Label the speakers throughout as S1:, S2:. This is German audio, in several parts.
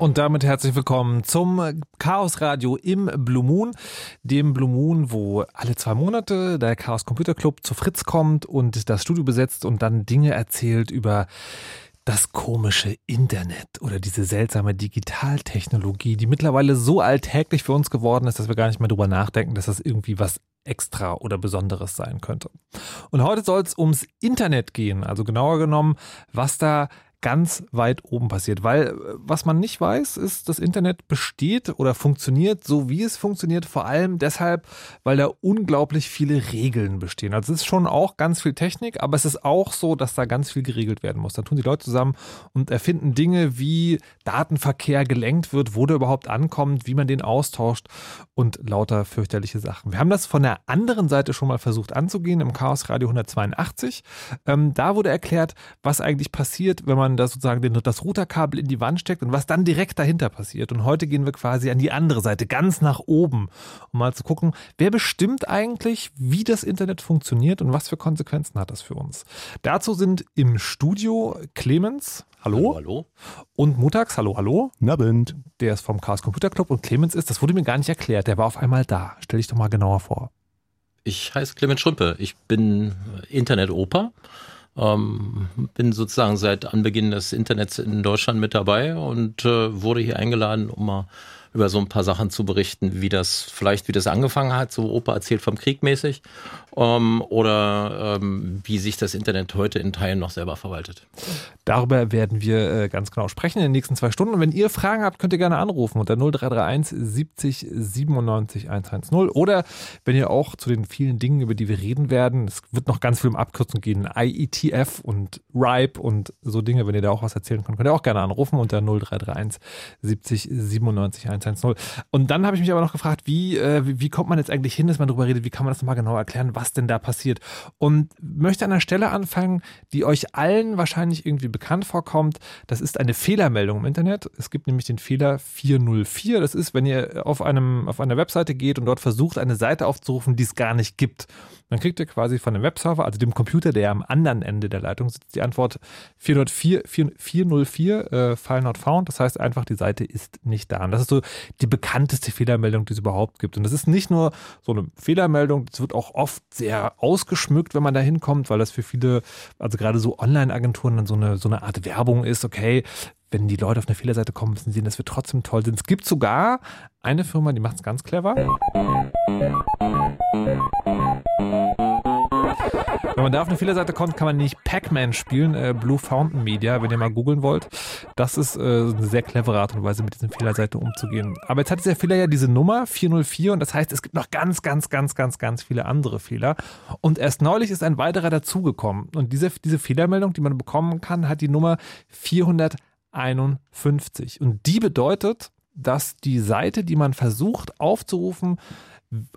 S1: Und damit herzlich willkommen zum Chaos Radio im Blue Moon, dem Blue Moon, wo alle zwei Monate der Chaos Computer Club zu Fritz kommt und das Studio besetzt und dann Dinge erzählt über das komische Internet oder diese seltsame Digitaltechnologie, die mittlerweile so alltäglich für uns geworden ist, dass wir gar nicht mehr drüber nachdenken, dass das irgendwie was extra oder Besonderes sein könnte. Und heute soll es ums Internet gehen, also genauer genommen, was da ganz weit oben passiert. Weil äh, was man nicht weiß, ist, das Internet besteht oder funktioniert so, wie es funktioniert, vor allem deshalb, weil da unglaublich viele Regeln bestehen. Also es ist schon auch ganz viel Technik, aber es ist auch so, dass da ganz viel geregelt werden muss. Da tun die Leute zusammen und erfinden Dinge, wie Datenverkehr gelenkt wird, wo der überhaupt ankommt, wie man den austauscht und lauter fürchterliche Sachen. Wir haben das von der anderen Seite schon mal versucht anzugehen im Chaos Radio 182. Ähm, da wurde erklärt, was eigentlich passiert, wenn man man da sozusagen den, das Routerkabel in die Wand steckt und was dann direkt dahinter passiert. Und heute gehen wir quasi an die andere Seite, ganz nach oben, um mal zu gucken, wer bestimmt eigentlich, wie das Internet funktioniert und was für Konsequenzen hat das für uns. Dazu sind im Studio Clemens. Hallo.
S2: Hallo, hallo.
S1: Und Mutax, hallo, hallo.
S3: Nabend.
S1: Der ist vom Chaos Computer Club und Clemens ist, das wurde mir gar nicht erklärt, der war auf einmal da. Stell dich doch mal genauer vor.
S2: Ich heiße Clemens Schrümpe. Ich bin Internet-Opa. Ähm, bin sozusagen seit Anbeginn des Internets in Deutschland mit dabei und äh, wurde hier eingeladen, um mal über so ein paar Sachen zu berichten, wie das vielleicht, wie das angefangen hat, so Opa erzählt vom Krieg mäßig, ähm, oder ähm, wie sich das Internet heute in Teilen noch selber verwaltet.
S1: Darüber werden wir äh, ganz genau sprechen in den nächsten zwei Stunden. Und wenn ihr Fragen habt, könnt ihr gerne anrufen unter 0331 70 97 110 oder wenn ihr auch zu den vielen Dingen, über die wir reden werden, es wird noch ganz viel um Abkürzungen gehen, IETF und RIPE und so Dinge, wenn ihr da auch was erzählen könnt, könnt ihr auch gerne anrufen unter 0331 70 97 110. Und dann habe ich mich aber noch gefragt, wie, äh, wie, wie kommt man jetzt eigentlich hin, dass man darüber redet, wie kann man das nochmal genau erklären, was denn da passiert. Und möchte an einer Stelle anfangen, die euch allen wahrscheinlich irgendwie bekannt vorkommt. Das ist eine Fehlermeldung im Internet. Es gibt nämlich den Fehler 404. Das ist, wenn ihr auf, einem, auf einer Webseite geht und dort versucht, eine Seite aufzurufen, die es gar nicht gibt. Dann kriegt ihr quasi von dem Webserver, also dem Computer, der am anderen Ende der Leitung sitzt, die Antwort 404, 404 äh, File not found. Das heißt einfach, die Seite ist nicht da. Und das ist so die bekannteste Fehlermeldung, die es überhaupt gibt. Und das ist nicht nur so eine Fehlermeldung, das wird auch oft sehr ausgeschmückt, wenn man da hinkommt, weil das für viele, also gerade so Online-Agenturen dann so eine, so eine Art Werbung ist, okay, wenn die Leute auf eine Fehlerseite kommen, müssen sie sehen, dass wir trotzdem toll sind. Es gibt sogar eine Firma, die macht es ganz clever. Wenn man da auf eine Fehlerseite kommt, kann man nicht Pac-Man spielen, äh, Blue Fountain Media, wenn ihr mal googeln wollt. Das ist äh, eine sehr clevere Art und Weise, mit diesen Fehlerseiten umzugehen. Aber jetzt hat dieser Fehler ja diese Nummer 404 und das heißt, es gibt noch ganz, ganz, ganz, ganz, ganz viele andere Fehler. Und erst neulich ist ein weiterer dazugekommen. Und diese, diese Fehlermeldung, die man bekommen kann, hat die Nummer 451. Und die bedeutet, dass die Seite, die man versucht aufzurufen,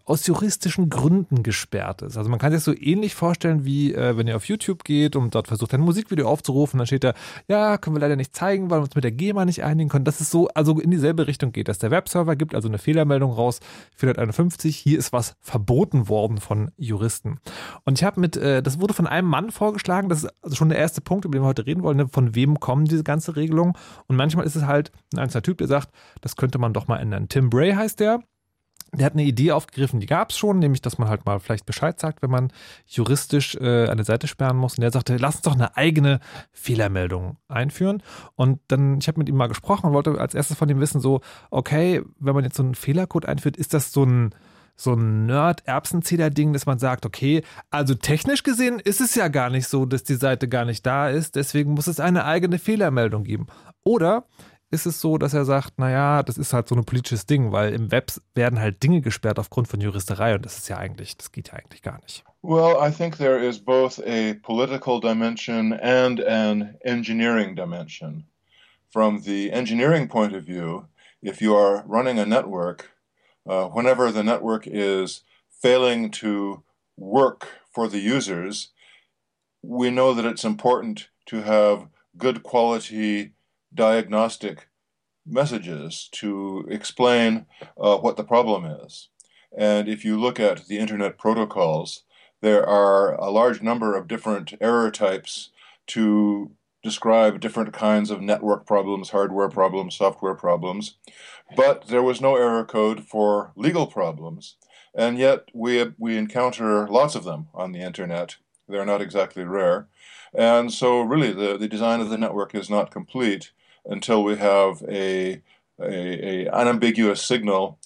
S1: aus juristischen Gründen gesperrt ist. Also man kann sich das so ähnlich vorstellen, wie äh, wenn ihr auf YouTube geht und dort versucht, ein Musikvideo aufzurufen, dann steht da, ja, können wir leider nicht zeigen, weil wir uns mit der GEMA nicht einigen können. Das ist so, also in dieselbe Richtung geht das. Der Webserver gibt also eine Fehlermeldung raus, 451, hier ist was verboten worden von Juristen. Und ich habe mit, äh, das wurde von einem Mann vorgeschlagen, das ist also schon der erste Punkt, über den wir heute reden wollen, ne? von wem kommen diese ganze Regelung. Und manchmal ist es halt ein einzelner Typ, der sagt, das könnte man doch mal ändern. Tim Bray heißt der der hat eine Idee aufgegriffen, die gab es schon, nämlich, dass man halt mal vielleicht Bescheid sagt, wenn man juristisch äh, eine Seite sperren muss. Und der sagte, lass uns doch eine eigene Fehlermeldung einführen. Und dann, ich habe mit ihm mal gesprochen und wollte als erstes von ihm wissen, so, okay, wenn man jetzt so einen Fehlercode einführt, ist das so ein so ein Nerd-Erbsenzähler-Ding, dass man sagt, okay, also technisch gesehen ist es ja gar nicht so, dass die Seite gar nicht da ist, deswegen muss es eine eigene Fehlermeldung geben. Oder ist es so, dass er sagt, naja, das ist halt so ein politisches Ding, weil im Web werden halt Dinge gesperrt aufgrund von Juristerei und das ist ja eigentlich, das geht ja eigentlich gar nicht.
S4: Well, I think there is both a political dimension and an engineering dimension. From the engineering point of view, if you are running a network, uh, whenever the network is failing to work for the users, we know that it's important to have good quality diagnostic messages to explain uh, what the problem is. And if you look at the internet protocols, there are a large number of different error types to describe different kinds of network problems, hardware problems, software problems. But there was no error code for legal problems. And yet we, we encounter lots of them on the internet. They're not exactly rare. And so, really, the, the design of the network is not complete until we have a, a, a unambiguous signal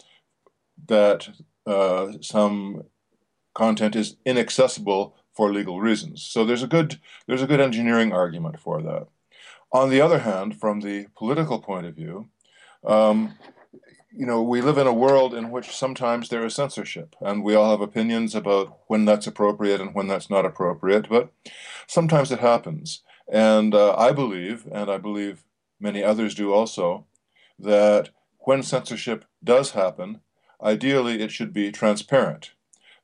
S4: that uh, some content is inaccessible for legal reasons. So there's a good there's a good engineering argument for that. On the other hand, from the political point of view, um, you know, we live in a world in which sometimes there is censorship, and we all have opinions about when that's appropriate and when that's not appropriate. But sometimes it happens, and uh, I believe, and I believe many others do also, that when censorship does happen, ideally it should be transparent.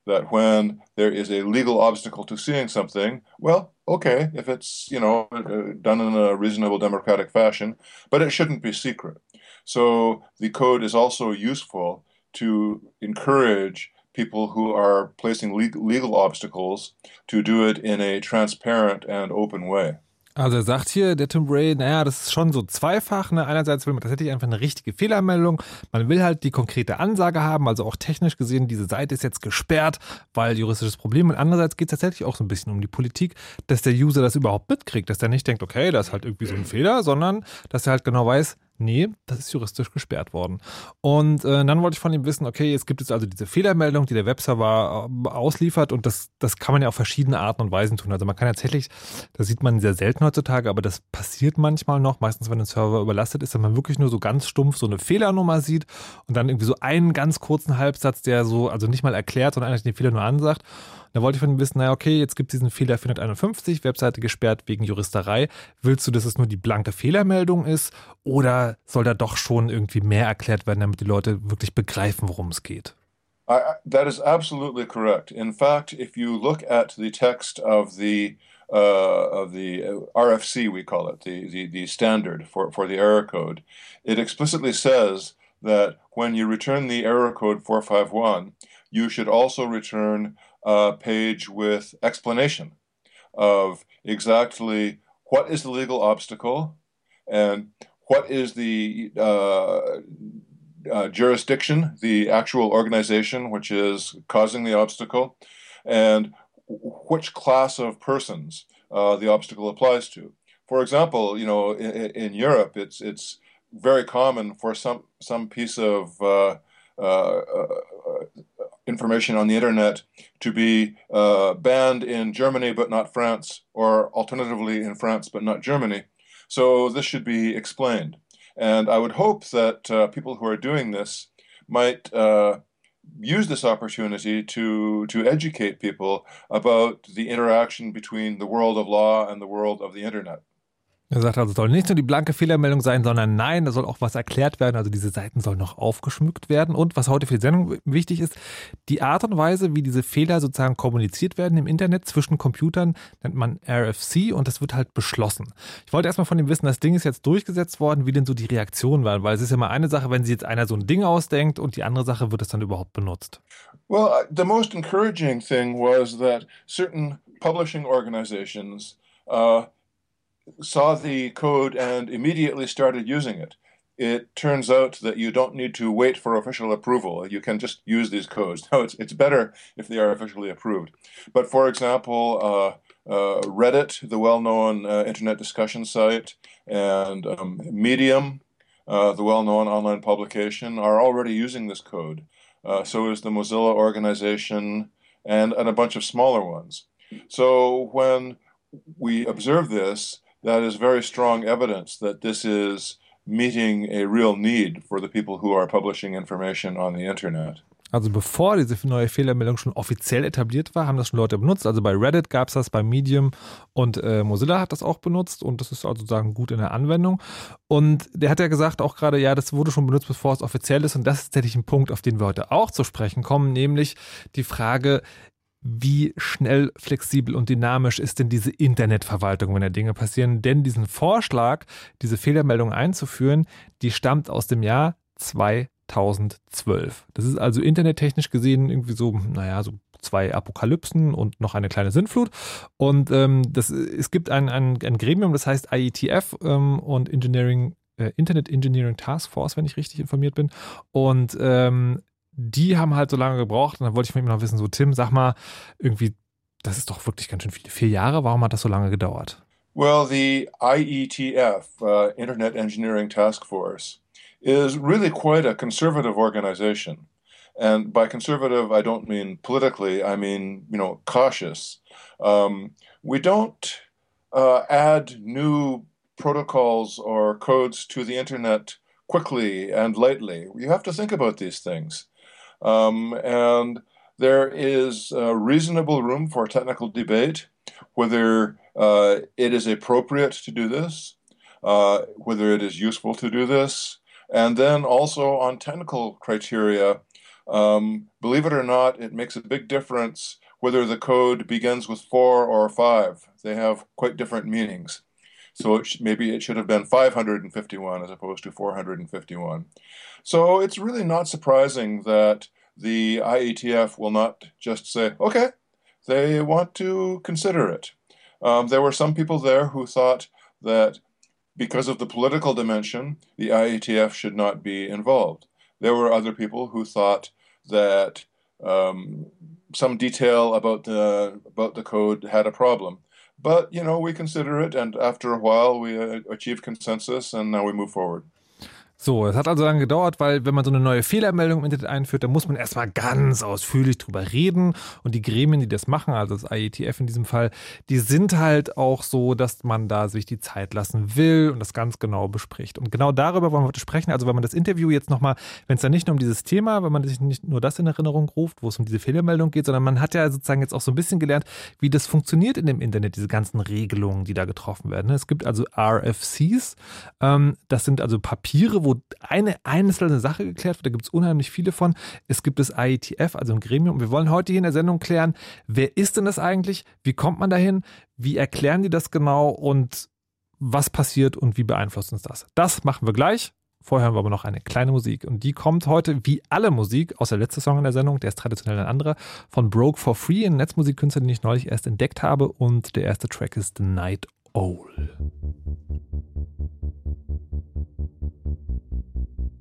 S4: that when there is a legal obstacle to seeing something, well, okay, if it's, you know, uh, done in a reasonable democratic fashion, but it shouldn't be secret. So the code is also useful to encourage people who are placing legal obstacles to do it in a transparent and open way.
S1: Also er sagt hier, der Tim Bray, naja, das ist schon so zweifach. Ne? Einerseits will man tatsächlich einfach eine richtige Fehlermeldung. Man will halt die konkrete Ansage haben, also auch technisch gesehen, diese Seite ist jetzt gesperrt, weil juristisches Problem. Und andererseits geht es tatsächlich auch so ein bisschen um die Politik, dass der User das überhaupt mitkriegt, dass der nicht denkt, okay, das ist halt irgendwie so ein Fehler, sondern dass er halt genau weiß, Nee, das ist juristisch gesperrt worden. Und äh, dann wollte ich von ihm wissen, okay, es gibt jetzt also diese Fehlermeldung, die der Webserver äh, ausliefert und das, das kann man ja auf verschiedene Arten und Weisen tun. Also man kann tatsächlich, das sieht man sehr selten heutzutage, aber das passiert manchmal noch, meistens wenn ein Server überlastet ist, dass man wirklich nur so ganz stumpf so eine Fehlernummer sieht und dann irgendwie so einen ganz kurzen Halbsatz, der so, also nicht mal erklärt, sondern eigentlich den Fehler nur ansagt. Da wollte ich von ihm wissen, naja, okay, jetzt gibt es diesen Fehler 451, Webseite gesperrt wegen Juristerei. Willst du, dass es nur die blanke Fehlermeldung ist oder soll da doch schon irgendwie mehr erklärt werden, damit die Leute wirklich begreifen, worum es geht?
S4: I, that is absolutely correct. In fact, if you look at the text of the uh, of the uh, RFC, we call it the, the, the standard for, for the error code, it explicitly says that when you return the error code 451, you should also return uh, page with explanation of exactly what is the legal obstacle and what is the uh, uh, jurisdiction, the actual organization which is causing the obstacle, and which class of persons uh, the obstacle applies to. For example, you know, in, in, Europe, it's it's very common for some some piece of uh, uh, information on the internet to be uh, banned in Germany but not France, or alternatively in France but not Germany. So this should be explained. And I would hope that uh, people who are doing this might uh, use this opportunity to, to educate people about the interaction between the world of law and the world of the internet.
S1: Er sagt also, es soll nicht nur die blanke Fehlermeldung sein, sondern nein, da soll auch was erklärt werden. Also diese Seiten sollen noch aufgeschmückt werden. Und was heute für die Sendung wichtig ist, die Art und Weise, wie diese Fehler sozusagen kommuniziert werden im Internet zwischen Computern, nennt man RFC und das wird halt beschlossen. Ich wollte erstmal von ihm wissen, das Ding ist jetzt durchgesetzt worden, wie denn so die Reaktionen waren, weil es ist ja mal eine Sache, wenn sich jetzt einer so ein Ding ausdenkt und die andere Sache, wird es dann überhaupt benutzt?
S4: Well, the most encouraging thing was that certain publishing organizations uh, saw the code and immediately started using it. It turns out that you don't need to wait for official approval. You can just use these codes. Now, it's, it's better if they are officially approved. But for example, uh, uh, Reddit, the well known uh, internet discussion site, and um, Medium, uh, the well known online publication, are already using this code. Uh, so is the Mozilla organization and, and a bunch of smaller ones. So when we observe this, that is very strong evidence that this is meeting a real need for the people who are publishing information on the internet.
S1: Also bevor diese neue Fehlermeldung schon offiziell etabliert war, haben das schon Leute benutzt. Also bei Reddit gab es das, bei Medium und äh, Mozilla hat das auch benutzt und das ist also sozusagen gut in der Anwendung. Und der hat ja gesagt auch gerade, ja, das wurde schon benutzt, bevor es offiziell ist und das ist tatsächlich ein Punkt, auf den wir heute auch zu sprechen kommen, nämlich die Frage, wie schnell, flexibel und dynamisch ist denn diese Internetverwaltung, wenn da Dinge passieren? Denn diesen Vorschlag, diese Fehlermeldung einzuführen, die stammt aus dem Jahr 2012. Das ist also internettechnisch gesehen irgendwie so, naja, so zwei Apokalypsen und noch eine kleine Sintflut. Und ähm, das, es gibt ein, ein, ein Gremium, das heißt IETF ähm, und Engineering äh, Internet Engineering Task Force, wenn ich richtig informiert bin. Und ähm, die haben halt so lange gebraucht und dann wollte ich von ihm noch wissen, so Tim, sag mal, irgendwie, das ist doch wirklich ganz schön viele, vier Jahre, warum hat das so lange gedauert?
S4: Well, the IETF, uh, Internet Engineering Task Force, is really quite a conservative organization. And by conservative, I don't mean politically, I mean, you know, cautious. Um, we don't uh, add new protocols or codes to the internet quickly and lightly. You have to think about these things. Um, and there is reasonable room for technical debate whether uh, it is appropriate to do this, uh, whether it is useful to do this, and then also on technical criteria. Um, believe it or not, it makes a big difference whether the code begins with four or five. They have quite different meanings. So it sh- maybe it should have been 551 as opposed to 451. So it's really not surprising that the IETF will not just say, okay, they want to consider it. Um, there were some people there who thought that because of the political dimension, the IETF should not be involved. There were other people who thought that um, some detail about the about the code had a problem. But you know, we consider it, and after a while, we uh, achieve consensus, and now we move forward.
S1: So, es hat also lange gedauert, weil wenn man so eine neue Fehlermeldung im Internet einführt, dann muss man erstmal ganz ausführlich drüber reden. Und die Gremien, die das machen, also das IETF in diesem Fall, die sind halt auch so, dass man da sich die Zeit lassen will und das ganz genau bespricht. Und genau darüber wollen wir heute sprechen. Also wenn man das Interview jetzt nochmal, wenn es dann nicht nur um dieses Thema, wenn man sich nicht nur das in Erinnerung ruft, wo es um diese Fehlermeldung geht, sondern man hat ja sozusagen jetzt auch so ein bisschen gelernt, wie das funktioniert in dem Internet, diese ganzen Regelungen, die da getroffen werden. Es gibt also RFCs, ähm, das sind also Papiere, wo eine einzelne Sache geklärt wird. Da gibt es unheimlich viele von. Es gibt das IETF, also ein Gremium. Wir wollen heute hier in der Sendung klären, wer ist denn das eigentlich? Wie kommt man dahin? Wie erklären die das genau? Und was passiert und wie beeinflusst uns das? Das machen wir gleich. Vorher haben wir aber noch eine kleine Musik. Und die kommt heute, wie alle Musik, aus der letzten Song in der Sendung, der ist traditionell ein anderer, von Broke for Free, ein Netzmusikkünstler, den ich neulich erst entdeckt habe. Und der erste Track ist The Night Owl. Thank you.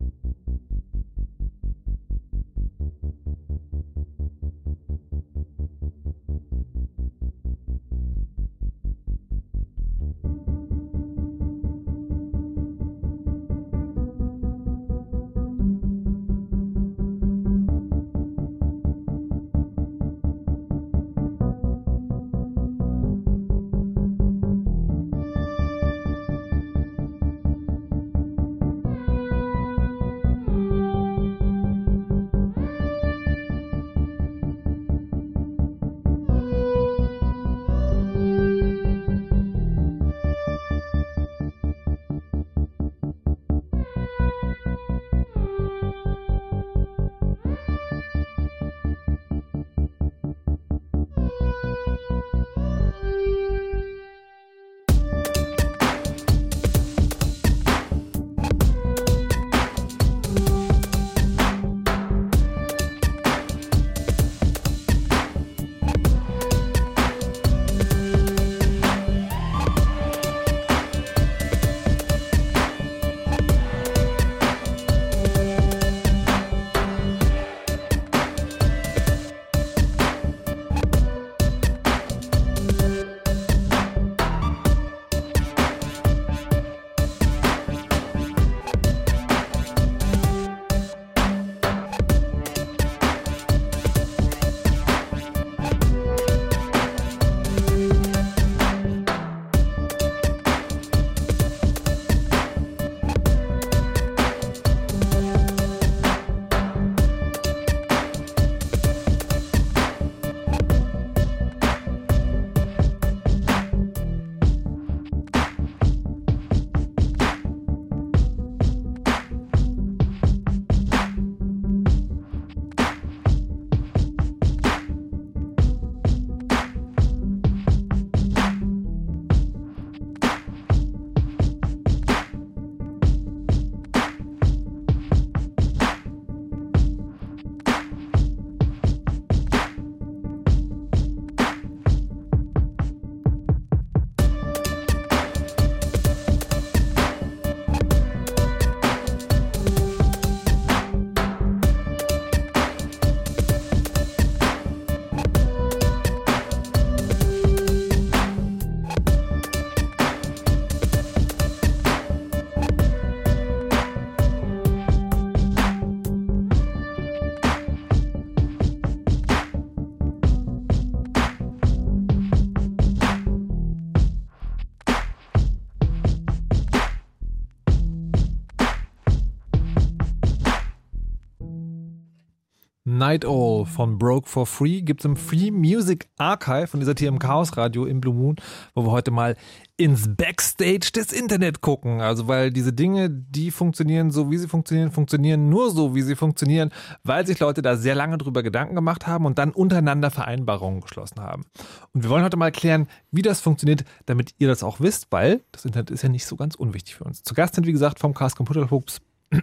S1: Night Owl von Broke for Free gibt es im Free Music Archive von dieser TM Chaos Radio im Blue Moon, wo wir heute mal ins Backstage des Internet gucken. Also weil diese Dinge, die funktionieren so, wie sie funktionieren, funktionieren nur so, wie sie funktionieren, weil sich Leute da sehr lange drüber Gedanken gemacht haben und dann untereinander Vereinbarungen geschlossen haben. Und wir wollen heute mal klären, wie das funktioniert, damit ihr das auch wisst, weil das Internet ist ja nicht so ganz unwichtig für uns. Zu Gast sind, wie gesagt, vom Chaos Computer Clubs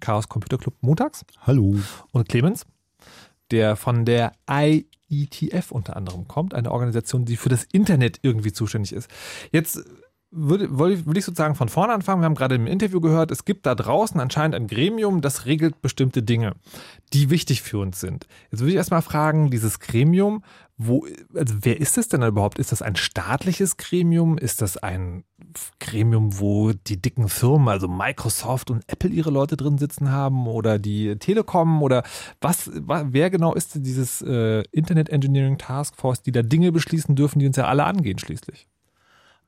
S1: Chaos Computer Club montags.
S3: Hallo.
S1: Und Clemens, der von der IETF unter anderem kommt, eine Organisation, die für das Internet irgendwie zuständig ist. Jetzt würde, würde ich sozusagen von vorne anfangen. Wir haben gerade im Interview gehört, es gibt da draußen anscheinend ein Gremium, das regelt bestimmte Dinge, die wichtig für uns sind. Jetzt würde ich erstmal fragen, dieses Gremium, wo, also wer ist es denn überhaupt? Ist das ein staatliches Gremium? Ist das ein Gremium, wo die dicken Firmen, also Microsoft und Apple ihre Leute drin sitzen haben oder die Telekom oder was, wer genau ist dieses äh, Internet Engineering Task Force, die da Dinge beschließen dürfen, die uns ja alle angehen schließlich?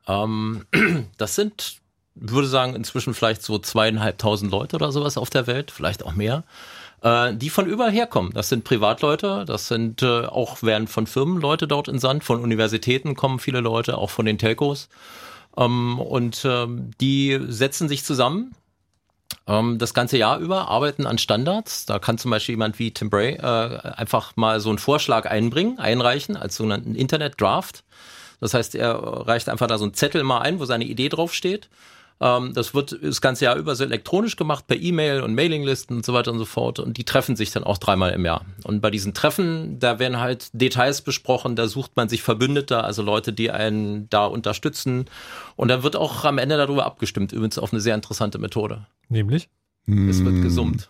S2: Ähm, das sind, würde sagen, inzwischen vielleicht so zweieinhalbtausend Leute oder sowas auf der Welt, vielleicht auch mehr, äh, die von überall herkommen. Das sind Privatleute, das sind äh, auch, werden von Firmen Leute dort in Sand, von Universitäten kommen viele Leute, auch von den Telcos. Ähm, und ähm, die setzen sich zusammen ähm, das ganze Jahr über, arbeiten an Standards. Da kann zum Beispiel jemand wie Tim Bray äh, einfach mal so einen Vorschlag einbringen, einreichen als sogenannten Internet Draft. Das heißt, er reicht einfach da so einen Zettel mal ein, wo seine Idee draufsteht. Ähm, das wird das ganze Jahr über so elektronisch gemacht, per E-Mail und Mailinglisten und so weiter und so fort. Und die treffen sich dann auch dreimal im Jahr. Und bei diesen Treffen, da werden halt Details besprochen, da sucht man sich Verbündeter, also Leute, die einen da unterstützen. Und dann wird auch am Ende darüber abgestimmt, übrigens auf eine sehr interessante Methode.
S1: Nämlich?
S2: Es wird gesummt.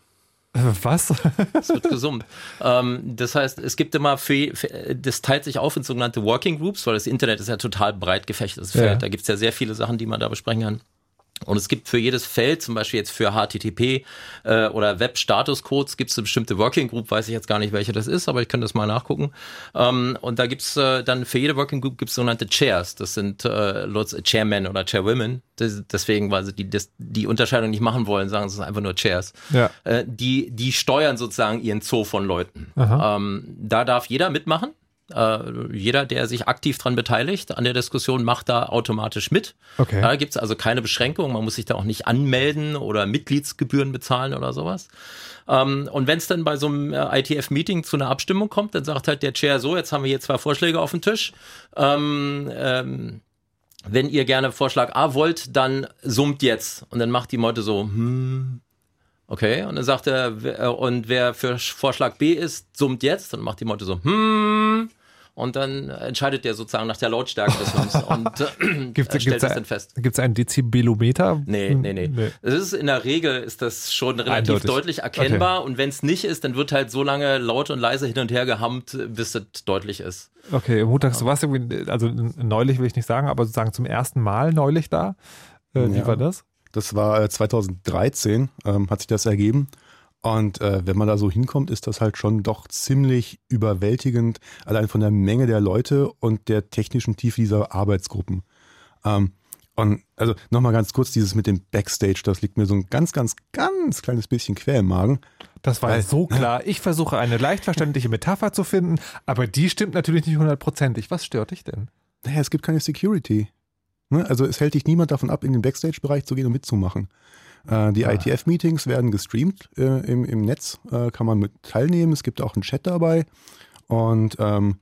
S1: Was?
S2: es wird gesummt. Ähm, das heißt, es gibt immer für, für, das teilt sich auf in sogenannte Working Groups, weil das Internet ist ja total breit gefächertes Feld. Ja. Da gibt es ja sehr viele Sachen, die man da besprechen kann. Und es gibt für jedes Feld, zum Beispiel jetzt für HTTP äh, oder Web-Status-Codes, gibt es eine bestimmte Working Group, weiß ich jetzt gar nicht, welche das ist, aber ich kann das mal nachgucken. Ähm, und da gibt's äh, dann für jede Working Group gibt's sogenannte Chairs. Das sind äh, Chairmen oder Chairwomen. Das, deswegen, weil sie die, das, die Unterscheidung nicht machen wollen, sagen sie es einfach nur Chairs. Ja. Äh, die, die steuern sozusagen ihren Zoo von Leuten. Ähm, da darf jeder mitmachen. Äh, jeder, der sich aktiv daran beteiligt, an der Diskussion, macht da automatisch mit. Okay. Da gibt es also keine Beschränkung. Man muss sich da auch nicht anmelden oder Mitgliedsgebühren bezahlen oder sowas. Ähm, und wenn es dann bei so einem äh, ITF-Meeting zu einer Abstimmung kommt, dann sagt halt der Chair so, jetzt haben wir hier zwei Vorschläge auf dem Tisch. Ähm, ähm, wenn ihr gerne Vorschlag A wollt, dann summt jetzt. Und dann macht die Meute so, hm, Okay, und dann sagt er, äh, und wer für Vorschlag B ist, summt jetzt. Dann macht die Meute so, hm, und dann entscheidet der sozusagen nach der Lautstärke des Hums und äh,
S1: gibt's, stellt gibt's das dann fest. Gibt es einen Dezibelometer?
S2: Nee, nee, nee. nee. Es ist in der Regel ist das schon relativ Eindeutig. deutlich erkennbar okay. und wenn es nicht ist, dann wird halt so lange laut und leise hin und her gehammt, bis es deutlich ist.
S1: Okay, Montag, du warst irgendwie, also neulich will ich nicht sagen, aber sozusagen zum ersten Mal neulich da. Äh, wie ja. war das?
S3: Das war 2013, äh, ähm, hat sich das ergeben. Und äh, wenn man da so hinkommt, ist das halt schon doch ziemlich überwältigend, allein von der Menge der Leute und der technischen Tiefe dieser Arbeitsgruppen. Ähm, und also nochmal ganz kurz, dieses mit dem Backstage, das liegt mir so ein ganz, ganz, ganz kleines bisschen quer im Magen.
S1: Das war Weil, so klar. Ich versuche eine leicht verständliche Metapher zu finden, aber die stimmt natürlich nicht hundertprozentig. Was stört dich denn?
S3: Naja, es gibt keine Security. Ne? Also es hält dich niemand davon ab, in den Backstage-Bereich zu gehen und mitzumachen. Äh, die ah. ITF-Meetings werden gestreamt äh, im, im Netz, äh, kann man mit teilnehmen. Es gibt auch einen Chat dabei und ähm,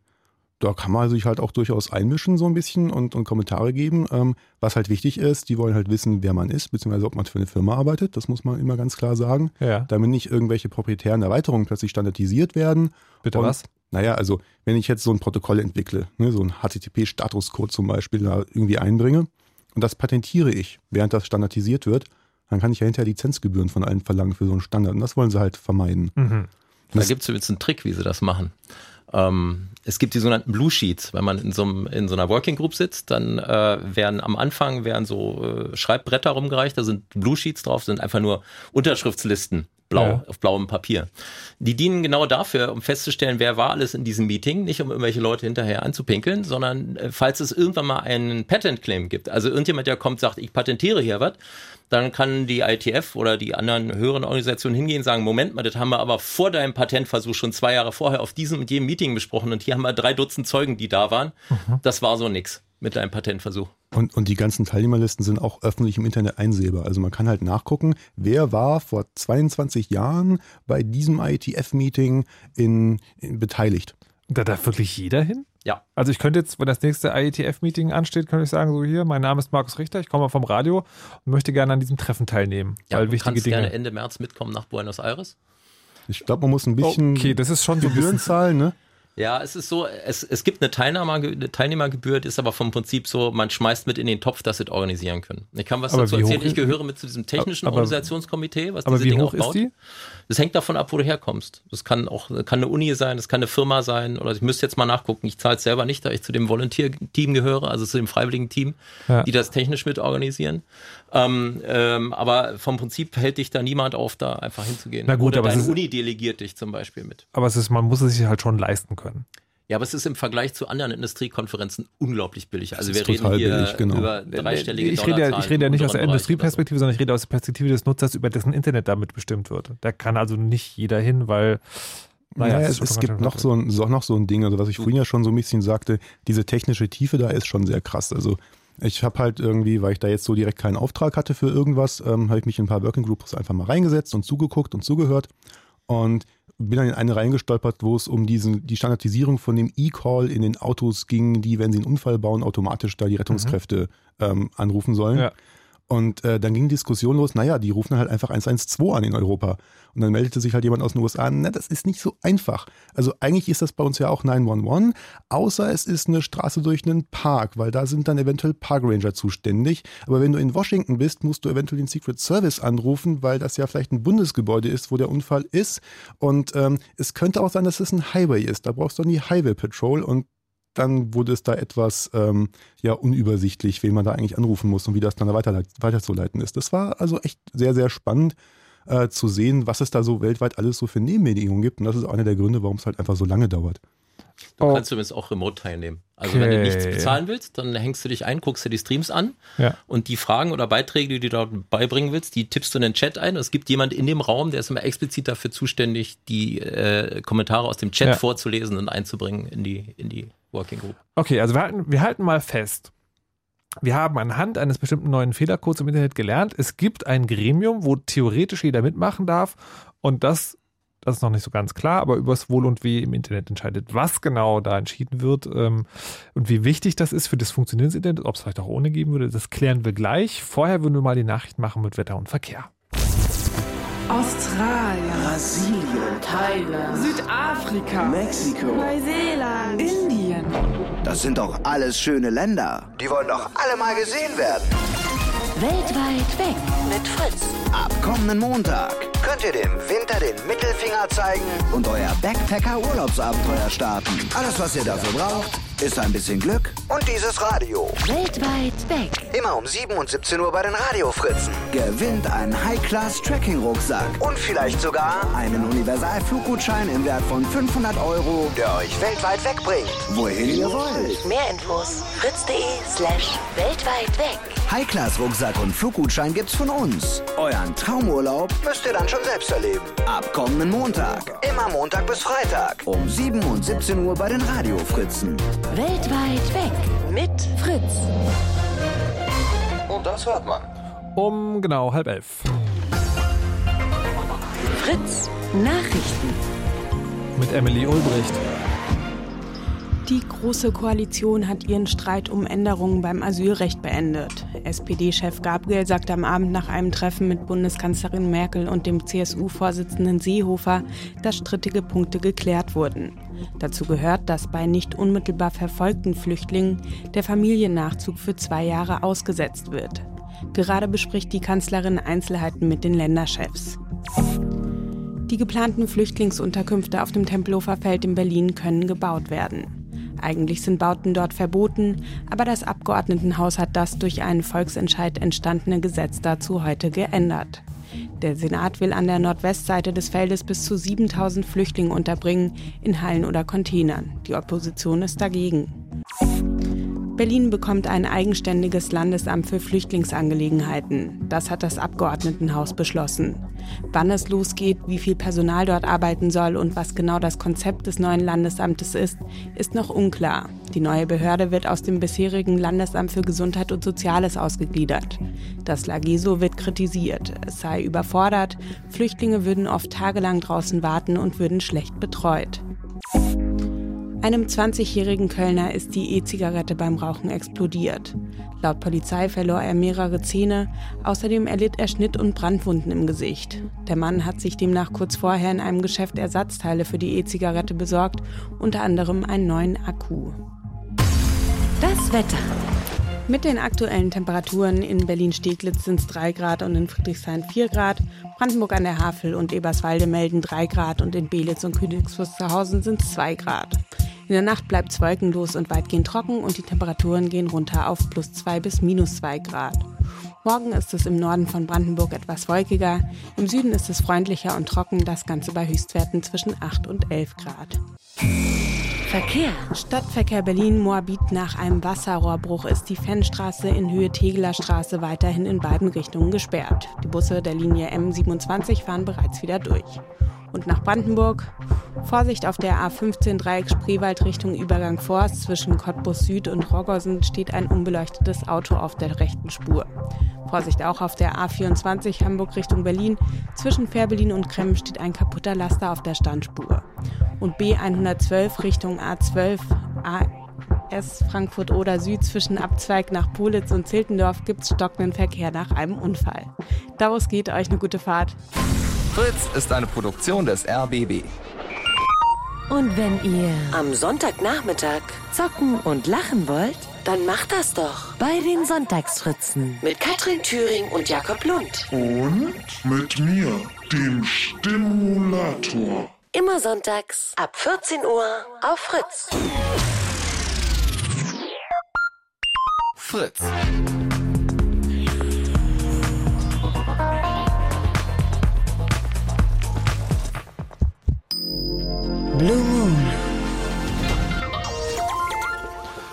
S3: da kann man sich halt auch durchaus einmischen so ein bisschen und, und Kommentare geben. Ähm, was halt wichtig ist, die wollen halt wissen, wer man ist, beziehungsweise ob man für eine Firma arbeitet. Das muss man immer ganz klar sagen. Ja. Damit nicht irgendwelche proprietären Erweiterungen plötzlich standardisiert werden.
S1: Bitte und, was?
S3: Naja, also wenn ich jetzt so ein Protokoll entwickle, ne, so ein HTTP-Statuscode zum Beispiel da irgendwie einbringe und das patentiere ich, während das standardisiert wird, dann kann ich ja hinterher Lizenzgebühren von allen verlangen für so einen Standard. Und das wollen sie halt vermeiden.
S2: Mhm. Da gibt es übrigens einen Trick, wie sie das machen. Ähm, es gibt die sogenannten Blue Sheets. Wenn man in so, einem, in so einer Working Group sitzt, dann äh, werden am Anfang werden so äh, Schreibbretter rumgereicht, da sind Blue Sheets drauf, sind einfach nur Unterschriftslisten blau,
S1: Ja.
S2: auf blauem Papier. Die dienen genau dafür, um festzustellen, wer war alles in diesem Meeting, nicht um irgendwelche Leute hinterher anzupinkeln, sondern äh, falls es irgendwann mal einen Patent Claim gibt, also irgendjemand, der kommt, sagt, ich patentiere hier was, dann kann die ITF oder die anderen höheren Organisationen hingehen und sagen, Moment mal, das haben wir aber vor deinem Patentversuch schon zwei Jahre vorher auf diesem und jedem Meeting besprochen und hier haben wir drei Dutzend Zeugen, die da waren. Das war so nix mit deinem Patentversuch.
S3: Und, und die ganzen Teilnehmerlisten sind auch öffentlich im Internet einsehbar. Also man kann halt nachgucken, wer war vor 22 Jahren bei diesem IETF-Meeting in, in beteiligt.
S1: Da darf wirklich jeder hin?
S2: Ja.
S1: Also ich könnte jetzt, wenn das nächste IETF-Meeting ansteht, könnte ich sagen, so hier, mein Name ist Markus Richter, ich komme vom Radio und möchte gerne an diesem Treffen teilnehmen.
S2: Ja,
S1: weil
S2: du
S1: wichtige
S2: kannst
S1: Dinge.
S2: gerne Ende März mitkommen nach Buenos Aires.
S3: Ich glaube, man muss ein bisschen
S1: okay, das ist schon so ein
S3: Gebühren
S1: bisschen.
S3: zahlen, ne?
S2: Ja, es ist so, es, es gibt eine, Teilnahme, eine Teilnehmergebühr, die ist aber vom Prinzip so, man schmeißt mit in den Topf, dass sie es organisieren können. Ich kann was
S1: Aber
S2: dazu erzählen, ich gehöre mit zu diesem technischen
S1: Aber-
S2: Organisationskomitee, was
S1: Aber
S2: diese
S1: wie
S2: Dinge
S1: hoch
S2: auch
S1: ist
S2: baut.
S1: die?
S2: Das hängt davon ab, wo du herkommst. Das kann auch kann eine Uni sein, das kann eine Firma sein oder ich müsste jetzt mal nachgucken. Ich zahle es selber nicht, da ich zu dem Volunteer-Team gehöre, also zu dem freiwilligen Team,
S1: Ja.
S2: die das technisch mit organisieren. Ähm, ähm, aber vom Prinzip hält dich da niemand auf, da einfach hinzugehen.
S1: Na gut,
S2: oder
S1: aber es
S2: deine
S1: ist-
S2: Uni delegiert dich zum Beispiel mit.
S1: Aber es ist, man muss es sich halt schon leisten können.
S2: Ja, aber es ist im Vergleich zu anderen Industriekonferenzen unglaublich billig. Also wir reden
S3: total
S2: hier
S3: billig, genau.
S2: über dreistellige
S1: ich rede, ja, ich rede ja nicht aus der Industrieperspektive, sondern ich rede aus der Perspektive des Nutzers, über dessen Internet damit bestimmt wird. Da kann also nicht jeder hin, weil
S3: Naja,
S1: es
S3: es, es gibt noch so, ein, so, noch so ein Ding, also was ich vorhin ja schon so ein bisschen sagte, diese technische Tiefe da ist schon sehr krass. Also ich habe halt irgendwie, weil ich da jetzt so direkt keinen Auftrag hatte für irgendwas, ähm, habe ich mich in ein paar Working Groups einfach mal reingesetzt und zugeguckt und zugehört und bin dann in eine reingestolpert, wo es um diesen, die Standardisierung von dem E-Call in den Autos ging, die, wenn sie einen Unfall bauen, automatisch da die Rettungskräfte ähm, anrufen sollen.
S1: Ja.
S3: Und äh, dann ging Diskussion los, naja, die rufen halt einfach 112 an in Europa. Und dann meldete sich halt jemand aus den USA, na, das ist nicht so einfach. Also eigentlich ist das bei uns ja auch 911, außer es ist eine Straße durch einen Park, weil da sind dann eventuell Parkranger zuständig. Aber wenn du in Washington bist, musst du eventuell den Secret Service anrufen, weil das ja vielleicht ein Bundesgebäude ist, wo der Unfall ist. Und ähm, es könnte auch sein, dass es ein Highway ist. Da brauchst du dann die Highway Patrol und dann wurde es da etwas ähm, ja unübersichtlich, wen man da eigentlich anrufen muss und wie das dann weiter, weiterzuleiten ist. Das war also echt sehr, sehr spannend äh, zu sehen, was es da so weltweit alles so für Nebenbedingungen gibt. Und das ist auch einer der Gründe, warum es halt einfach so lange dauert.
S2: Du
S1: Oh.
S2: kannst übrigens auch remote teilnehmen. Also wenn du nichts
S1: Okay.
S2: bezahlen willst, dann hängst du dich ein, guckst dir die Streams an
S1: Ja.
S2: und die Fragen oder Beiträge, die du dort beibringen willst, die tippst du in den Chat ein. Es gibt jemand in dem Raum, der ist immer explizit dafür zuständig, die äh, Kommentare aus dem Chat
S1: Ja.
S2: vorzulesen und einzubringen in die, in die Working Group.
S1: Okay, also wir halten, wir halten mal fest. Wir haben anhand eines bestimmten neuen Fehlercodes im Internet gelernt, es gibt ein Gremium, wo theoretisch jeder mitmachen darf und das, das ist noch nicht so ganz klar, aber übers Wohl und Weh im Internet entscheidet. Was genau da entschieden wird ähm, und wie wichtig das ist für das Funktionieren des Internets, ob es vielleicht auch ohne geben würde, das klären wir gleich. Vorher würden wir mal die Nachricht machen mit Wetter und Verkehr.
S5: Australien,
S6: Brasilien,
S5: Thailand, Südafrika,
S6: Mexiko.
S5: Neuseeland, Indien.
S7: Das sind doch alles schöne Länder. Die wollen doch alle mal gesehen werden.
S8: Weltweit weg mit Fritz.
S7: Ab kommenden Montag könnt ihr dem Winter den Mittelfinger zeigen und euer Backpacker-Urlaubsabenteuer starten. Alles, was ihr dafür braucht, ist ein bisschen Glück und dieses Radio.
S8: Weltweit weg.
S7: Immer um 7 und 17 Uhr bei den Radiofritzen. Gewinnt einen High-Class-Tracking-Rucksack und vielleicht sogar einen Universal-Fluggutschein im Wert von 500 Euro, der euch weltweit wegbringt. Wohin ihr wollt.
S8: Mehr Infos fritz.de slash weltweit weg.
S7: High-Class-Rucksack und Fluggutschein gibt's von uns. Euren Traumurlaub müsst ihr dann schon selbst erleben. Ab kommenden Montag. Immer Montag bis Freitag. Um 7 und 17 Uhr bei den Radiofritzen.
S8: Weltweit weg mit Fritz.
S9: Und das hört man.
S1: Um genau halb elf.
S8: Fritz Nachrichten.
S1: Mit Emily Ulbricht.
S10: Die Große Koalition hat ihren Streit um Änderungen beim Asylrecht beendet. SPD-Chef Gabriel sagte am Abend nach einem Treffen mit Bundeskanzlerin Merkel und dem CSU-Vorsitzenden Seehofer, dass strittige Punkte geklärt wurden. Dazu gehört, dass bei nicht unmittelbar verfolgten Flüchtlingen der Familiennachzug für zwei Jahre ausgesetzt wird. Gerade bespricht die Kanzlerin Einzelheiten mit den Länderchefs. Die geplanten Flüchtlingsunterkünfte auf dem Tempelhofer Feld in Berlin können gebaut werden. Eigentlich sind Bauten dort verboten, aber das Abgeordnetenhaus hat das durch einen Volksentscheid entstandene Gesetz dazu heute geändert. Der Senat will an der Nordwestseite des Feldes bis zu 7000 Flüchtlinge unterbringen, in Hallen oder Containern. Die Opposition ist dagegen. Berlin bekommt ein eigenständiges Landesamt für Flüchtlingsangelegenheiten. Das hat das Abgeordnetenhaus beschlossen. Wann es losgeht, wie viel Personal dort arbeiten soll und was genau das Konzept des neuen Landesamtes ist, ist noch unklar. Die neue Behörde wird aus dem bisherigen Landesamt für Gesundheit und Soziales ausgegliedert. Das Lageso wird kritisiert. Es sei überfordert, Flüchtlinge würden oft tagelang draußen warten und würden schlecht betreut. Einem 20-jährigen Kölner ist die E-Zigarette beim Rauchen explodiert. Laut Polizei verlor er mehrere Zähne, außerdem erlitt er Schnitt- und Brandwunden im Gesicht. Der Mann hat sich demnach kurz vorher in einem Geschäft Ersatzteile für die E-Zigarette besorgt, unter anderem einen neuen Akku.
S8: Das Wetter.
S10: Mit den aktuellen Temperaturen in Berlin-Steglitz sind es 3 Grad und in Friedrichshain 4 Grad. Brandenburg an der Havel und Eberswalde melden 3 Grad und in Belitz und Königs Wusterhausen sind es 2 Grad. In der Nacht bleibt es wolkenlos und weitgehend trocken und die Temperaturen gehen runter auf plus 2 bis minus 2 Grad. Morgen ist es im Norden von Brandenburg etwas wolkiger, im Süden ist es freundlicher und trocken, das Ganze bei Höchstwerten zwischen 8 und 11 Grad.
S8: Verkehr.
S10: Stadtverkehr Berlin-Moabit nach einem Wasserrohrbruch ist die Fennstraße in Höhe Tegeler Straße weiterhin in beiden Richtungen gesperrt. Die Busse der Linie M27 fahren bereits wieder durch und nach Brandenburg. Vorsicht auf der A15 Dreieck Spreewald Richtung Übergang Forst. Zwischen Cottbus Süd und Roggersen steht ein unbeleuchtetes Auto auf der rechten Spur. Vorsicht auch auf der A24 Hamburg Richtung Berlin. Zwischen Fährberlin und Kremmen steht ein kaputter Laster auf der Standspur. Und B112 Richtung A12 AS Frankfurt oder Süd zwischen Abzweig nach Politz und Ziltendorf gibt es stockenden Verkehr nach einem Unfall. Daraus geht euch eine gute Fahrt.
S9: Fritz ist eine Produktion des RBB.
S8: Und wenn ihr am Sonntagnachmittag zocken und lachen wollt, dann macht das doch bei den Sonntagsfritzen mit Katrin Thüring und Jakob Lund.
S6: Und mit mir, dem Stimulator.
S8: Immer sonntags ab 14 Uhr auf Fritz.
S9: Fritz.
S8: Blue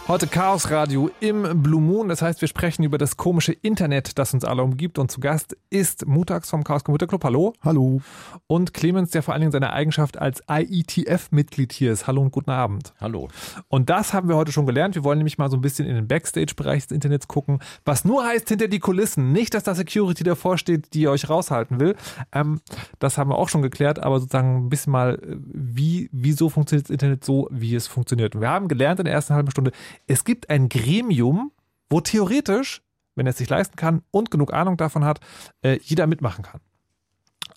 S1: Heute Chaos Radio im Blue Moon. Das heißt, wir sprechen über das komische Internet, das uns alle umgibt. Und zu Gast ist Mutax vom Chaos Computer Club. Hallo.
S3: Hallo.
S1: Und Clemens, der vor allen Dingen seine Eigenschaft als IETF-Mitglied hier ist. Hallo und guten Abend.
S2: Hallo.
S1: Und das haben wir heute schon gelernt. Wir wollen nämlich mal so ein bisschen in den Backstage-Bereich des Internets gucken, was nur heißt hinter die Kulissen. Nicht, dass da Security davor steht, die euch raushalten will. Ähm, das haben wir auch schon geklärt, aber sozusagen ein bisschen mal, wie, wieso funktioniert das Internet so, wie es funktioniert. Und wir haben gelernt in der ersten halben Stunde, es gibt ein Gremium, wo theoretisch, wenn er es sich leisten kann und genug Ahnung davon hat, äh, jeder mitmachen kann.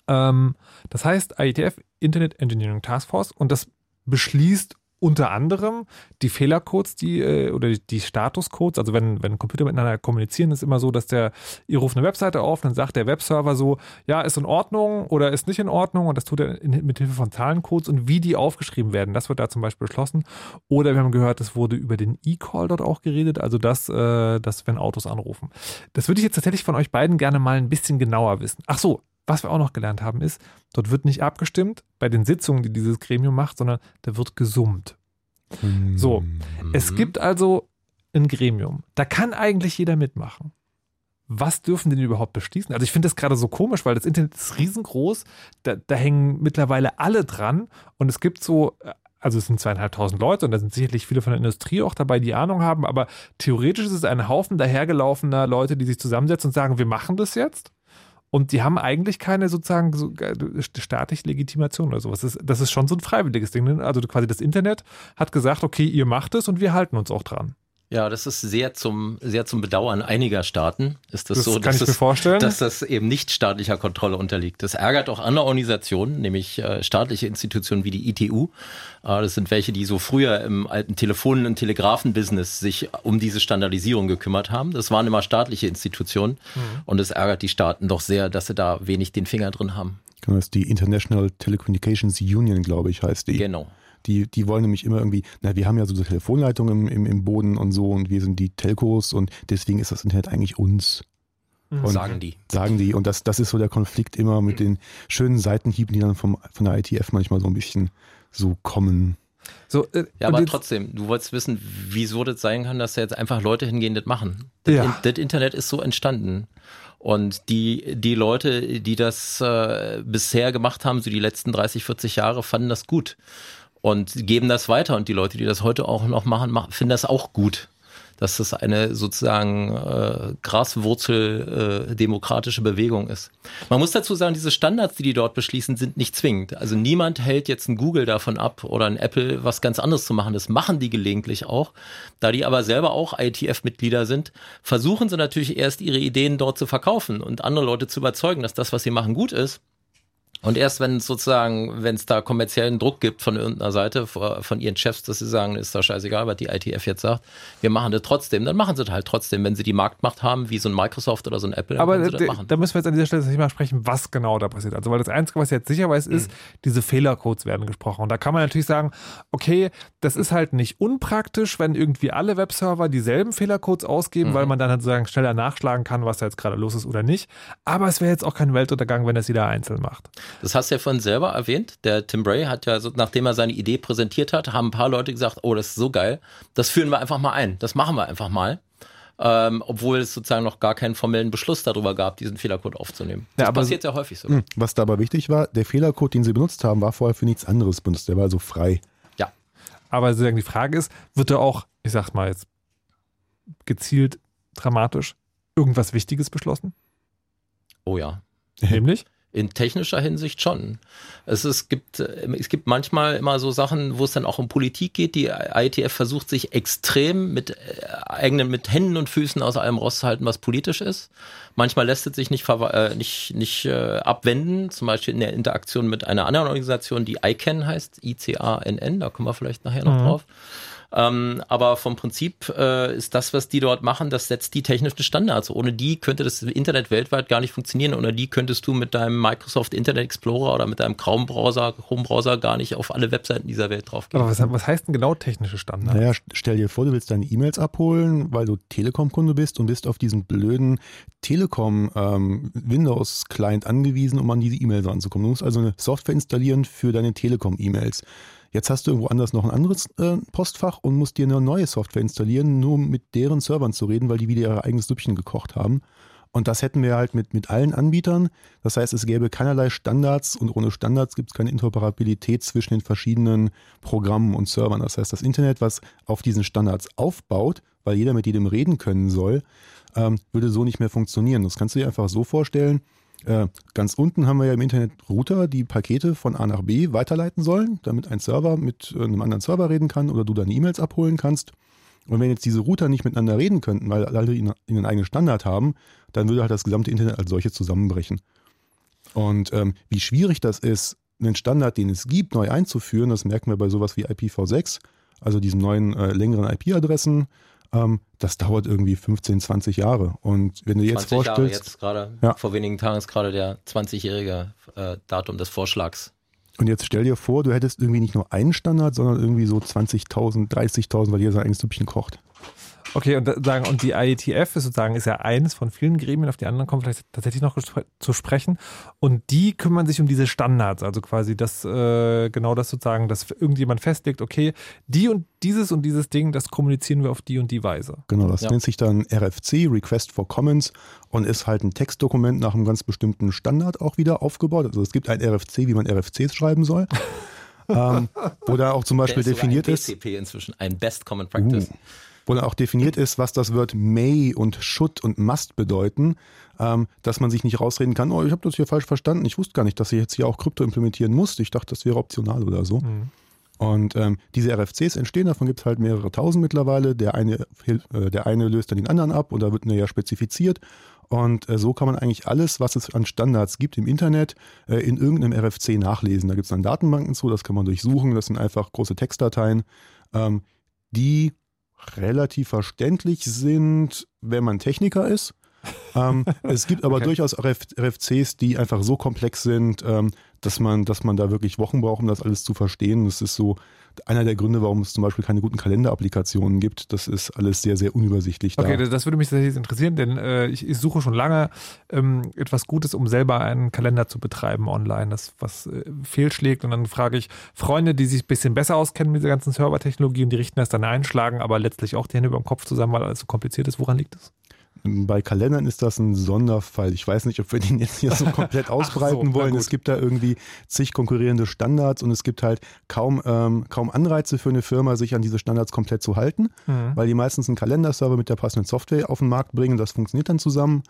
S1: Ähm, das heißt IETF, Internet Engineering Task Force, und das beschließt unter anderem die Fehlercodes, die äh, oder die, Statuscodes, also wenn, wenn Computer miteinander kommunizieren, ist immer so, dass der, ihr ruft eine Webseite auf, dann sagt der Webserver so, ja, ist in Ordnung oder ist nicht in Ordnung und das tut er mit Hilfe von Zahlencodes und wie die aufgeschrieben werden, das wird da zum Beispiel beschlossen. Oder wir haben gehört, es wurde über den E-Call dort auch geredet, also das, äh, das, wenn Autos anrufen. Das würde ich jetzt tatsächlich von euch beiden gerne mal ein bisschen genauer wissen. Ach so, was wir auch noch gelernt haben, ist, dort wird nicht abgestimmt bei den Sitzungen, die dieses Gremium macht, sondern da wird gesummt. So, es gibt also ein Gremium. Da kann eigentlich jeder mitmachen. Was dürfen denn überhaupt beschließen? Also ich finde das gerade so komisch, weil das Internet ist riesengroß. Da, da hängen mittlerweile alle dran und es gibt so also es sind zweieinhalbtausend Leute und da sind sicherlich viele von der Industrie auch dabei, die Ahnung haben, aber theoretisch ist es ein Haufen dahergelaufener Leute, die sich zusammensetzen und sagen, wir machen das jetzt. Und die haben eigentlich keine sozusagen so staatliche Legitimation oder sowas. Das ist, das ist schon so ein freiwilliges Ding. Ne? Also quasi das Internet hat gesagt, okay, ihr macht es und wir halten uns auch dran.
S2: Ja, das ist sehr zum, sehr zum Bedauern einiger Staaten. Ist das,
S1: Das
S2: so,
S1: kann
S2: dass,
S1: ich mir
S2: es,
S1: vorstellen.
S2: dass das eben nicht staatlicher Kontrolle unterliegt. Das ärgert auch andere Organisationen, nämlich äh, staatliche Institutionen wie die ITU. Äh, das sind welche, die so früher im alten Telefonen- und Telegrafenbusiness sich um diese Standardisierung gekümmert haben. Das waren immer staatliche Institutionen.
S1: Mhm.
S2: Und es ärgert die Staaten doch sehr, dass sie da wenig den Finger drin haben.
S3: Genau, Das ist die International Telecommunications Union, glaube ich, heißt die.
S2: Genau.
S3: Die, die wollen nämlich immer irgendwie, na, wir haben ja so eine Telefonleitung im, im, im Boden und so und wir sind die Telcos und deswegen ist das Internet eigentlich uns. Und
S2: sagen die.
S3: Sagen die. Und das, das ist so der Konflikt immer mit den schönen Seitenhieben, die dann vom, von der ITF manchmal so ein bisschen so kommen.
S1: So, äh,
S2: ja, aber trotzdem, du wolltest wissen, wieso das sein kann, dass da jetzt einfach Leute hingehen, das machen. Das,
S1: Ja.
S2: in, das Internet ist so entstanden. Und die, die Leute, die das äh, bisher gemacht haben, so die letzten 30, 40 Jahre, fanden das gut und geben das weiter. Und die Leute, die das heute auch noch machen, machen finden das auch gut. Dass das eine sozusagen äh, Graswurzel äh, demokratische Bewegung ist. Man muss dazu sagen, diese Standards, die die dort beschließen, sind nicht zwingend. Also niemand hält jetzt ein Google davon ab oder ein Apple was ganz anderes zu machen. Das machen die gelegentlich auch. Da die aber selber auch ITF-Mitglieder sind, versuchen sie natürlich erst ihre Ideen dort zu verkaufen und andere Leute zu überzeugen, dass das, was sie machen, gut ist. Und erst wenn es sozusagen, wenn es da kommerziellen Druck gibt von irgendeiner Seite, von ihren Chefs, dass sie sagen, ist doch scheißegal, was die ITF jetzt sagt, wir machen das trotzdem, dann machen sie das halt trotzdem. Wenn sie die Marktmacht haben, wie so ein Microsoft oder so ein Apple,
S1: Aber
S2: können sie das
S1: d-
S2: machen.
S1: da müssen wir jetzt an dieser Stelle nicht mal sprechen, was genau da passiert. Also, weil das Einzige, was jetzt sicher weiß,
S2: Mhm.
S1: ist, diese Fehlercodes werden gesprochen. Und da kann man natürlich sagen, okay, das ist halt nicht unpraktisch, wenn irgendwie alle Webserver dieselben Fehlercodes ausgeben,
S2: Mhm.
S1: weil man dann halt sozusagen schneller nachschlagen kann, was da jetzt gerade los ist oder nicht. Aber es wäre jetzt auch kein Weltuntergang, wenn das jeder einzeln macht.
S2: Das hast du ja vorhin selber erwähnt. Der Tim Bray hat ja, so, nachdem er seine Idee präsentiert hat, haben ein paar Leute gesagt, oh, das ist so geil, das führen wir einfach mal ein. Das machen wir einfach mal. Ähm, obwohl es sozusagen noch gar keinen formellen Beschluss darüber gab, diesen Fehlercode aufzunehmen. Das
S3: aber-
S2: passiert ja häufig so.
S3: Hm, Was da aber wichtig war, der Fehlercode, den sie benutzt haben, war vorher für nichts anderes benutzt. Der war also frei.
S2: Ja.
S1: Aber sozusagen die Frage ist, wird da auch, ich sag mal jetzt, gezielt dramatisch irgendwas Wichtiges beschlossen?
S2: Oh ja.
S1: Nämlich?
S2: In technischer Hinsicht schon. Es, ist, gibt, es gibt manchmal immer so Sachen, wo es dann auch um Politik geht. Die IETF versucht sich extrem mit äh, eigenen, mit Händen und Füßen aus allem rauszuhalten, was politisch ist. Manchmal lässt es sich nicht, äh, nicht, nicht äh, abwenden, zum Beispiel in der Interaktion mit einer anderen Organisation, die ICANN heißt, I-C-A-N-N, da kommen wir vielleicht nachher noch
S1: Mhm.
S2: drauf. Ähm, aber vom Prinzip äh, ist das, was die dort machen, das setzt die technischen Standards. Ohne die könnte das Internet weltweit gar nicht funktionieren. Ohne die könntest du mit deinem Microsoft Internet Explorer oder mit deinem Chrome-Browser, Chrome-Browser gar nicht auf alle Webseiten dieser Welt draufgehen.
S1: Aber was, was heißt denn genau technische Standards?
S3: Naja, st- stell dir vor, du willst deine E-Mails abholen, weil du Telekom-Kunde bist und bist auf diesen blöden Telekom-Windows-Client angewiesen, um an diese E-Mails ranzukommen. Du musst also eine Software installieren für deine Telekom-E-Mails. Jetzt hast du irgendwo anders noch ein anderes äh, Postfach und musst dir eine neue Software installieren, nur um mit deren Servern zu reden, weil die wieder ihr eigenes Süppchen gekocht haben. Und das hätten wir halt mit, mit allen Anbietern. Das heißt, es gäbe keinerlei Standards und ohne Standards gibt es keine Interoperabilität zwischen den verschiedenen Programmen und Servern. Das heißt, das Internet, was auf diesen Standards aufbaut, weil jeder mit jedem reden können soll, ähm, würde so nicht mehr funktionieren. Das kannst du dir einfach so vorstellen. Äh, ganz unten haben wir ja im Internet Router, die Pakete von A nach B weiterleiten sollen, damit ein Server mit äh, einem anderen Server reden kann oder du deine E-Mails abholen kannst. Und wenn jetzt diese Router nicht miteinander reden könnten, weil alle ihren eigenen Standard haben, dann würde halt das gesamte Internet als solches zusammenbrechen. Und ähm, wie schwierig das ist, einen Standard, den es gibt, neu einzuführen, das merken wir bei sowas wie IPv6, also diesen neuen äh, längeren IP-Adressen. Ähm, das dauert irgendwie 15, 20 Jahre. Und wenn du jetzt
S2: 20 Jahre
S3: vorstellst,
S2: jetzt gerade,
S3: Ja.
S2: vor wenigen Tagen ist gerade der 20-jährige äh, Datum des Vorschlags.
S3: und jetzt stell dir vor, du hättest irgendwie nicht nur einen Standard, sondern irgendwie so 20.000, 30.000, weil jeder sein eigenes Süppchen kocht.
S1: Okay, und, sagen, und die IETF ist sozusagen ist ja eines von vielen Gremien, auf die anderen kommen vielleicht tatsächlich noch zu sprechen. Und die kümmern sich um diese Standards, also quasi das, äh, genau das sozusagen, dass irgendjemand festlegt, okay, die und dieses und dieses Ding, das kommunizieren wir auf die und die Weise.
S3: Genau, das
S1: Ja.
S3: nennt sich dann RFC, Request for Comments, und ist halt ein Textdokument nach einem ganz bestimmten Standard auch wieder aufgebaut. Also es gibt ein RFC, wie man RFCs schreiben soll. ähm, wo da auch zum Beispiel
S2: Der ist
S3: definiert
S2: ein
S3: ist,
S2: BCP inzwischen, ein Best Common Practice.
S3: Uh, wo dann auch definiert ist, was das Wort may und should und must bedeuten, ähm, dass man sich nicht rausreden kann, oh, ich habe das hier falsch verstanden, ich wusste gar nicht, dass ich jetzt hier auch Krypto implementieren muss, ich dachte, das wäre optional oder so. Und ähm, diese RFCs entstehen, davon gibt es halt mehrere tausend mittlerweile. Der eine, äh, der eine löst dann den anderen ab und da wird näher spezifiziert. Und äh, so kann man eigentlich alles, was es an Standards gibt im Internet, äh, in irgendeinem RFC nachlesen. Da gibt es dann Datenbanken zu, das kann man durchsuchen. Das sind einfach große Textdateien, ähm, die relativ verständlich sind, wenn man Techniker ist. Ähm, es gibt aber okay. durchaus RF, RFCs, die einfach so komplex sind, ähm, dass man, dass man da wirklich Wochen braucht, um das alles zu verstehen. Das ist so einer der Gründe, warum es zum Beispiel keine guten Kalenderapplikationen gibt. Das ist alles sehr, sehr unübersichtlich.
S1: Da. Okay, das würde mich tatsächlich interessieren, denn äh, ich, ich, suche schon lange ähm, etwas Gutes, um selber einen Kalender zu betreiben online, das was äh, fehlschlägt. Und dann frage ich Freunde, die sich ein bisschen besser auskennen mit dieser ganzen Servertechnologie und die richten das dann einschlagen, aber letztlich auch die Hände über dem Kopf zusammen, weil alles so kompliziert ist. Woran liegt das?
S3: Bei Kalendern ist das ein Sonderfall. Ich weiß nicht, ob wir den jetzt hier so komplett ausbreiten so, wollen. Es gibt da irgendwie zig konkurrierende Standards und es gibt halt kaum, ähm, kaum Anreize für eine Firma, sich an diese Standards komplett zu halten, mhm. weil die meistens einen Kalenderserver mit der passenden Software auf den Markt bringen. Das funktioniert dann zusammen.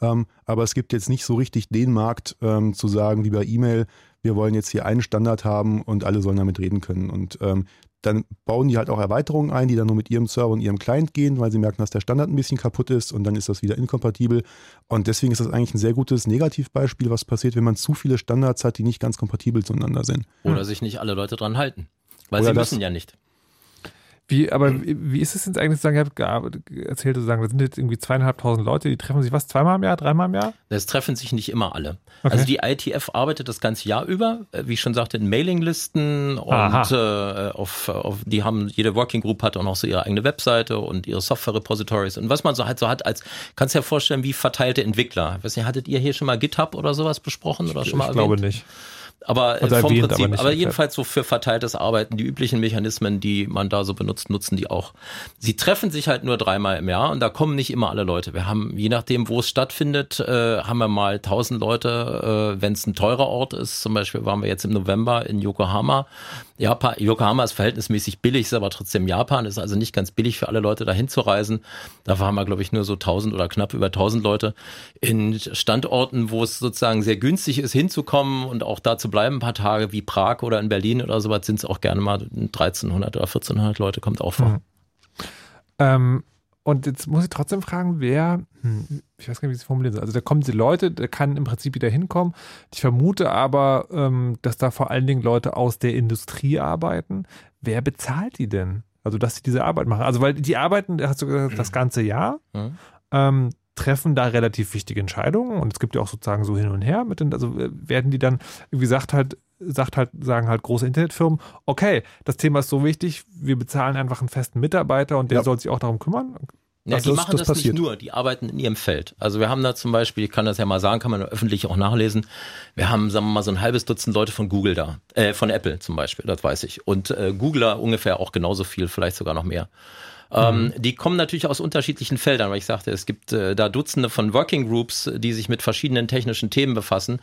S3: Ähm, aber es gibt jetzt nicht so richtig den Markt ähm, zu sagen, wie bei E-Mail, wir wollen jetzt hier einen Standard haben und alle sollen damit reden können. Und ähm, dann bauen die halt auch Erweiterungen ein, die dann nur mit ihrem Server und ihrem Client gehen, weil sie merken, dass der Standard ein bisschen kaputt ist und dann ist das wieder inkompatibel. Und deswegen ist das eigentlich ein sehr gutes Negativbeispiel, was passiert, wenn man zu viele Standards hat, die nicht ganz kompatibel zueinander sind.
S2: Oder sich nicht alle Leute dran halten. Weil Oder sie müssen ja nicht.
S1: Wie, aber wie ist es jetzt eigentlich zu sagen, ich habe erzählt, sozusagen, da sind jetzt irgendwie zweieinhalbtausend Leute, die treffen sich was, zweimal im Jahr, dreimal im Jahr?
S2: Das treffen sich nicht immer alle. Okay. Also die ITF arbeitet das ganze Jahr über, äh, wie ich schon sagte, in Mailinglisten und äh, auf, auf, die haben, jede Working Group hat auch noch so ihre eigene Webseite und ihre Software Repositories und was man so halt so hat als, kannst du dir vorstellen, wie verteilte Entwickler. Ich weiß nicht, hattet ihr hier schon mal GitHub oder sowas besprochen oder schon mal
S1: ich erwähnt? glaube nicht.
S2: Aber äh, vom erwähnt, Prinzip, aber, aber jedenfalls so für verteiltes Arbeiten, die üblichen Mechanismen, die man da so benutzt, nutzen die auch. Sie treffen sich halt nur dreimal im Jahr und da kommen nicht immer alle Leute. Wir haben, je nachdem, wo es stattfindet, äh, haben wir mal tausend Leute, äh, wenn es ein teurer Ort ist. Zum Beispiel waren wir jetzt im November in Yokohama. Japan, Yokohama ist verhältnismäßig billig, ist aber trotzdem Japan, ist also nicht ganz billig für alle Leute dahin zu reisen. Da waren wir, glaube ich, nur so 1000 oder knapp über 1000 Leute in Standorten, wo es sozusagen sehr günstig ist, hinzukommen und auch da zu bleiben, ein paar Tage wie Prag oder in Berlin oder sowas, sind es auch gerne mal 1300 oder 1400 Leute, kommt auch vor. Mhm.
S1: Ähm, und jetzt muss ich trotzdem fragen, wer, hm, ich weiß gar nicht, wie es formulieren soll. Also da kommen die Leute, der kann im Prinzip wieder hinkommen. Ich vermute aber, ähm, dass da vor allen Dingen Leute aus der Industrie arbeiten. Wer bezahlt die denn? Also, dass sie diese Arbeit machen. Also, weil die arbeiten, hast du gesagt, das ganze Jahr, mhm. ähm, treffen da relativ wichtige Entscheidungen und es gibt ja auch sozusagen so hin und her mit den, also äh, werden die dann, wie gesagt, halt sagt halt, sagen halt große Internetfirmen, okay, das Thema ist so wichtig, wir bezahlen einfach einen festen Mitarbeiter und der ja. soll sich auch darum kümmern.
S2: Ja, die das, machen das, das nicht nur, die arbeiten in ihrem Feld. Also wir haben da zum Beispiel, ich kann das ja mal sagen, kann man öffentlich auch nachlesen, wir haben, sagen wir mal, so ein halbes Dutzend Leute von Google da, äh, von Apple zum Beispiel, das weiß ich. Und äh, Googler ungefähr auch genauso viel, vielleicht sogar noch mehr. Ähm, mhm. die kommen natürlich aus unterschiedlichen Feldern, weil ich sagte, es gibt äh, da Dutzende von Working Groups, die sich mit verschiedenen technischen Themen befassen.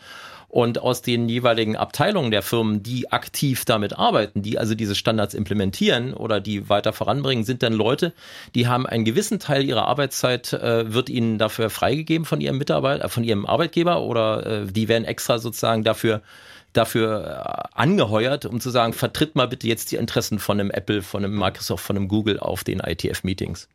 S2: Und aus den jeweiligen Abteilungen der Firmen, die aktiv damit arbeiten, die also diese Standards implementieren oder die weiter voranbringen, sind dann Leute, die haben einen gewissen Teil ihrer Arbeitszeit, äh, wird ihnen dafür freigegeben von ihrem Mitarbeiter, äh, von ihrem Arbeitgeber oder äh, die werden extra sozusagen dafür dafür äh, angeheuert, um zu sagen, vertritt mal bitte jetzt die Interessen von einem Apple, von einem Microsoft, von einem Google auf den ITF-Meetings.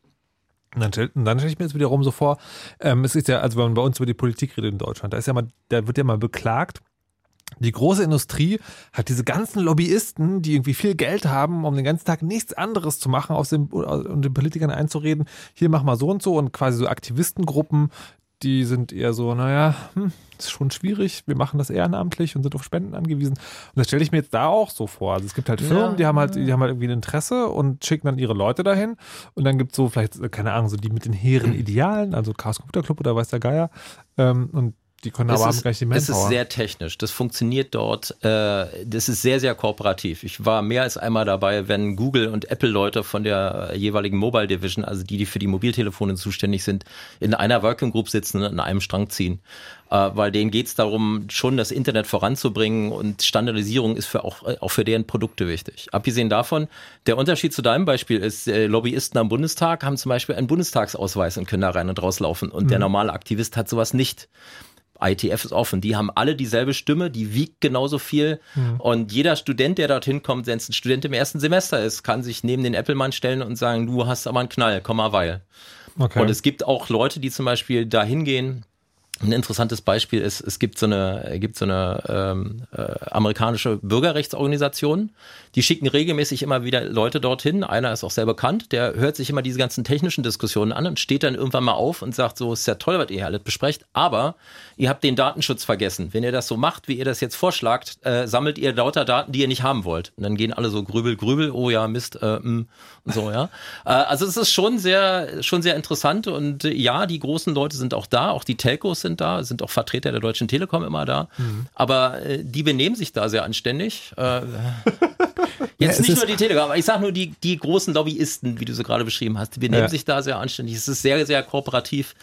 S1: Dann, dann stelle ich mir jetzt wiederum so vor, ähm, es ist ja, also wenn man bei uns über die Politik redet in Deutschland, da ist ja mal, da wird ja mal beklagt, die große Industrie hat diese ganzen Lobbyisten, die irgendwie viel Geld haben, um den ganzen Tag nichts anderes zu machen, aus dem, und den Politikern einzureden, hier mach mal so und so und quasi so Aktivistengruppen, die sind eher so, naja, hm, ist schon schwierig, wir machen das ehrenamtlich und sind auf Spenden angewiesen. Und das stelle ich mir jetzt da auch so vor. Also es gibt halt Firmen, ja. die haben halt, die haben halt irgendwie ein Interesse und schicken dann ihre Leute dahin. Und dann gibt es so vielleicht, keine Ahnung, so die mit den hehren Idealen, also Chaos Computer Club oder weiß der Geier. Ähm, und die können aber haben gleich die Manpower.
S2: Es ist sehr technisch. Das funktioniert dort. Äh, das ist sehr, sehr kooperativ. Ich war mehr als einmal dabei, wenn Google und Apple Leute von der jeweiligen Mobile Division, also die, die für die Mobiltelefone zuständig sind, in einer Working Group sitzen und an einem Strang ziehen. Äh, weil denen geht es darum, schon das Internet voranzubringen und Standardisierung ist für auch, auch für deren Produkte wichtig. Abgesehen davon, der Unterschied zu deinem Beispiel ist, äh, Lobbyisten am Bundestag haben zum Beispiel einen Bundestagsausweis und können da rein und rauslaufen. Und mhm. der normale Aktivist hat sowas nicht. ITF ist offen. Die haben alle dieselbe Stimme, die wiegt genauso viel. Mhm. Und jeder Student, der dorthin kommt, wenn es ein Student im ersten Semester ist, kann sich neben den Apple-Mann stellen und sagen, du hast aber einen Knall, komm mal weil. Okay. Und es gibt auch Leute, die zum Beispiel da hingehen, ein interessantes Beispiel ist, es gibt so eine, gibt so eine ähm, äh, amerikanische Bürgerrechtsorganisation, die schicken regelmäßig immer wieder Leute dorthin. Einer ist auch sehr bekannt, der hört sich immer diese ganzen technischen Diskussionen an und steht dann irgendwann mal auf und sagt so, ist ja toll, was ihr hier alles besprecht, aber ihr habt den Datenschutz vergessen. Wenn ihr das so macht, wie ihr das jetzt vorschlagt, äh, sammelt ihr lauter Daten, die ihr nicht haben wollt. Und dann gehen alle so grübel, grübel, oh ja, Mist, äh, mh, und so, ja. Äh, also es ist schon sehr, schon sehr interessant und äh, ja, die großen Leute sind auch da, auch die Telcos sind da, sind auch Vertreter der Deutschen Telekom immer da. Mhm. Aber äh, die benehmen sich da sehr anständig. Äh, jetzt ja, nicht nur die Telekom, aber ich sage nur die, die großen Lobbyisten, wie du sie gerade beschrieben hast, die benehmen ja. sich da sehr anständig. Es ist sehr, sehr kooperativ.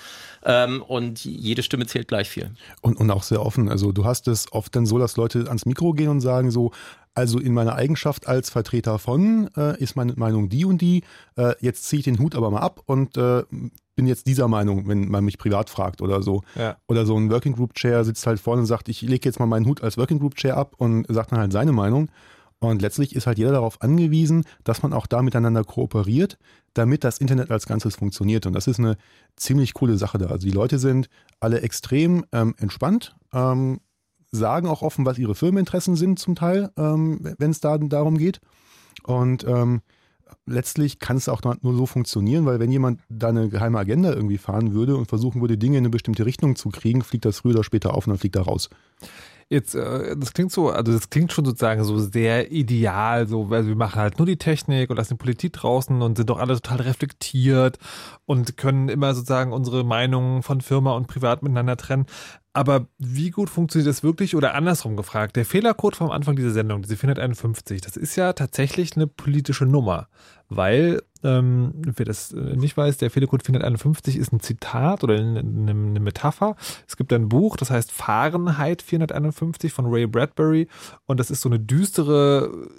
S2: Ähm, und jede Stimme zählt gleich viel.
S3: Und, und auch sehr offen. Also du hast es oft dann so, dass Leute ans Mikro gehen und sagen so, also in meiner Eigenschaft als Vertreter von äh, ist meine Meinung die und die. Äh, jetzt ziehe ich den Hut aber mal ab und äh, bin jetzt dieser Meinung, wenn man mich privat fragt oder so. Ja. Oder so ein Working Group Chair sitzt halt vorne und sagt, ich lege jetzt mal meinen Hut als Working Group Chair ab und sagt dann halt seine Meinung. Und letztlich ist halt jeder darauf angewiesen, dass man auch da miteinander kooperiert, damit das Internet als Ganzes funktioniert. Und das ist eine ziemlich coole Sache da. Also die Leute sind alle extrem ähm, entspannt, ähm, sagen auch offen, was ihre Firmeninteressen sind zum Teil, ähm, wenn es da darum geht. Und ähm, letztlich kann es auch nur so funktionieren, weil wenn jemand da eine geheime Agenda irgendwie fahren würde und versuchen würde, Dinge in eine bestimmte Richtung zu kriegen, fliegt das früher oder später auf und dann fliegt er raus.
S1: Jetzt, äh, das klingt so, also das klingt schon sozusagen so sehr ideal, so, weil wir machen halt nur die Technik und lassen die Politik draußen und sind doch alle total reflektiert und können immer sozusagen unsere Meinungen von Firma und Privat miteinander trennen. Aber wie gut funktioniert das wirklich? Oder andersrum gefragt, der Fehlercode vom Anfang dieser Sendung, diese 451, das ist ja tatsächlich eine politische Nummer. Weil, ähm, wer das äh, nicht weiß, der Fehlercode 451 ist ein Zitat oder eine, eine Metapher. Es gibt ein Buch, das heißt Fahrenheit 451 von Ray Bradbury. Und das ist so eine düstere,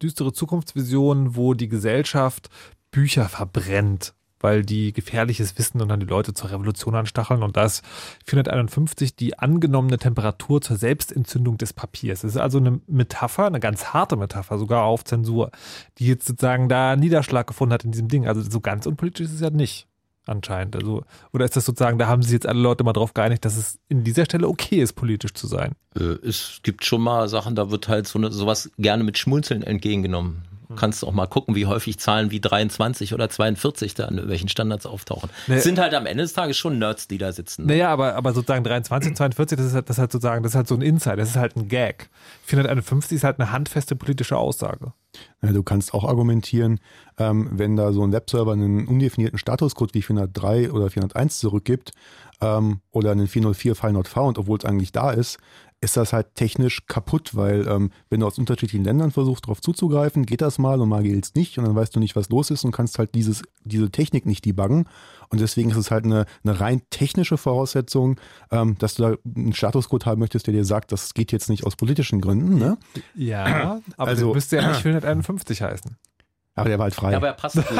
S1: düstere Zukunftsvision, wo die Gesellschaft Bücher verbrennt weil die gefährliches Wissen und dann die Leute zur Revolution anstacheln. Und da ist 451 die angenommene Temperatur zur Selbstentzündung des Papiers. Das ist also eine Metapher, eine ganz harte Metapher, sogar auf Zensur, die jetzt sozusagen da Niederschlag gefunden hat in diesem Ding. Also so ganz unpolitisch ist es ja nicht anscheinend. Also, oder ist das sozusagen, da haben sich jetzt alle Leute mal drauf geeinigt, dass es in dieser Stelle okay ist, politisch zu sein?
S2: Äh, es gibt schon mal Sachen, da wird halt so eine, sowas gerne mit Schmunzeln entgegengenommen. Du kannst auch mal gucken, wie häufig Zahlen wie 23 oder 42 da an welchen Standards auftauchen. Nee. sind halt am Ende des Tages schon Nerds, die da sitzen.
S1: Naja, aber, aber sozusagen 23, 42, das ist, halt, das ist halt sozusagen, das ist halt so ein Insight, das ist halt ein Gag. 451 ist halt eine handfeste politische Aussage.
S3: Ja, du kannst auch argumentieren, ähm, wenn da so ein Webserver einen undefinierten Statuscode wie 403 oder 401 zurückgibt ähm, oder einen 404 File not found, obwohl es eigentlich da ist, ist das halt technisch kaputt, weil ähm, wenn du aus unterschiedlichen Ländern versuchst, darauf zuzugreifen, geht das mal und mal geht es nicht und dann weißt du nicht, was los ist und kannst halt dieses, diese Technik nicht debuggen. Und deswegen ist es halt eine, eine rein technische Voraussetzung, ähm, dass du da einen Statuscode haben möchtest, der dir sagt, das geht jetzt nicht aus politischen Gründen. Ne?
S1: Ja, aber also, müsste ja nicht 451 heißen.
S3: Aber der war halt frei. Ja,
S2: aber er passt gut.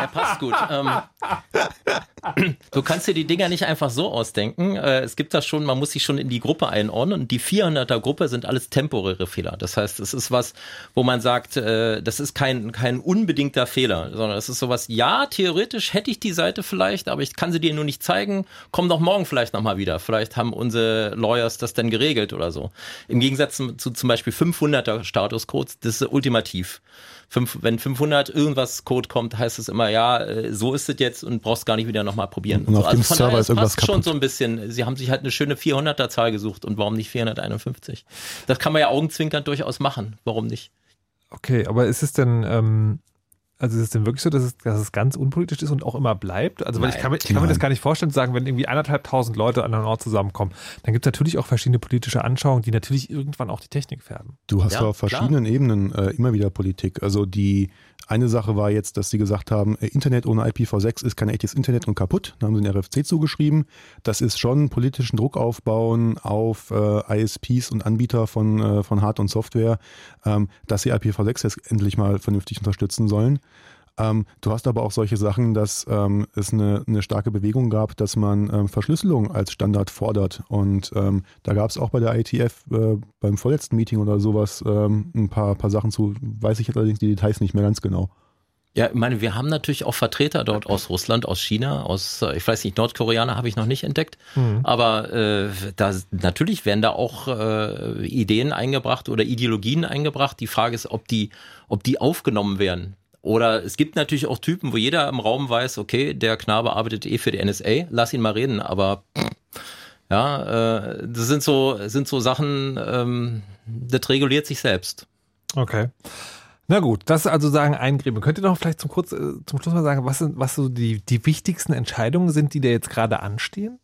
S2: er passt gut. Ähm, du kannst dir die Dinger nicht einfach so ausdenken. Äh, es gibt da schon, man muss sich schon in die Gruppe einordnen und die 400er Gruppe sind alles temporäre Fehler. Das heißt, es ist was, wo man sagt, äh, das ist kein, kein unbedingter Fehler, sondern es ist sowas, ja, theoretisch hätte ich die Seite vielleicht, aber ich kann sie dir nur nicht zeigen. Komm doch morgen vielleicht nochmal wieder. Vielleicht haben unsere Lawyers das dann geregelt oder so. Im Gegensatz zu, zu zum Beispiel 500er Statuscodes, das ist ultimativ fünf, wenn 500 irgendwas Code kommt, heißt es immer, ja, äh, so ist es jetzt und brauchst gar nicht wieder nochmal probieren.
S3: Und, und auf also dem von Server daher, ist irgendwas
S2: kaputt. schon so ein bisschen. Sie haben sich halt eine schöne 400er Zahl gesucht und warum nicht 451? Das kann man ja augenzwinkernd durchaus machen. Warum nicht?
S1: Okay, aber ist es denn, ähm, also ist es denn wirklich so, dass es, dass es ganz unpolitisch ist und auch immer bleibt? Also weil ich kann, mir, ich kann mir das gar nicht vorstellen, zu sagen, wenn irgendwie anderthalbtausend Leute an einem Ort zusammenkommen, dann gibt es natürlich auch verschiedene politische Anschauungen, die natürlich irgendwann auch die Technik färben.
S3: Du hast ja, auf verschiedenen klar. Ebenen äh, immer wieder Politik. Also die eine Sache war jetzt, dass sie gesagt haben, äh, Internet ohne IPv6 ist kein echtes Internet und kaputt. Da haben sie den RFC zugeschrieben. Das ist schon politischen Druck aufbauen auf äh, ISPs und Anbieter von, äh, von Hard- und Software, ähm, dass sie IPv6 jetzt endlich mal vernünftig unterstützen sollen. Ähm, du hast aber auch solche Sachen, dass ähm, es eine, eine, starke Bewegung gab, dass man ähm, Verschlüsselung als Standard fordert. Und ähm, da gab es auch bei der ITF äh, beim vorletzten Meeting oder sowas ähm, ein paar, paar Sachen zu, weiß ich jetzt allerdings die Details nicht mehr ganz genau.
S2: Ja, ich meine, wir haben natürlich auch Vertreter dort aus Russland, aus China, aus, äh, ich weiß nicht, Nordkoreaner habe ich noch nicht entdeckt. Mhm. Aber äh, da natürlich werden da auch äh, Ideen eingebracht oder Ideologien eingebracht. Die Frage ist, ob die, ob die aufgenommen werden. Oder es gibt natürlich auch Typen, wo jeder im Raum weiß, okay, der Knabe arbeitet eh für die NSA, lass ihn mal reden, aber ja, äh, das sind so, sind so Sachen, ähm, das reguliert sich selbst.
S1: Okay. Na gut, das ist also sagen Eingräben. Könnt ihr noch vielleicht zum, kurz, äh, zum Schluss mal sagen, was, sind, was so die, die wichtigsten Entscheidungen sind, die da jetzt gerade anstehen?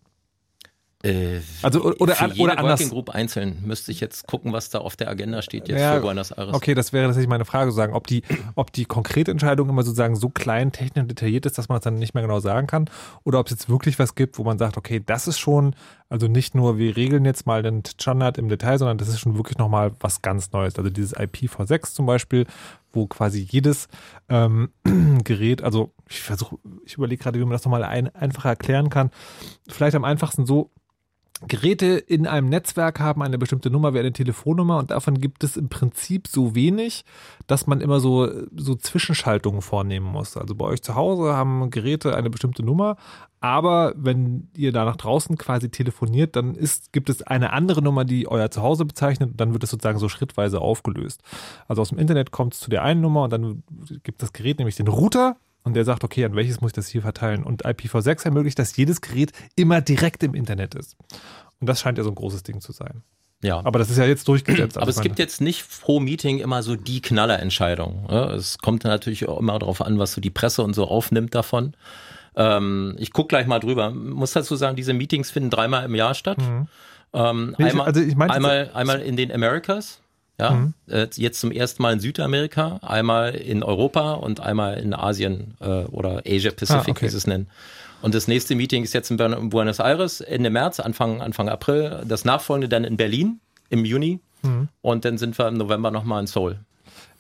S2: Äh, also oder, für jede oder anders. Working Group einzeln müsste ich jetzt gucken, was da auf der Agenda steht jetzt ja, für Buenos Aires.
S1: Okay, das wäre tatsächlich meine Frage, sagen, ob die, ob die konkrete Entscheidung immer sozusagen so klein, technisch und detailliert ist, dass man es dann nicht mehr genau sagen kann, oder ob es jetzt wirklich was gibt, wo man sagt, okay, das ist schon, also nicht nur wir regeln jetzt mal den Standard im Detail, sondern das ist schon wirklich nochmal was ganz Neues. Also dieses IPv6 zum Beispiel, wo quasi jedes ähm, Gerät, also ich versuche, ich überlege gerade, wie man das nochmal ein, einfacher erklären kann. Vielleicht am einfachsten so, Geräte in einem Netzwerk haben eine bestimmte Nummer wie eine Telefonnummer und davon gibt es im Prinzip so wenig, dass man immer so, so Zwischenschaltungen vornehmen muss. Also bei euch zu Hause haben Geräte eine bestimmte Nummer, aber wenn ihr da nach draußen quasi telefoniert, dann ist, gibt es eine andere Nummer, die euer Zuhause bezeichnet und dann wird es sozusagen so schrittweise aufgelöst. Also aus dem Internet kommt es zu der einen Nummer und dann gibt das Gerät nämlich den Router und der sagt, okay, an welches muss ich das hier verteilen? Und IPv6 ermöglicht, dass jedes Gerät immer direkt im Internet ist. Und das scheint ja so ein großes Ding zu sein.
S2: Ja.
S1: Aber das ist ja jetzt durchgesetzt.
S2: Aber es gibt jetzt nicht pro Meeting immer so die Knallerentscheidung. Es kommt natürlich auch immer darauf an, was so die Presse und so aufnimmt davon. Ähm, ich gucke gleich mal drüber. Muss dazu sagen, diese Meetings finden dreimal im Jahr statt. Mhm. Ähm, einmal, also ich mein, einmal, einmal in den Americas, ja, mhm. äh, jetzt zum ersten Mal in Südamerika, einmal in Europa und einmal in Asien äh, oder Asia Pacific, ah, okay. wie sie es nennen. Und das nächste Meeting ist jetzt in Buenos Aires Ende März, Anfang, Anfang April. Das nachfolgende dann in Berlin im Juni. Mhm. Und dann sind wir im November nochmal in Seoul.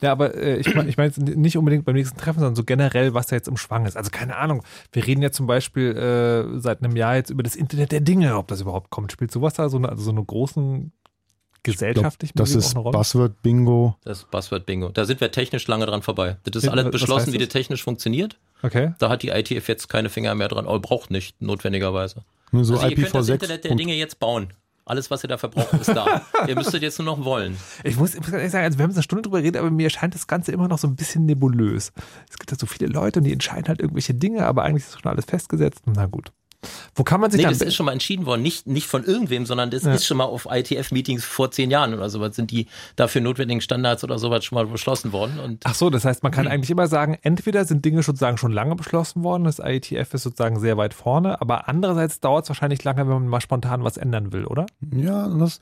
S1: Ja, aber äh, ich meine ich mein jetzt nicht unbedingt beim nächsten Treffen, sondern so generell, was da jetzt im Schwang ist. Also keine Ahnung. Wir reden ja zum Beispiel äh, seit einem Jahr jetzt über das Internet der Dinge, ob das überhaupt kommt. Spielt sowas da so eine, also so eine großen gesellschaftlich
S3: glaub, Das ist Buzzword Bingo.
S2: Das ist Buzzword Bingo. Da sind wir technisch lange dran vorbei. Das ist alles beschlossen, wie das technisch funktioniert.
S1: Okay.
S2: Da hat die ITF jetzt keine Finger mehr dran. Oh, braucht nicht, notwendigerweise.
S3: Nur so also ihr
S2: könnt das Internet der Dinge jetzt bauen. Alles, was ihr da verbraucht, ist da. ihr müsstet jetzt nur noch wollen.
S1: Ich muss, ich muss ehrlich sagen, also wir haben jetzt eine Stunde drüber geredet, aber mir scheint das Ganze immer noch so ein bisschen nebulös. Es gibt ja so viele Leute und die entscheiden halt irgendwelche Dinge, aber eigentlich ist schon alles festgesetzt. Na gut. Wo kann man sich
S2: nee,
S1: dann
S2: das ist schon mal entschieden worden, nicht, nicht von irgendwem, sondern das ja. ist schon mal auf ITF-Meetings vor zehn Jahren oder sowas sind die dafür notwendigen Standards oder sowas schon mal beschlossen worden. Und
S1: Ach so, das heißt, man kann mhm. eigentlich immer sagen, entweder sind Dinge sozusagen schon lange beschlossen worden, das IETF ist sozusagen sehr weit vorne, aber andererseits dauert es wahrscheinlich lange, wenn man mal spontan was ändern will, oder?
S3: Ja, das,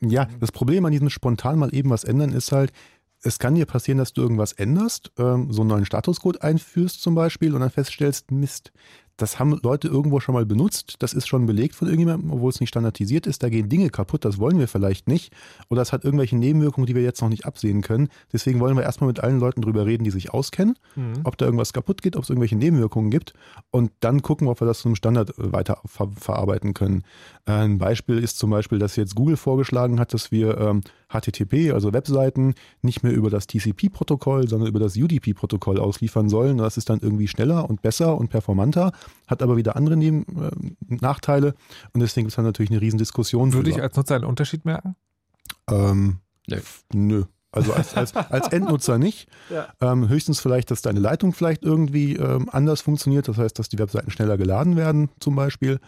S3: ja, das Problem an diesem spontan mal eben was ändern ist halt, es kann dir passieren, dass du irgendwas änderst, ähm, so einen neuen Statuscode einführst zum Beispiel und dann feststellst, Mist, das haben Leute irgendwo schon mal benutzt, das ist schon belegt von irgendjemandem, obwohl es nicht standardisiert ist, da gehen Dinge kaputt, das wollen wir vielleicht nicht. Oder es hat irgendwelche Nebenwirkungen, die wir jetzt noch nicht absehen können. Deswegen wollen wir erstmal mit allen Leuten drüber reden, die sich auskennen, mhm. ob da irgendwas kaputt geht, ob es irgendwelche Nebenwirkungen gibt und dann gucken, ob wir das zum Standard äh, weiter ver verarbeiten können. Ein Beispiel ist zum Beispiel, dass jetzt Google vorgeschlagen hat, dass wir ähm, HTTP, also Webseiten, nicht mehr über das TCP-Protokoll, sondern über das UDP-Protokoll ausliefern sollen. Das ist dann irgendwie schneller und besser und performanter, hat aber wieder andere Neben äh, Nachteile und deswegen ist dann natürlich eine Riesendiskussion.
S1: Würde ich als Nutzer einen Unterschied merken?
S3: Ähm, nö. nö. Also als, als, als Endnutzer nicht. Ja. Ähm, höchstens vielleicht, dass deine Leitung vielleicht irgendwie ähm, anders funktioniert. Das heißt, dass die Webseiten schneller geladen werden, zum Beispiel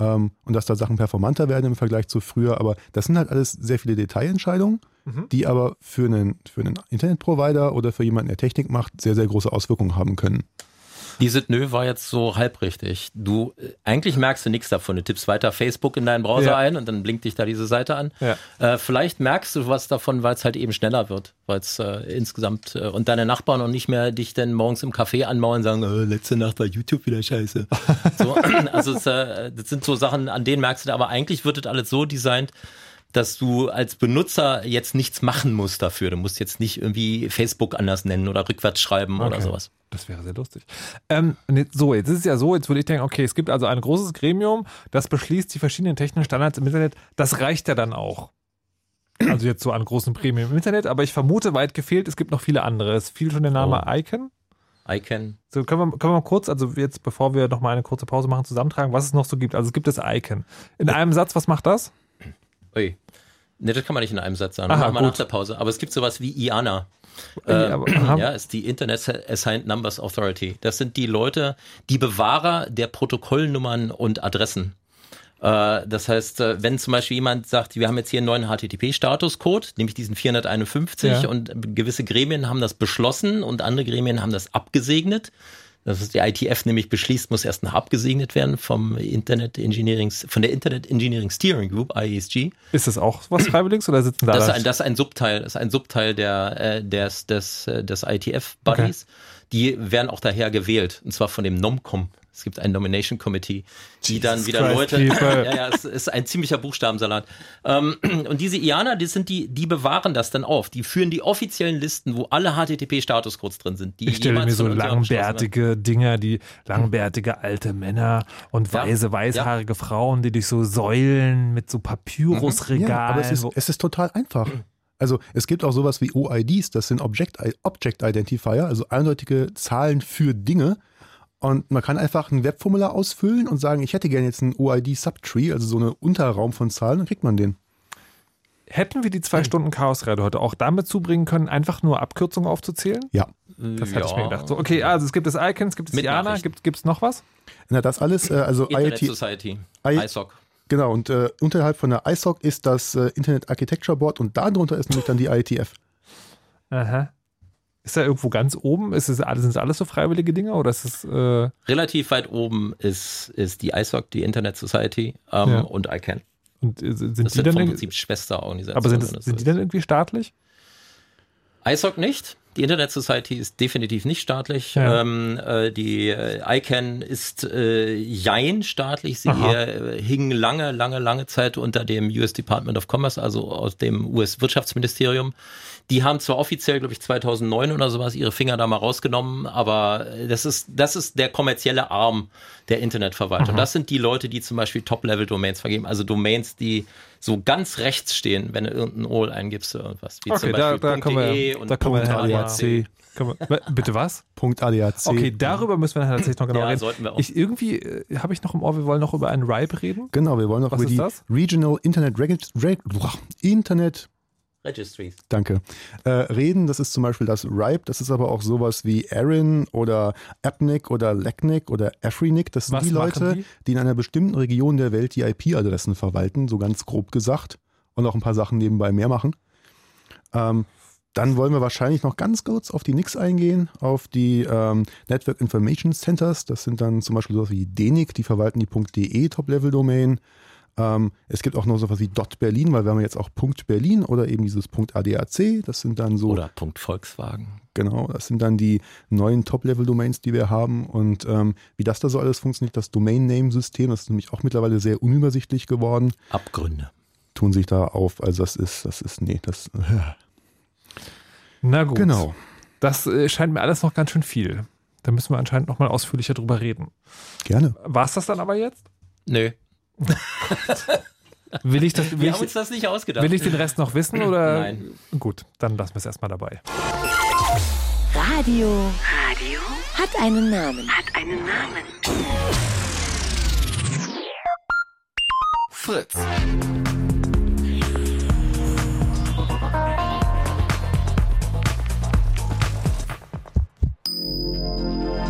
S3: und dass da Sachen performanter werden im Vergleich zu früher. Aber das sind halt alles sehr viele Detailentscheidungen, mhm. die aber für einen, für einen Internetprovider oder für jemanden, der Technik macht, sehr, sehr große Auswirkungen haben können.
S2: Diese Nö war jetzt so halbrichtig. Du, äh, eigentlich merkst du nichts davon. Du tippst weiter Facebook in deinen Browser ja. ein und dann blinkt dich da diese Seite an. Ja. Äh, vielleicht merkst du was davon, weil es halt eben schneller wird. Weil es äh, insgesamt äh, und deine Nachbarn auch nicht mehr dich dann morgens im Café anmauern und sagen, oh, letzte Nacht war YouTube wieder scheiße. so, also es, äh, das sind so Sachen, an denen merkst du, aber eigentlich wird das alles so designt, dass du als Benutzer jetzt nichts machen musst dafür. Du musst jetzt nicht irgendwie Facebook anders nennen oder rückwärts schreiben okay. oder sowas.
S1: Das wäre sehr lustig. Ähm, so, jetzt ist es ja so, jetzt würde ich denken, okay, es gibt also ein großes Gremium, das beschließt die verschiedenen technischen Standards im Internet. Das reicht ja dann auch. Also jetzt so an großen Premium im Internet, aber ich vermute, weit gefehlt, es gibt noch viele andere. Es fiel schon der Name oh. Icon.
S2: ICANN.
S1: So, können wir, können wir mal kurz, also jetzt, bevor wir noch mal eine kurze Pause machen, zusammentragen, was es noch so gibt. Also es gibt das ICANN. In einem Satz, was macht das?
S2: Ui. Ne, das kann man nicht in einem Satz sagen.
S1: Aha,
S2: Machen wir nach der Pause. Aber es gibt sowas wie IANA.
S1: Ja, aber- aha.
S2: ja, ist die Internet Assigned Numbers Authority. Das sind die Leute, die Bewahrer der Protokollnummern und Adressen. Äh, Das heißt, äh, wenn zum Beispiel jemand sagt, wir haben jetzt hier einen neuen HTTP-Statuscode, nämlich diesen 451
S1: Ja.
S2: und gewisse Gremien haben das beschlossen und andere Gremien haben das abgesegnet. Das ist die ITF nämlich beschließt, muss erst noch abgesegnet werden vom Internet Engineering, von der Internet Engineering Steering Group, IESG.
S1: Ist das auch was Freiwilliges oder sitzen da
S2: Das ist ein, das ist ein Subteil, das ist ein Subteil der, äh, des, des, äh, des ITF-Buddies. Die werden auch daher gewählt, und zwar von dem NOMCOM. Es gibt ein Nomination Committee, die dann wieder
S1: Christ,
S2: Leute, ja, ja, es ist ein ziemlicher Buchstabensalat. Ähm, und diese IANA, die sind die, die bewahren das dann auf. Die führen die offiziellen Listen, wo alle HTTP-Statuscodes drin sind. Die
S1: Ich stelle mir so langbärtige Dinger, die langbärtige alte Männer und
S2: Ja,
S1: weiße, weißhaarige Frauen, die durch so Säulen mit so Papyrusregalen.
S3: Ja, aber es ist, es ist total einfach. Also es gibt auch sowas wie OIDs, das sind Object, Object Identifier, also eindeutige Zahlen für Dinge. Und man kann einfach ein Webformular ausfüllen und sagen, ich hätte gerne jetzt einen OID-Subtree, also so einen Unterraum von Zahlen, dann kriegt man den.
S1: Hätten wir die zwei Stunden Chaosrede heute auch damit zubringen können, einfach nur Abkürzungen aufzuzählen?
S3: Ja.
S1: Das hätte ich mir
S2: Ja.
S1: gedacht. So, okay, also es gibt das Icon, es gibt das
S2: Mit Nachrichten.
S1: gibt es noch was?
S3: Na, das alles, äh, also
S2: Internet
S3: IoT,
S2: Society,
S3: I-
S2: ISOC.
S3: genau, und äh, unterhalb von der ISOC ist das äh, Internet Architecture Board und darunter ist nämlich dann die IETF.
S1: Aha. Ist da irgendwo ganz oben? Ist es alles, sind es alles so freiwillige Dinge oder ist es äh,
S2: Relativ weit oben ist, ist die ISOC, die Internet Society ähm,
S1: Ja.
S2: und ICANN.
S1: und äh, sind
S2: Das
S1: die
S2: sind
S1: dann
S2: vom Prinzip Schwesterorganisationen.
S1: aber sind,
S2: das
S1: sind die dann irgendwie staatlich?
S2: ISOC nicht. Die Internet Society ist definitiv nicht staatlich.
S1: Ja.
S2: Ähm, äh, die äh, ICANN ist äh, jein staatlich. Sie äh, hing lange, lange, lange Zeit unter dem US Department of Commerce, also aus dem US-Wirtschaftsministerium. Die haben zwar offiziell, glaube ich, 2009 oder sowas ihre Finger da mal rausgenommen, aber äh, das ist, das ist der kommerzielle Arm der Internetverwaltung. Das sind die Leute, die zum Beispiel Top-Level-Domains vergeben, also Domains, die so ganz rechts stehen, wenn du irgendein OL eingibst oder irgendwas. Wie zum
S1: Okay, da,
S2: Beispiel
S1: da kommen
S2: .de
S1: wir,
S2: und
S1: da kommen wir
S3: ADAC.
S1: Können wir, bitte was?
S3: Punkt ADAC.
S1: Okay, darüber müssen wir nachher tatsächlich noch genau
S2: Ja,
S1: reden.
S2: sollten wir auch.
S1: Ich irgendwie äh, habe ich noch im Ohr, wir wollen noch über einen RIPE reden.
S3: Genau, wir wollen noch
S1: Was
S3: über
S1: ist
S3: die
S1: das?
S3: Regional Internet, Reg Reg Internet
S2: Registries.
S3: Danke. Äh, reden, das ist zum Beispiel das RIPE, das ist aber auch sowas wie Erin oder Appnik oder Lecnik oder Afrinik. Das sind
S1: Was
S3: die Leute,
S1: die?
S3: die? in einer bestimmten Region der Welt die IP-Adressen verwalten, so ganz grob gesagt. Und auch ein paar Sachen nebenbei mehr machen. Ähm, dann wollen wir wahrscheinlich noch ganz kurz auf die NICs eingehen, auf die ähm, Network Information Centers. Das sind dann zum Beispiel sowas wie DENIC, die verwalten die .de Top-Level-Domain. Ähm, es gibt auch noch sowas wie .berlin, weil wir haben jetzt auch .berlin oder eben dieses .adac. Das sind dann so
S2: Oder Punkt Volkswagen.
S3: Genau, das sind dann die neuen Top-Level-Domains, die wir haben. Und ähm, wie das da so alles funktioniert, das Domain-Name-System, das ist nämlich auch mittlerweile sehr unübersichtlich geworden,
S2: Abgründe.
S3: tun sich da auf. Also das ist, das ist, nee, das.
S1: Na gut.
S3: Genau.
S1: Das äh, scheint mir alles noch ganz schön viel. Da müssen wir anscheinend noch mal ausführlicher drüber reden.
S3: Gerne.
S1: War es das dann aber jetzt?
S2: Nö.
S1: Will ich, das, will,
S2: Wir haben uns
S1: ich,
S2: das nicht ausgedacht.
S1: will ich den Rest noch wissen oder?
S2: Nein.
S1: Gut, dann lassen wir es erstmal dabei.
S8: Radio. Radio hat einen Namen. Hat einen Namen.
S9: Fritz.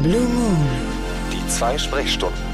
S8: Blue Moon.
S9: Die zwei Sprechstunden.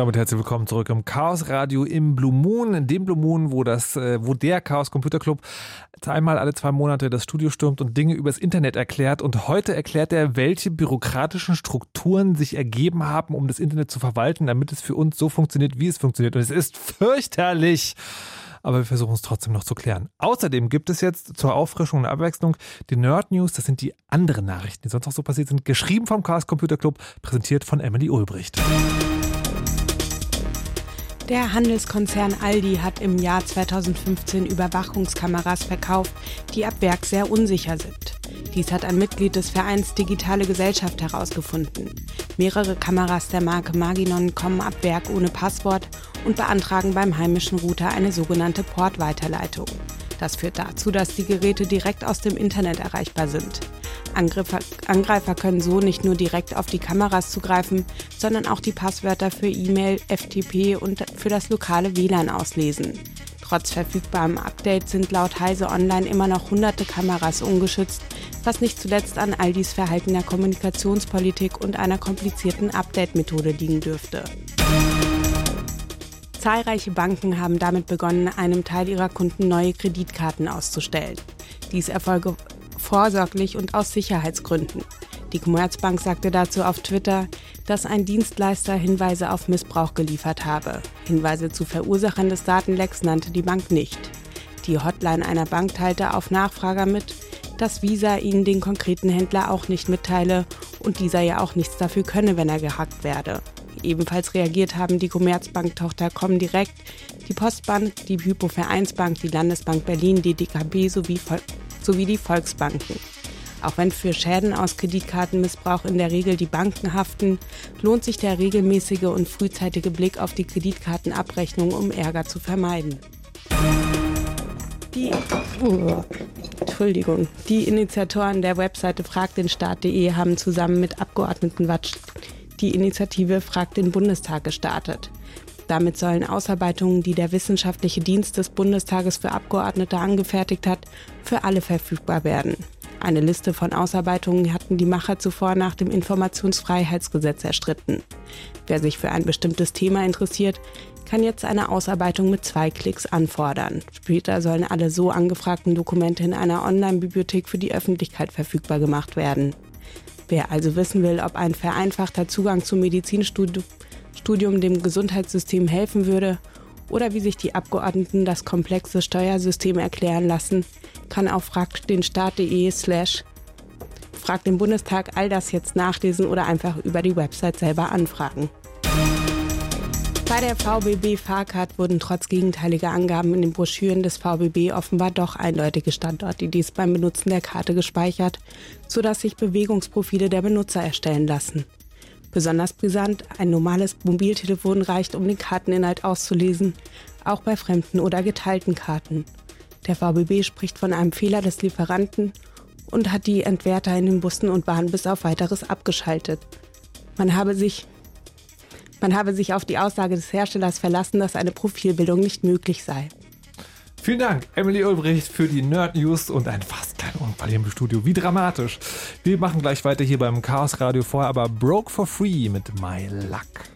S1: Damit herzlich willkommen zurück im Chaos Radio im Blue Moon, dem Blue Moon, wo das, äh, wo der Chaos Computer Club einmal alle zwei Monate das Studio stürmt und Dinge übers Internet erklärt. Und heute erklärt er, welche bürokratischen Strukturen sich ergeben haben, um das Internet zu verwalten, damit es für uns so funktioniert, wie es funktioniert. Und es ist fürchterlich aber wir versuchen es trotzdem noch zu klären. Außerdem gibt es jetzt zur Auffrischung und Abwechslung die Nerd News. Das sind die anderen Nachrichten, die sonst noch so passiert sind. Geschrieben vom Chaos Computer Club, präsentiert von Emily Ulbricht.
S10: Der Handelskonzern Aldi hat im Jahr 2015 Überwachungskameras verkauft, die ab Werk sehr unsicher sind. Dies hat ein Mitglied des Vereins Digitale Gesellschaft herausgefunden. Mehrere Kameras der Marke Maginon kommen ab Werk ohne Passwort und beantragen beim heimischen Router eine sogenannte Portweiterleitung. Das führt dazu, dass die Geräte direkt aus dem Internet erreichbar sind. Angreifer, Angreifer können so nicht nur direkt auf die Kameras zugreifen, sondern auch die Passwörter für E-Mail, FTP und für das lokale WLAN auslesen. Trotz verfügbarem Update sind laut Heise Online immer noch hunderte Kameras ungeschützt, was nicht zuletzt an Aldis verhaltener Kommunikationspolitik und einer komplizierten Update-Methode liegen dürfte. Zahlreiche Banken haben damit begonnen, einem Teil ihrer Kunden neue Kreditkarten auszustellen. Dies erfolge vorsorglich und aus Sicherheitsgründen. Die Commerzbank sagte dazu auf Twitter, dass ein Dienstleister Hinweise auf Missbrauch geliefert habe. Hinweise zu Verursachern des Datenlecks nannte die Bank nicht. Die Hotline einer Bank teilte auf Nachfrager mit, dass Visa ihnen den konkreten Händler auch nicht mitteile und dieser ja auch nichts dafür könne, wenn er gehackt werde. Ebenfalls reagiert haben die Commerzbank-Tochter Comdirect, die Postbank, die Hypovereinsbank, die Landesbank Berlin, die DKB sowie Vol sowie die Volksbanken. Auch wenn für Schäden aus Kreditkartenmissbrauch in der Regel die Banken haften, lohnt sich der regelmäßige und frühzeitige Blick auf die Kreditkartenabrechnung, um Ärger zu vermeiden. Die, oh, Entschuldigung, die Initiatoren der Webseite fragtdenstaat.de haben zusammen mit Abgeordneten Watsch die Initiative Frag den Bundestag gestartet. Damit sollen Ausarbeitungen, die der Wissenschaftliche Dienst des Bundestages für Abgeordnete angefertigt hat, für alle verfügbar werden. Eine Liste von Ausarbeitungen hatten die Macher zuvor nach dem Informationsfreiheitsgesetz erstritten. Wer sich für ein bestimmtes Thema interessiert, kann jetzt eine Ausarbeitung mit zwei Klicks anfordern. Später sollen alle so angefragten Dokumente in einer Online-Bibliothek für die Öffentlichkeit verfügbar gemacht werden. Wer also wissen will, ob ein vereinfachter Zugang zum Medizinstudium Studium dem Gesundheitssystem helfen würde oder wie sich die Abgeordneten das komplexe Steuersystem erklären lassen, kann auf fragtdenstaat.de slash frag den Bundestag all das jetzt nachlesen oder einfach über die Website selber anfragen. Bei der VBB Fahrcard wurden trotz gegenteiliger Angaben in den Broschüren des VBB offenbar doch eindeutige Standort-IDs beim Benutzen der Karte gespeichert, sodass sich Bewegungsprofile der Benutzer erstellen lassen. Besonders brisant, ein normales Mobiltelefon reicht, um den Karteninhalt auszulesen, auch bei fremden oder geteilten Karten. Der VBB spricht von einem Fehler des Lieferanten und hat die Entwerter in den Bussen und Bahnen bis auf weiteres abgeschaltet. Man habe sich man habe sich auf die Aussage des Herstellers verlassen, dass eine Profilbildung nicht möglich sei.
S1: Vielen Dank, Emily Ulbricht, für die Nerd News und ein fast kleiner Unfall hier im Studio. Wie dramatisch. Wir machen gleich weiter hier beim Chaos Radio vorher, aber Broke for Free mit My Luck.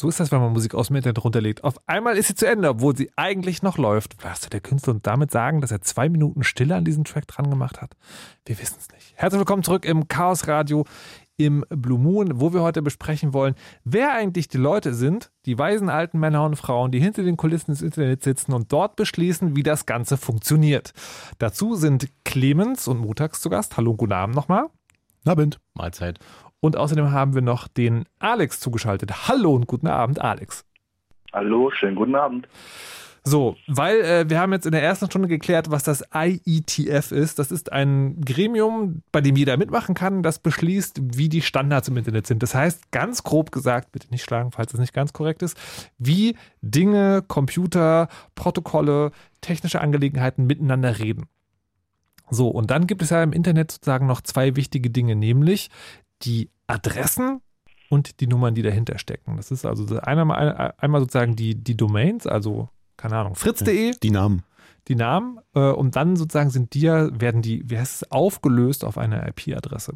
S1: So ist das, wenn man Musik aus dem Internet runterlegt. Auf einmal ist sie zu Ende, obwohl sie eigentlich noch läuft. Was soll der Künstler und damit sagen, dass er zwei Minuten Stille an diesen Track dran gemacht hat? Wir wissen es nicht. Herzlich willkommen zurück im Chaos Radio im Blue Moon, wo wir heute besprechen wollen, wer eigentlich die Leute sind, die weisen alten Männer und Frauen, die hinter den Kulissen des Internets sitzen und dort beschließen, wie das Ganze funktioniert. Dazu sind Clemens und Mutax zu Gast. Hallo und guten Abend nochmal.
S3: Abend.
S2: Mahlzeit.
S1: Und außerdem haben wir noch den Alex zugeschaltet. Hallo und guten Abend, Alex.
S11: Hallo, schönen guten Abend.
S1: So, weil äh, wir haben jetzt in der ersten Stunde geklärt, was das IETF ist. Das ist ein Gremium, bei dem jeder mitmachen kann, das beschließt, wie die Standards im Internet sind. Das heißt, ganz grob gesagt, bitte nicht schlagen, falls es nicht ganz korrekt ist, wie Dinge, Computer, Protokolle, technische Angelegenheiten miteinander reden. So, und dann gibt es ja im Internet sozusagen noch zwei wichtige Dinge, nämlich die Adressen und die Nummern, die dahinter stecken. Das ist also einmal, einmal sozusagen die, die Domains, also keine Ahnung, fritz.de.
S3: Die Namen.
S1: Die Namen. Äh, und dann sozusagen sind die ja, werden die, wie heißt es, aufgelöst auf eine IP-Adresse.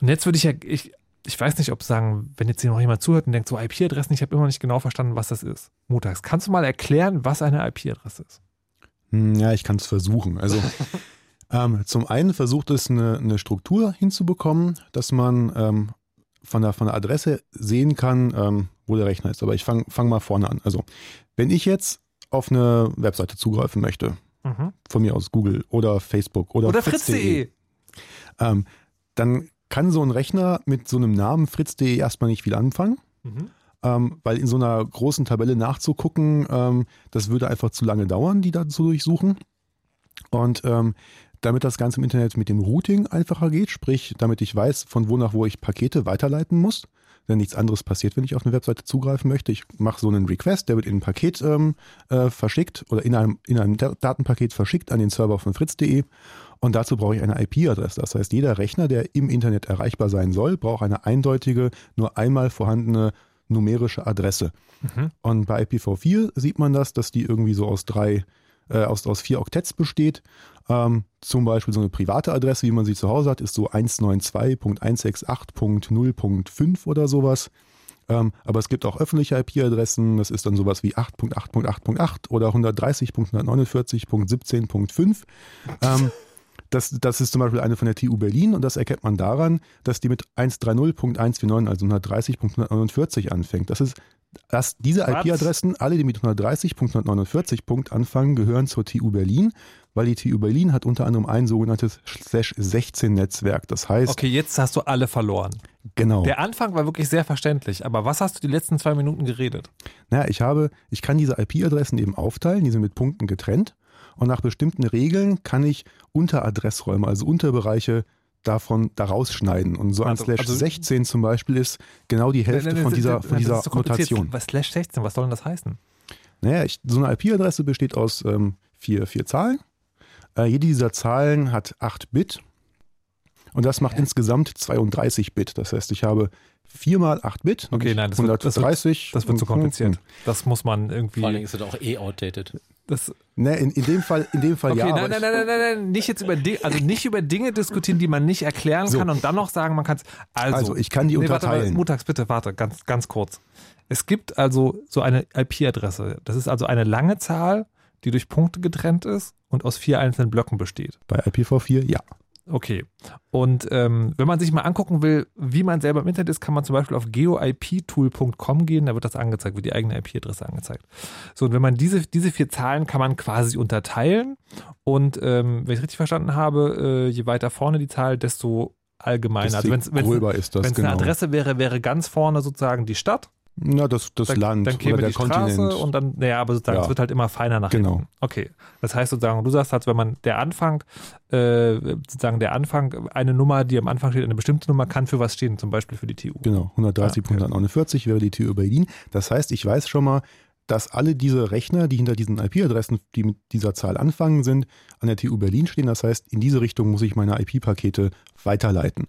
S1: Und jetzt würde ich ja, ich, ich weiß nicht, ob sagen, wenn jetzt hier noch jemand zuhört und denkt, so IP-Adressen, ich habe immer nicht genau verstanden, was das ist. Montags, kannst du mal erklären, was eine IP-Adresse ist?
S3: Hm, ja, ich kann es versuchen. Also ähm, zum einen versucht es eine, eine, Struktur hinzubekommen, dass man ähm, von, der, von der Adresse sehen kann, ähm, wo der Rechner ist. Aber ich fange fang mal vorne an. Also wenn ich jetzt auf eine Webseite zugreifen möchte, mhm. von mir aus Google oder Facebook oder,
S1: oder fritz.de,
S3: ähm, dann kann so ein Rechner mit so einem Namen fritz.de erstmal nicht viel anfangen. Mhm. Ähm, weil in so einer großen Tabelle nachzugucken, ähm, das würde einfach zu lange dauern, die da zu durchsuchen. Und ähm, damit das Ganze im Internet mit dem Routing einfacher geht, sprich, damit ich weiß, von wo nach wo ich Pakete weiterleiten muss, denn nichts anderes passiert, wenn ich auf eine Webseite zugreifen möchte. Ich mache so einen Request, der wird in ein Paket ähm, äh, verschickt oder in einem, in einem Datenpaket verschickt an den Server von fritz.de. Und dazu brauche ich eine IP-Adresse. Das heißt, jeder Rechner, der im Internet erreichbar sein soll, braucht eine eindeutige, nur einmal vorhandene numerische Adresse. Mhm. Und bei IPv4 sieht man das, dass die irgendwie so aus drei, äh, aus, aus vier Oktetts besteht. Ähm, zum Beispiel so eine private Adresse, wie man sie zu Hause hat, ist so 192.168.0.5 oder sowas. Ähm, aber es gibt auch öffentliche IP-Adressen, das ist dann sowas wie 8.8.8.8 oder 130.149.17.5. Ähm, das, das ist zum Beispiel eine von der TU Berlin und das erkennt man daran, dass die mit 130.149, also 130.149 anfängt. Das ist dass diese IP-Adressen, alle, die mit 130.149 anfangen, gehören zur TU Berlin, weil die TU Berlin hat unter anderem ein sogenanntes Slash 16 Netzwerk. Das heißt.
S1: Okay, jetzt hast du alle verloren.
S3: Genau.
S1: Der Anfang war wirklich sehr verständlich, aber was hast du die letzten zwei Minuten geredet?
S3: Naja, ich habe, ich kann diese IP-Adressen eben aufteilen, die sind mit Punkten getrennt. Und nach bestimmten Regeln kann ich Unteradressräume, also Unterbereiche davon da rausschneiden. Und so ein also, Slash also, 16 zum Beispiel ist genau die Hälfte nein, nein, von dieser, von dieser so Notation.
S1: Was Slash 16, was soll denn das heißen?
S3: Naja, ich, so eine IP-Adresse besteht aus ähm, vier, vier Zahlen. Äh, jede dieser Zahlen hat 8 Bit. Und das macht ja. insgesamt 32 Bit. Das heißt, ich habe 4 mal 8 Bit.
S1: Okay, nein, das
S3: 130.
S1: Wird, das wird, das wird zu kompliziert. Das muss man irgendwie.
S2: Vor allem ist es auch eh outdated.
S1: Das,
S3: ne, in, in, dem Fall, in dem Fall
S1: okay,
S3: ja.
S1: Nein, nein, nein, nein, nein, nein, nicht jetzt über Dinge, also nicht über Dinge diskutieren, die man nicht erklären so. kann und dann noch sagen, man kann es. Also,
S3: also, ich kann die nee, unterteilen.
S1: Warte, Mutags, bitte, warte, ganz, ganz kurz. Es gibt also so eine IP-Adresse. Das ist also eine lange Zahl, die durch Punkte getrennt ist und aus vier einzelnen Blöcken besteht.
S3: Bei IPv4 ja.
S1: Okay. Und ähm, wenn man sich mal angucken will, wie man selber im Internet ist, kann man zum Beispiel auf geoiptool.com gehen, da wird das angezeigt, wird die eigene IP-Adresse angezeigt. So, und wenn man diese, diese vier Zahlen kann man quasi unterteilen. Und ähm, wenn ich richtig verstanden habe, äh, je weiter vorne die Zahl, desto allgemeiner.
S3: Also wenn es
S1: genau. eine Adresse wäre, wäre ganz vorne sozusagen die Stadt.
S3: Na, das, das
S1: dann,
S3: Land
S1: dann käme
S3: oder der
S1: die Straße
S3: Kontinent.
S1: und dann, naja, aber sozusagen, ja. es wird halt immer feiner nach
S3: genau.
S1: hinten. Okay. Das heißt sozusagen, du sagst halt, wenn man der Anfang, äh, sozusagen der Anfang, eine Nummer, die am Anfang steht, eine bestimmte Nummer kann für was stehen, zum Beispiel für die TU.
S3: Genau, 130.149 okay. wäre die TU Berlin. Das heißt, ich weiß schon mal, dass alle diese Rechner, die hinter diesen IP-Adressen, die mit dieser Zahl anfangen, sind, an der TU Berlin stehen. Das heißt, in diese Richtung muss ich meine IP-Pakete weiterleiten.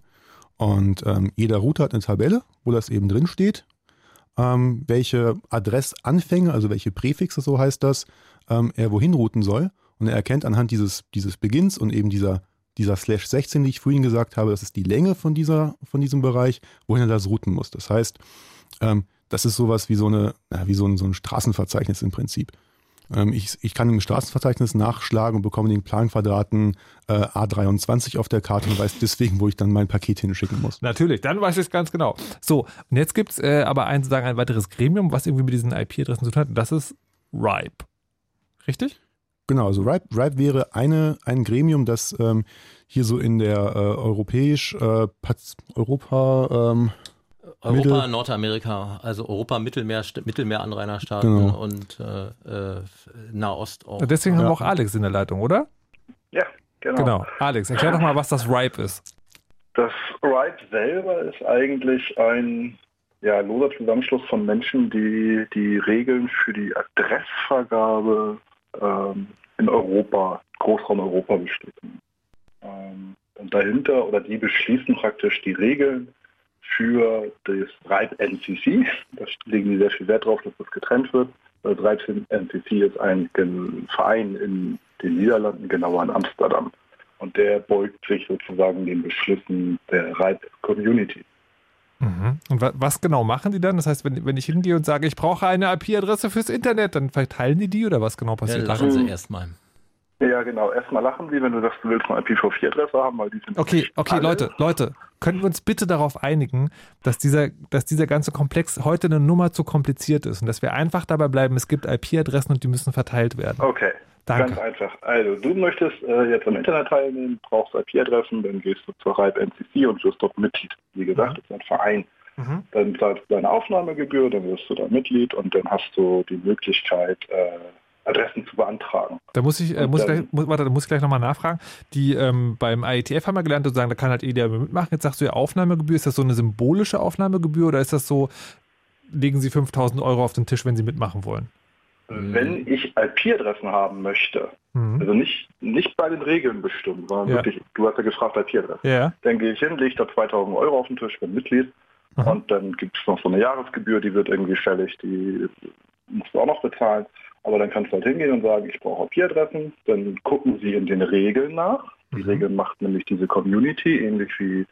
S3: Und ähm, jeder Router hat eine Tabelle, wo das eben drin steht ähm, welche Adressanfänge, also welche Präfixe, so heißt das, ähm, er wohin routen soll. Und er erkennt anhand dieses, dieses Beginns und eben dieser, dieser Slash 16, die ich vorhin gesagt habe, das ist die Länge von, dieser, von diesem Bereich, wohin er das routen muss. Das heißt, ähm, das ist sowas wie so eine, wie so ein, so ein Straßenverzeichnis im Prinzip. Ähm, ich, ich kann im Straßenverzeichnis nachschlagen und bekomme den Planquadraten äh, A23 auf der Karte und weiß deswegen, wo ich dann mein Paket hinschicken muss.
S1: Natürlich, dann weiß ich es ganz genau. So, und jetzt gibt es äh, aber ein, sozusagen ein weiteres Gremium, was irgendwie mit diesen IP-Adressen zu tun hat. Das ist RIPE. Richtig?
S3: Genau, also RIPE, RIPE wäre eine, ein Gremium, das ähm, hier so in der äh, europäisch, äh, Europa, ähm,
S2: Europa, Mittel Nordamerika, also Europa, Mittelmeer, Mittelmeeranrainerstaaten genau. und äh, äh, Nahost auch.
S1: Deswegen ja. haben wir auch Alex in der Leitung, oder?
S11: Ja, genau.
S1: Genau. Alex, erklär doch mal, was das RIPE ist.
S11: Das RIPE selber ist eigentlich ein ja, loser Zusammenschluss von Menschen, die die Regeln für die Adressvergabe ähm, in Europa, Großraum Europa bestätigen. Ähm, und dahinter, oder die beschließen praktisch die Regeln für das RIPE NCC. Da legen die sehr viel Wert drauf, dass das getrennt wird. Das RIPE NCC ist ein Verein in den Niederlanden, genauer in Amsterdam. Und der beugt sich sozusagen den Beschlüssen der RIPE Community.
S1: Mhm. Und was genau machen die dann? Das heißt, wenn, wenn ich hingehe und sage, ich brauche eine IP-Adresse fürs Internet, dann verteilen die die oder was genau passiert?
S2: Ja, lachen sie erstmal.
S11: Ja, genau. Erstmal lachen sie, wenn du sagst, du willst eine IPv4-Adresse haben, weil die sind.
S1: Okay, okay, alle. Leute, Leute, können wir uns bitte darauf einigen, dass dieser, dass dieser ganze Komplex heute eine Nummer zu kompliziert ist und dass wir einfach dabei bleiben, es gibt IP-Adressen und die müssen verteilt werden.
S11: Okay. Danke. Ganz einfach. Also, du möchtest äh, jetzt am Internet teilnehmen, brauchst IP-Adressen, dann gehst du zur RIPE NCC und wirst dort Mitglied. Wie gesagt, mhm. das ist ein Verein. Mhm. Dann zahlst du deine Aufnahmegebühr, dann wirst du da Mitglied und dann hast du die Möglichkeit, äh, Adressen zu beantragen.
S1: Da muss ich, äh, muss, dann, gleich, muss, warte, da muss ich gleich nochmal nachfragen. Die ähm, beim IETF haben wir gelernt, sozusagen, da kann halt jeder mitmachen. Jetzt sagst du ja Aufnahmegebühr. Ist das so eine symbolische Aufnahmegebühr oder ist das so, legen Sie 5000 Euro auf den Tisch, wenn Sie mitmachen wollen?
S11: Wenn ich IP-Adressen haben möchte, mhm. also nicht, nicht bei den Regeln bestimmt, sondern ja. wirklich, du hast ja gefragt IP-Adresse,
S1: ja.
S11: dann gehe ich hin, lege da 2000 Euro auf den Tisch, bin Mitglied mhm. und dann gibt es noch so eine Jahresgebühr, die wird irgendwie fällig, die musst du auch noch bezahlen. Aber dann kannst du halt hingehen und sagen, ich brauche IP-Adressen. Dann gucken sie in den Regeln nach. Die mhm. Regeln macht nämlich diese Community, ähnlich wie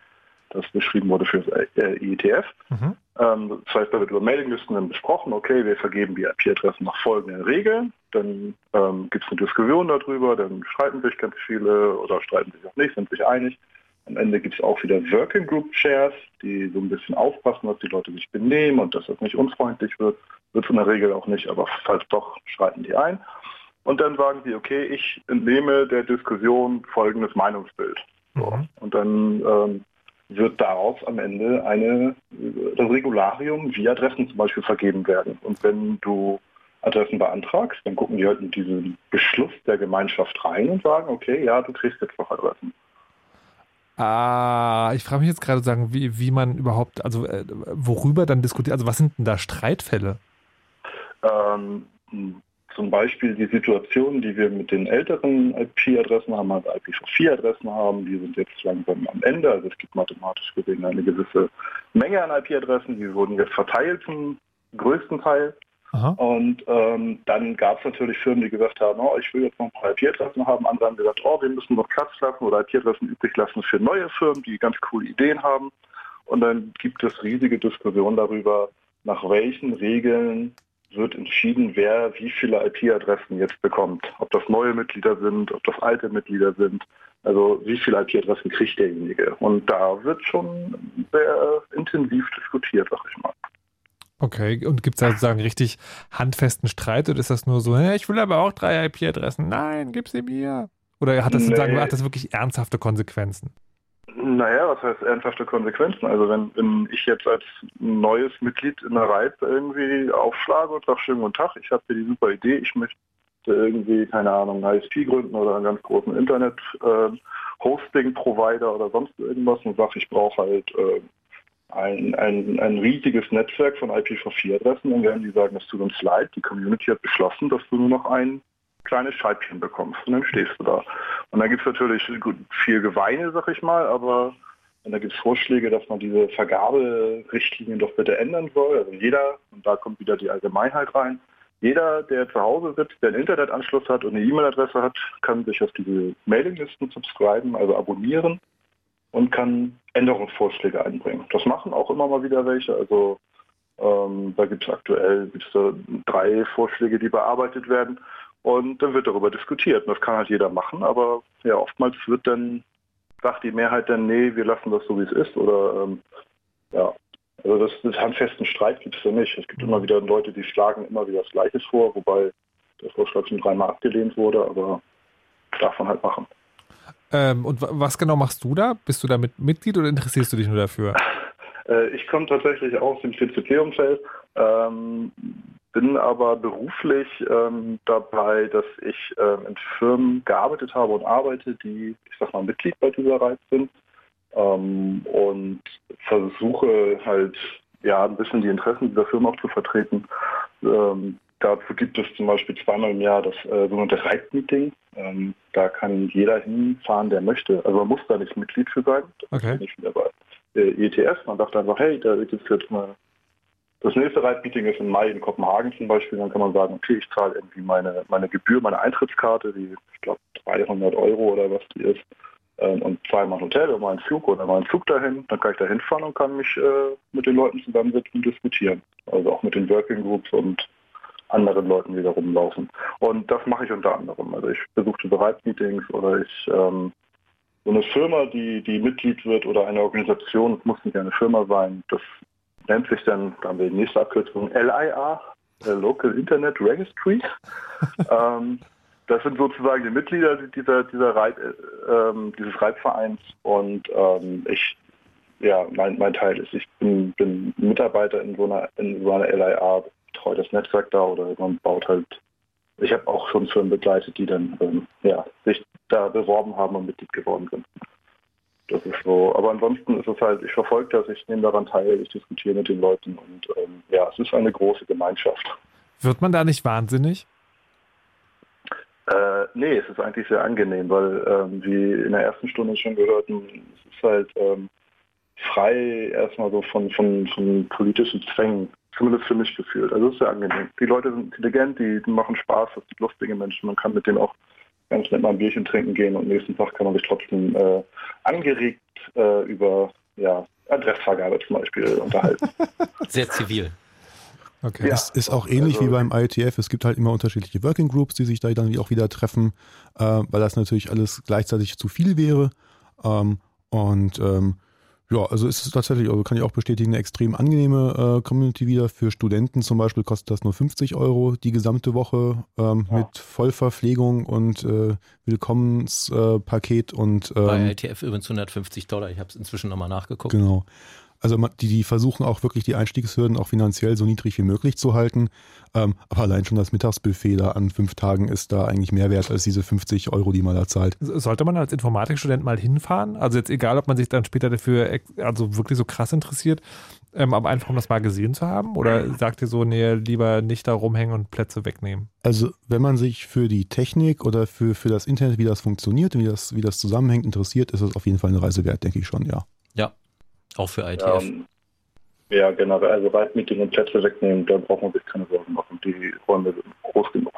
S11: das beschrieben wurde für das äh, IETF. Mhm. Ähm, das heißt, da wird über Mailinglisten dann besprochen, okay, wir vergeben die IP-Adressen nach folgenden Regeln. Dann ähm, gibt es eine Diskussion darüber, dann streiten sich ganz viele oder streiten sich auch nicht, sind sich einig. Am Ende gibt es auch wieder Working Group Chairs, die so ein bisschen aufpassen, dass die Leute sich benehmen und dass das nicht unfreundlich wird. Wird es in der Regel auch nicht, aber falls doch, schreiten die ein. Und dann sagen sie, okay, ich entnehme der Diskussion folgendes Meinungsbild. Mhm. Und dann ähm, wird daraus am Ende eine, das Regularium, wie Adressen zum Beispiel vergeben werden. Und wenn du Adressen beantragst, dann gucken die halt in diesen Beschluss der Gemeinschaft rein und sagen, okay, ja, du kriegst jetzt noch Adressen.
S1: Ah, ich frage mich jetzt gerade sagen, wie, wie man überhaupt, also äh, worüber dann diskutiert, also was sind denn da Streitfälle?
S11: Ähm, zum Beispiel die Situation, die wir mit den älteren IP-Adressen haben, also IPv4-Adressen haben, die sind jetzt langsam am Ende. Also es gibt mathematisch gesehen eine gewisse Menge an IP-Adressen, die wurden jetzt verteilt zum größten Teil. Aha. Und ähm, dann gab es natürlich Firmen, die gesagt haben, oh, ich will jetzt noch ein paar IP-Adressen haben. Andere haben gesagt, oh, wir müssen noch Platz lassen oder IP-Adressen übrig lassen für neue Firmen, die ganz coole Ideen haben. Und dann gibt es riesige Diskussionen darüber, nach welchen Regeln wird entschieden, wer wie viele IP-Adressen jetzt bekommt. Ob das neue Mitglieder sind, ob das alte Mitglieder sind. Also wie viele IP-Adressen kriegt derjenige. Und da wird schon sehr intensiv diskutiert, sag ich mal.
S1: Okay, und gibt es da sozusagen richtig handfesten Streit oder ist das nur so, ich will aber auch drei IP-Adressen? Nein, gib sie mir. Oder hat das nee. sozusagen hat das wirklich ernsthafte Konsequenzen?
S11: Naja, was heißt ernsthafte Konsequenzen? Also wenn, wenn ich jetzt als neues Mitglied in der RIPE irgendwie aufschlage und sage, schönen guten Tag, ich habe hier die super Idee, ich möchte irgendwie, keine Ahnung, ein ISP gründen oder einen ganz großen Internet-Hosting-Provider äh, oder sonst irgendwas und sage, ich brauche halt äh, ein, ein, ein riesiges Netzwerk von IPv4-Adressen, dann werden die sagen, es tut uns leid, die Community hat beschlossen, dass du nur noch ein kleines Scheibchen bekommst und dann stehst du da. Und da gibt es natürlich viel Geweine, sag ich mal, aber und da gibt es Vorschläge, dass man diese Vergaberichtlinien doch bitte ändern soll. Also jeder, und da kommt wieder die Allgemeinheit rein, jeder, der zu Hause sitzt, der einen Internetanschluss hat und eine E-Mail-Adresse hat, kann sich auf diese Mailinglisten subscriben, also abonnieren und kann Änderungsvorschläge einbringen. Das machen auch immer mal wieder welche. Also Ähm, da gibt es aktuell gibt's drei Vorschläge, die bearbeitet werden. Und dann wird darüber diskutiert. Und das kann halt jeder machen, aber ja, oftmals wird dann, sagt die Mehrheit dann, nee, wir lassen das so, wie es ist. Oder ähm, ja, also das, das handfesten Streit gibt es ja nicht. Es gibt immer wieder Leute, die schlagen immer wieder das Gleiche vor, wobei der Vorschlag schon dreimal abgelehnt wurde, aber darf man halt machen.
S1: Ähm, und was genau machst du da? Bist du damit Mitglied oder interessierst du dich nur dafür?
S11: Äh, ich komme tatsächlich aus dem CCP-Umfeld, ähm, bin aber beruflich ähm, dabei, dass ich ähm, in Firmen gearbeitet habe und arbeite, die, ich sag mal, Mitglied bei dieser Reiz sind ähm, und versuche halt ja ein bisschen die Interessen dieser Firma auch zu vertreten. Ähm, dazu gibt es zum Beispiel zweimal im Jahr das äh, sogenannte Reitmeeting. Ähm, da kann jeder hinfahren, der möchte. Also man muss da nicht Mitglied für sein. Das
S1: okay.
S11: ist nicht wieder bei äh, ETF. Man dachte einfach, hey, da gibt es jetzt mal das nächste Reitmeeting ist im Mai in Kopenhagen zum Beispiel. Dann kann man sagen, okay, ich zahle irgendwie meine, meine Gebühr, meine Eintrittskarte, die ich glaube 300 Euro oder was die ist, ähm, und zahle mein Hotel oder meinen Flug oder meinen Flug dahin. Dann kann ich da hinfahren und kann mich äh, mit den Leuten zusammensetzen und diskutieren. Also auch mit den Working Groups und anderen Leuten, die da rumlaufen. Und das mache ich unter anderem. Also ich besuche Reitmeetings oder ich ähm, so eine Firma, die, die Mitglied wird oder eine Organisation, es muss nicht eine Firma sein, das nennt sich dann, da haben wir die nächste Abkürzung, LIA, äh, Local Internet Registry. ähm, das sind sozusagen die Mitglieder dieser, dieser Reit, äh, ähm, dieses Reitvereins und ähm, ich, ja, mein, mein Teil ist, ich bin, bin Mitarbeiter in so einer, in so einer LIA, betreue das Netzwerk da oder man baut halt ich habe auch schon Firmen begleitet, die dann ähm, ja, sich da beworben haben und Mitglied geworden sind. Das ist so. Aber ansonsten ist es halt, ich verfolge das, ich nehme daran teil, ich diskutiere mit den Leuten und ähm, ja, es ist eine große Gemeinschaft.
S1: Wird man da nicht wahnsinnig?
S11: Äh, nee, es ist eigentlich sehr angenehm, weil ähm, wie in der ersten Stunde schon gehört, es ist halt ähm, frei erstmal so von, von, von politischen Zwängen zumindest für mich gefühlt. Also es ist sehr angenehm. Die Leute sind intelligent, die, die machen Spaß, das sind lustige Menschen. Man kann mit denen auch ganz nett mal ein Bierchen trinken gehen und nächsten Tag kann man sich trotzdem äh, angeregt äh, über ja, Adressvergabe zum Beispiel unterhalten.
S2: Sehr zivil.
S3: Okay. Ja, es ist auch ähnlich also, wie beim IETF. Es gibt halt immer unterschiedliche Working Groups, die sich da dann auch wieder treffen, äh, weil das natürlich alles gleichzeitig zu viel wäre. Ähm, und ähm, ja, also ist es tatsächlich, also kann ich auch bestätigen, eine extrem angenehme äh, Community wieder. Für Studenten zum Beispiel kostet das nur 50 Euro die gesamte Woche ähm, ja. mit Vollverpflegung und äh, Willkommenspaket äh, und
S2: ähm, bei LTF übrigens 150 Dollar. Ich habe es inzwischen nochmal nachgeguckt.
S3: Genau. Also die, die versuchen auch wirklich die Einstiegshürden auch finanziell so niedrig wie möglich zu halten. Ähm, aber allein schon das Mittagsbuffet da an fünf Tagen ist da eigentlich mehr wert als diese 50 Euro, die man da zahlt.
S1: Sollte man als Informatikstudent mal hinfahren? Also jetzt egal, ob man sich dann später dafür also wirklich so krass interessiert, ähm, aber einfach um das mal gesehen zu haben? Oder sagt ihr so, nee, lieber nicht da rumhängen und Plätze wegnehmen?
S3: Also wenn man sich für die Technik oder für, für das Internet, wie das funktioniert und wie das, wie das zusammenhängt, interessiert, ist es auf jeden Fall eine Reise wert, denke ich schon, ja.
S2: Auch für ITF.
S11: Ähm, ja, generell, also Reitmeeting und Plätze wegnehmen, da braucht man sich keine Sorgen machen. Die Räume sind groß genug.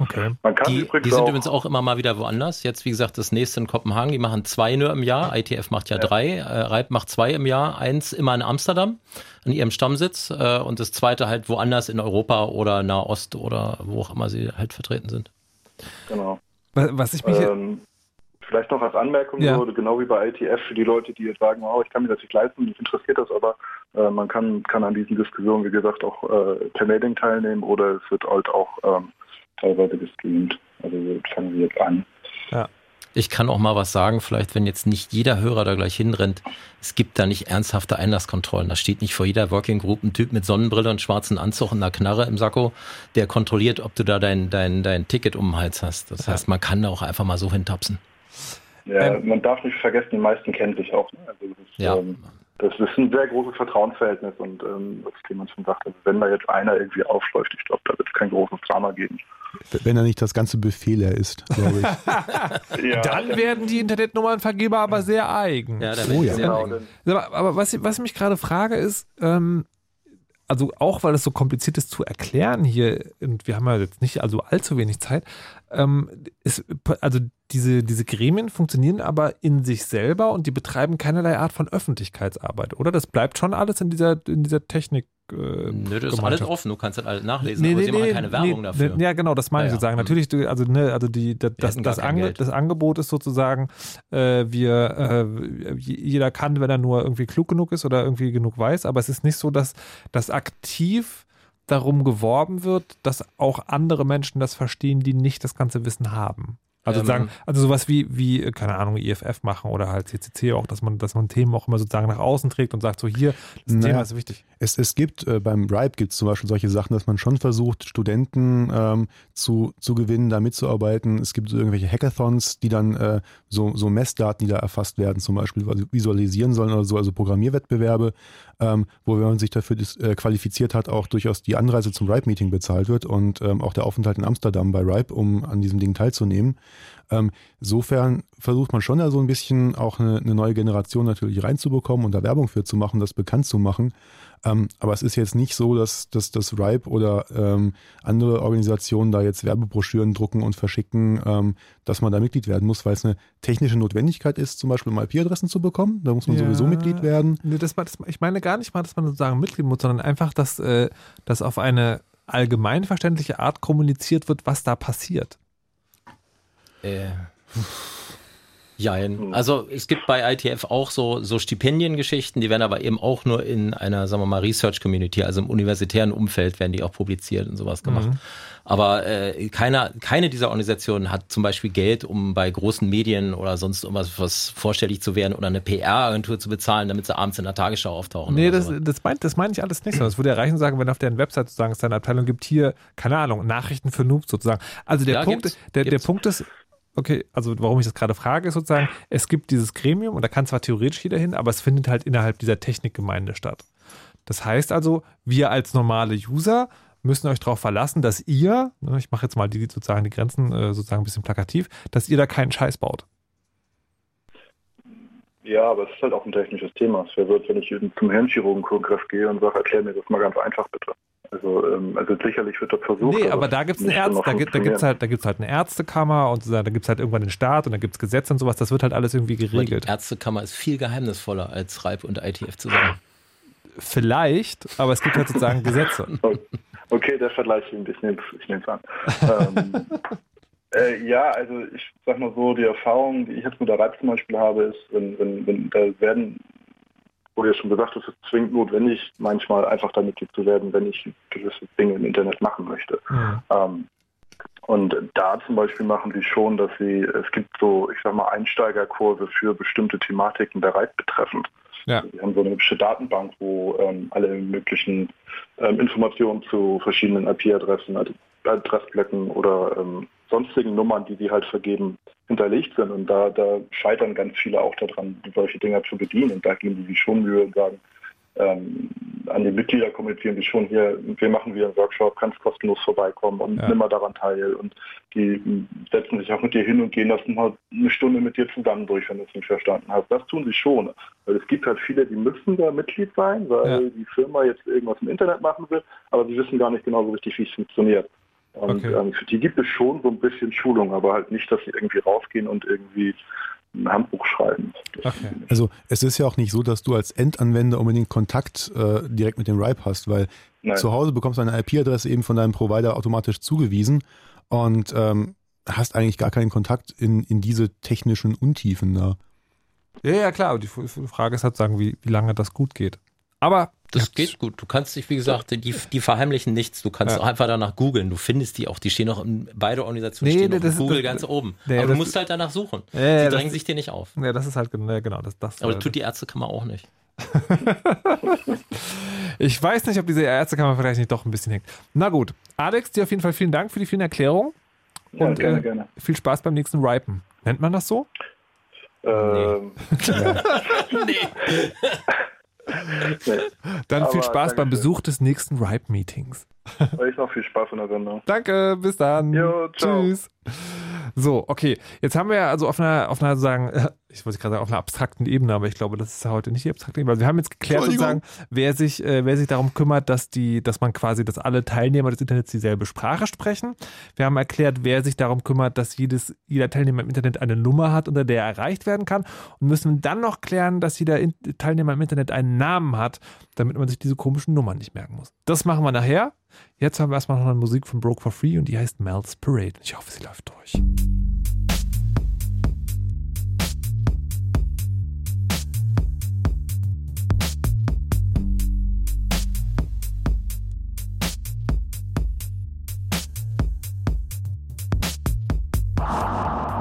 S1: Okay.
S2: Man kann die, die sind übrigens auch immer mal wieder woanders. Jetzt, wie gesagt, das nächste in Kopenhagen. Die machen zwei nur im Jahr. ITF macht ja, ja. drei. Äh, Reib macht zwei im Jahr. Eins immer in Amsterdam, an ihrem Stammsitz. Äh, und das zweite halt woanders in Europa oder Nahost oder wo auch immer sie halt vertreten sind.
S11: Genau.
S1: Was ich mich.
S11: Ähm, Vielleicht noch als Anmerkung, ja. so, genau wie bei ITF, für die Leute, die jetzt sagen, oh, ich kann mir das nicht leisten, mich interessiert das, aber äh, man kann, kann an diesen Diskussionen, wie gesagt, auch äh, per Mailing teilnehmen oder es wird halt auch ähm, teilweise gestreamt. Also fangen wir jetzt an.
S2: Ja. Ich kann auch mal was sagen, vielleicht wenn jetzt nicht jeder Hörer da gleich hinrennt, es gibt da nicht ernsthafte Einlasskontrollen. Da steht nicht vor jeder Working Group ein Typ mit Sonnenbrille und schwarzen Anzug und einer Knarre im Sakko, der kontrolliert, ob du da dein, dein, dein Ticket um den Hals hast. Das heißt, man kann da auch einfach mal so hintapsen.
S11: Ja, ähm, man darf nicht vergessen, die meisten kennen sich auch. Ne? Also das, ist, ja. ähm, das ist ein sehr großes Vertrauensverhältnis und ähm, was Clemens schon sagte, wenn da jetzt einer irgendwie aufläuft, ich glaube, da wird es kein großes Drama geben.
S3: Wenn er nicht das ganze Buffet leer ist, glaube ich.
S1: ja. Dann werden die Internetnummernvergeber aber sehr eigen.
S2: Ja, oh, ja. Sehr eigen.
S1: Aber, aber was, was ich mich gerade frage ist, ähm, also auch weil es so kompliziert ist zu erklären hier, und wir haben ja jetzt nicht also allzu wenig Zeit, ähm, ist, also diese, diese Gremien funktionieren aber in sich selber und die betreiben keinerlei Art von Öffentlichkeitsarbeit, oder? Das bleibt schon alles in dieser, in dieser Technik. Äh,
S2: Nö, das ist alles offen, du kannst das alles nachlesen,
S1: nee,
S2: aber
S1: nee,
S2: sie
S1: nee,
S2: machen keine Werbung
S1: nee,
S2: dafür.
S1: Ja, genau, das meine
S2: Ja,
S1: ich
S2: ja.
S1: sozusagen.
S2: Mhm.
S1: Natürlich, also, ne, also die, das, das, das, Ange das Angebot ist sozusagen, äh, wir, äh, jeder kann, wenn er nur irgendwie klug genug ist oder irgendwie genug weiß, aber es ist nicht so, dass das aktiv darum geworben wird, dass auch andere Menschen das verstehen, die nicht das ganze Wissen haben. Also
S2: Ähm.
S1: sagen, also sowas wie, wie, äh, keine Ahnung, IFF machen oder halt CCC auch, dass man, dass man Themen auch immer sozusagen nach außen trägt und sagt, so hier, das
S3: Naja,
S1: Thema ist wichtig.
S3: Es, es gibt äh, beim RIPE gibt es zum Beispiel solche Sachen, dass man schon versucht, Studenten ähm, zu, zu gewinnen, da mitzuarbeiten. Es gibt so irgendwelche Hackathons, die dann äh, so, so Messdaten, die da erfasst werden, zum Beispiel visualisieren sollen oder so, also Programmierwettbewerbe, ähm, wo wenn man sich dafür äh, qualifiziert hat, auch durchaus die Anreise zum RIPE-Meeting bezahlt wird und ähm, auch der Aufenthalt in Amsterdam bei RIPE, um an diesem Ding teilzunehmen. Ähm, insofern versucht man schon da so ein bisschen auch eine, eine neue Generation natürlich reinzubekommen und da Werbung für zu machen, das bekannt zu machen. Ähm, aber es ist jetzt nicht so, dass, dass das RIPE oder ähm, andere Organisationen da jetzt Werbebroschüren drucken und verschicken, ähm, dass man da Mitglied werden muss, weil es eine technische Notwendigkeit ist, zum Beispiel um IP-Adressen zu bekommen. Da muss man
S1: Ja.
S3: sowieso Mitglied werden.
S1: Nee, das, das, ich meine gar nicht mal, dass man sozusagen Mitglied muss, sondern einfach, dass, äh, dass auf eine allgemeinverständliche Art kommuniziert wird, was da passiert.
S2: Äh, Jein. Also es gibt bei ITF auch so, so Stipendiengeschichten, die werden aber eben auch nur in einer, sagen wir mal, Research Community, also im universitären Umfeld werden die auch publiziert und sowas gemacht.
S1: Mhm.
S2: Aber äh, keiner, keine dieser Organisationen hat zum Beispiel Geld, um bei großen Medien oder sonst irgendwas was vorstellig zu werden oder eine PR-Agentur zu bezahlen, damit sie abends in der Tagesschau auftauchen.
S1: Nee, das, das, meint, das meine ich alles nicht. Es würde ja reichen sagen, wenn auf deren Website sozusagen es eine Abteilung gibt, hier, keine Ahnung, Nachrichten für Noobs sozusagen. Also der
S2: Ja,
S1: Punkt,
S2: gibt's,
S1: der, der
S2: gibt's.
S1: Punkt ist, okay, also warum ich das gerade frage, ist sozusagen, es gibt dieses Gremium und da kann zwar theoretisch jeder hin, aber es findet halt innerhalb dieser Technikgemeinde statt. Das heißt also, wir als normale User müssen euch darauf verlassen, dass ihr, ne, ich mache jetzt mal die sozusagen die Grenzen äh, sozusagen ein bisschen plakativ, dass ihr da keinen Scheiß baut.
S11: Ja, aber es ist halt auch ein technisches Thema. Es wäre so, wenn ich zum Hirnchirurgenkongress gehe und sage, erklär mir das mal ganz einfach bitte. Also, ähm, also sicherlich wird das versucht.
S1: Nee, aber da gibt es
S11: nicht
S1: eine Ärzte, da gibt es halt, da gibt's halt eine Ärztekammer und da gibt es halt irgendwann den Staat und da gibt es Gesetze und sowas, das wird halt alles irgendwie
S2: Aber die
S1: geregelt.
S2: Ärztekammer ist viel geheimnisvoller als RIPE und ITF zusammen.
S1: Vielleicht, aber es gibt halt sozusagen Gesetze.
S11: Okay, der Vergleich, ich nehme ich nehm's an. ähm, äh, ja, also ich sag mal so, die Erfahrung, die ich jetzt mit der Reib zum Beispiel habe, ist, wenn, wenn, wenn da werden, wurde ja schon gesagt, es ist zwingend notwendig, manchmal einfach da Mitglied zu werden, wenn ich gewisse Dinge im Internet machen möchte. Ähm, und da zum Beispiel machen sie schon, dass sie, es gibt so, ich sag mal, Einsteigerkurse für bestimmte Thematiken der Reit betreffend.
S1: Ja.
S11: Wir haben so eine hübsche Datenbank, wo ähm, alle möglichen ähm, Informationen zu verschiedenen IP-Adressen, Ad- Adressblöcken oder ähm, sonstigen Nummern, die sie halt vergeben, hinterlegt sind. Und da, da scheitern ganz viele auch daran, solche Dinger zu bedienen. Und da geben sie sich schon Mühe und sagen, ähm, an die Mitglieder kommunizieren sie schon hier, wir machen wieder einen Workshop, kannst kostenlos vorbeikommen und
S1: Ja.
S11: nimm mal daran teil. Und die m, setzen sich auch mit dir hin und gehen das mal eine Stunde mit dir zusammen durch, wenn du es nicht verstanden hast. Das tun sie schon. Weil es gibt halt viele, die müssen da Mitglied sein, weil
S1: Ja.
S11: die Firma jetzt irgendwas im Internet machen will, aber sie wissen gar nicht genau so richtig, wie es funktioniert. Und
S1: Okay.
S11: ähm, für die gibt es schon so ein bisschen Schulung, aber halt nicht, dass sie irgendwie rausgehen und irgendwie ein Handbuch schreiben.
S1: Okay.
S3: Also es ist ja auch nicht so, dass du als Endanwender unbedingt Kontakt äh, direkt mit dem RIPE hast, weil
S11: Nein.
S3: zu Hause bekommst du eine IP-Adresse eben von deinem Provider automatisch zugewiesen und ähm, hast eigentlich gar keinen Kontakt in, in diese technischen Untiefen da.
S1: Ja, ja, klar, aber die Frage ist halt sagen, wie, wie lange das gut geht. Aber
S2: Das
S1: habt's-
S2: geht gut. Du kannst dich, wie gesagt, die, die verheimlichen nichts. Du kannst
S1: Ja.
S2: auch einfach danach googeln. Du findest die auch. Die stehen auch in beide Organisationen
S1: Nee,
S2: stehen
S1: nee,
S2: auch
S1: das-
S2: Google
S1: das-
S2: ganz oben.
S1: nee,
S2: Aber du musst halt danach suchen.
S1: Ja, ja,
S2: die
S1: das-
S2: drängen sich dir nicht auf.
S1: Ja, das ist halt gen- ja, genau das. das
S2: Aber
S1: äh,
S2: das tut die Ärztekammer auch nicht.
S1: ich weiß nicht, ob diese Ärztekammer vielleicht nicht doch ein bisschen hängt. Na gut, Alex, dir auf jeden Fall vielen Dank für die vielen Erklärungen
S11: Ja,
S1: und
S11: gerne,
S1: äh,
S11: gerne.
S1: viel Spaß beim nächsten Ripen. Nennt man das so?
S11: Ähm, nee.
S1: Dann viel
S11: Aber
S1: Spaß beim. Besuch des nächsten Ripe-Meetings.
S11: Euch noch viel Spaß in der Sendung.
S1: Danke, bis dann.
S11: Jo.
S1: Tschüss. So, okay. Jetzt haben wir also auf einer, auf einer sagen, ich wollte gerade sagen, auf einer abstrakten Ebene, aber ich glaube, das ist ja heute nicht die abstrakte Ebene. Also wir haben jetzt geklärt sozusagen, wer sich, äh, wer sich darum kümmert, dass die, dass man quasi, dass alle Teilnehmer des Internets dieselbe Sprache sprechen. Wir haben erklärt, wer sich darum kümmert, dass jedes, jeder Teilnehmer im Internet eine Nummer hat, unter der er erreicht werden kann. Und müssen dann noch klären, dass jeder Teilnehmer im Internet einen Namen hat, damit man sich diese komischen Nummern nicht merken muss. Das machen wir nachher. Jetzt haben wir erstmal noch eine Musik von Broke for Free und die heißt Mel's Parade. Ich hoffe, sie läuft durch.
S8: Eines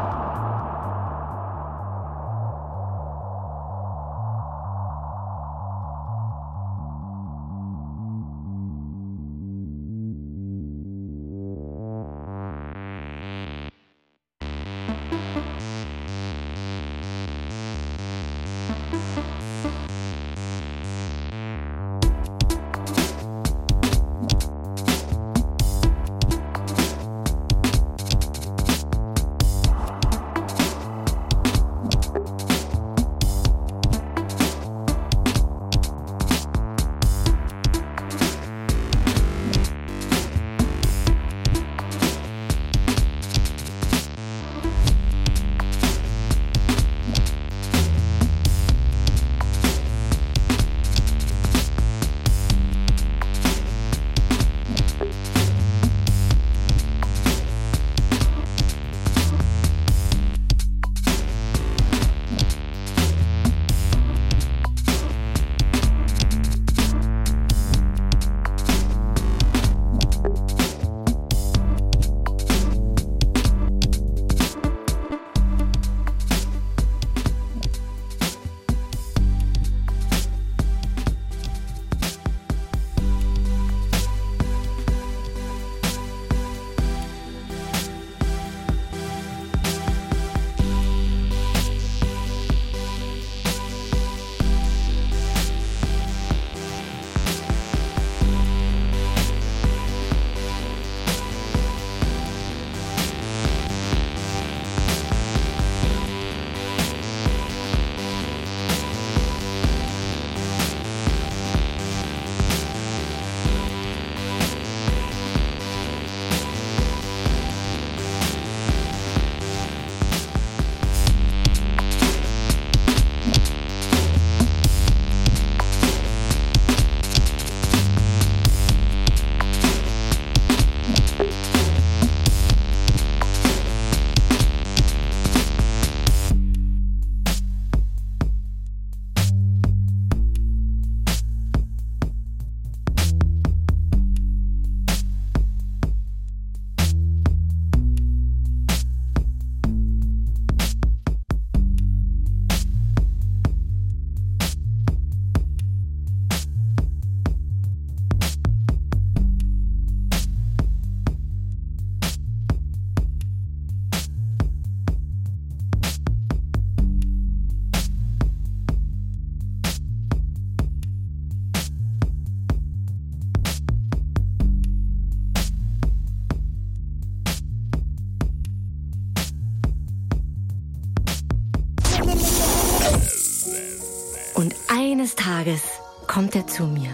S8: kommt er zu mir.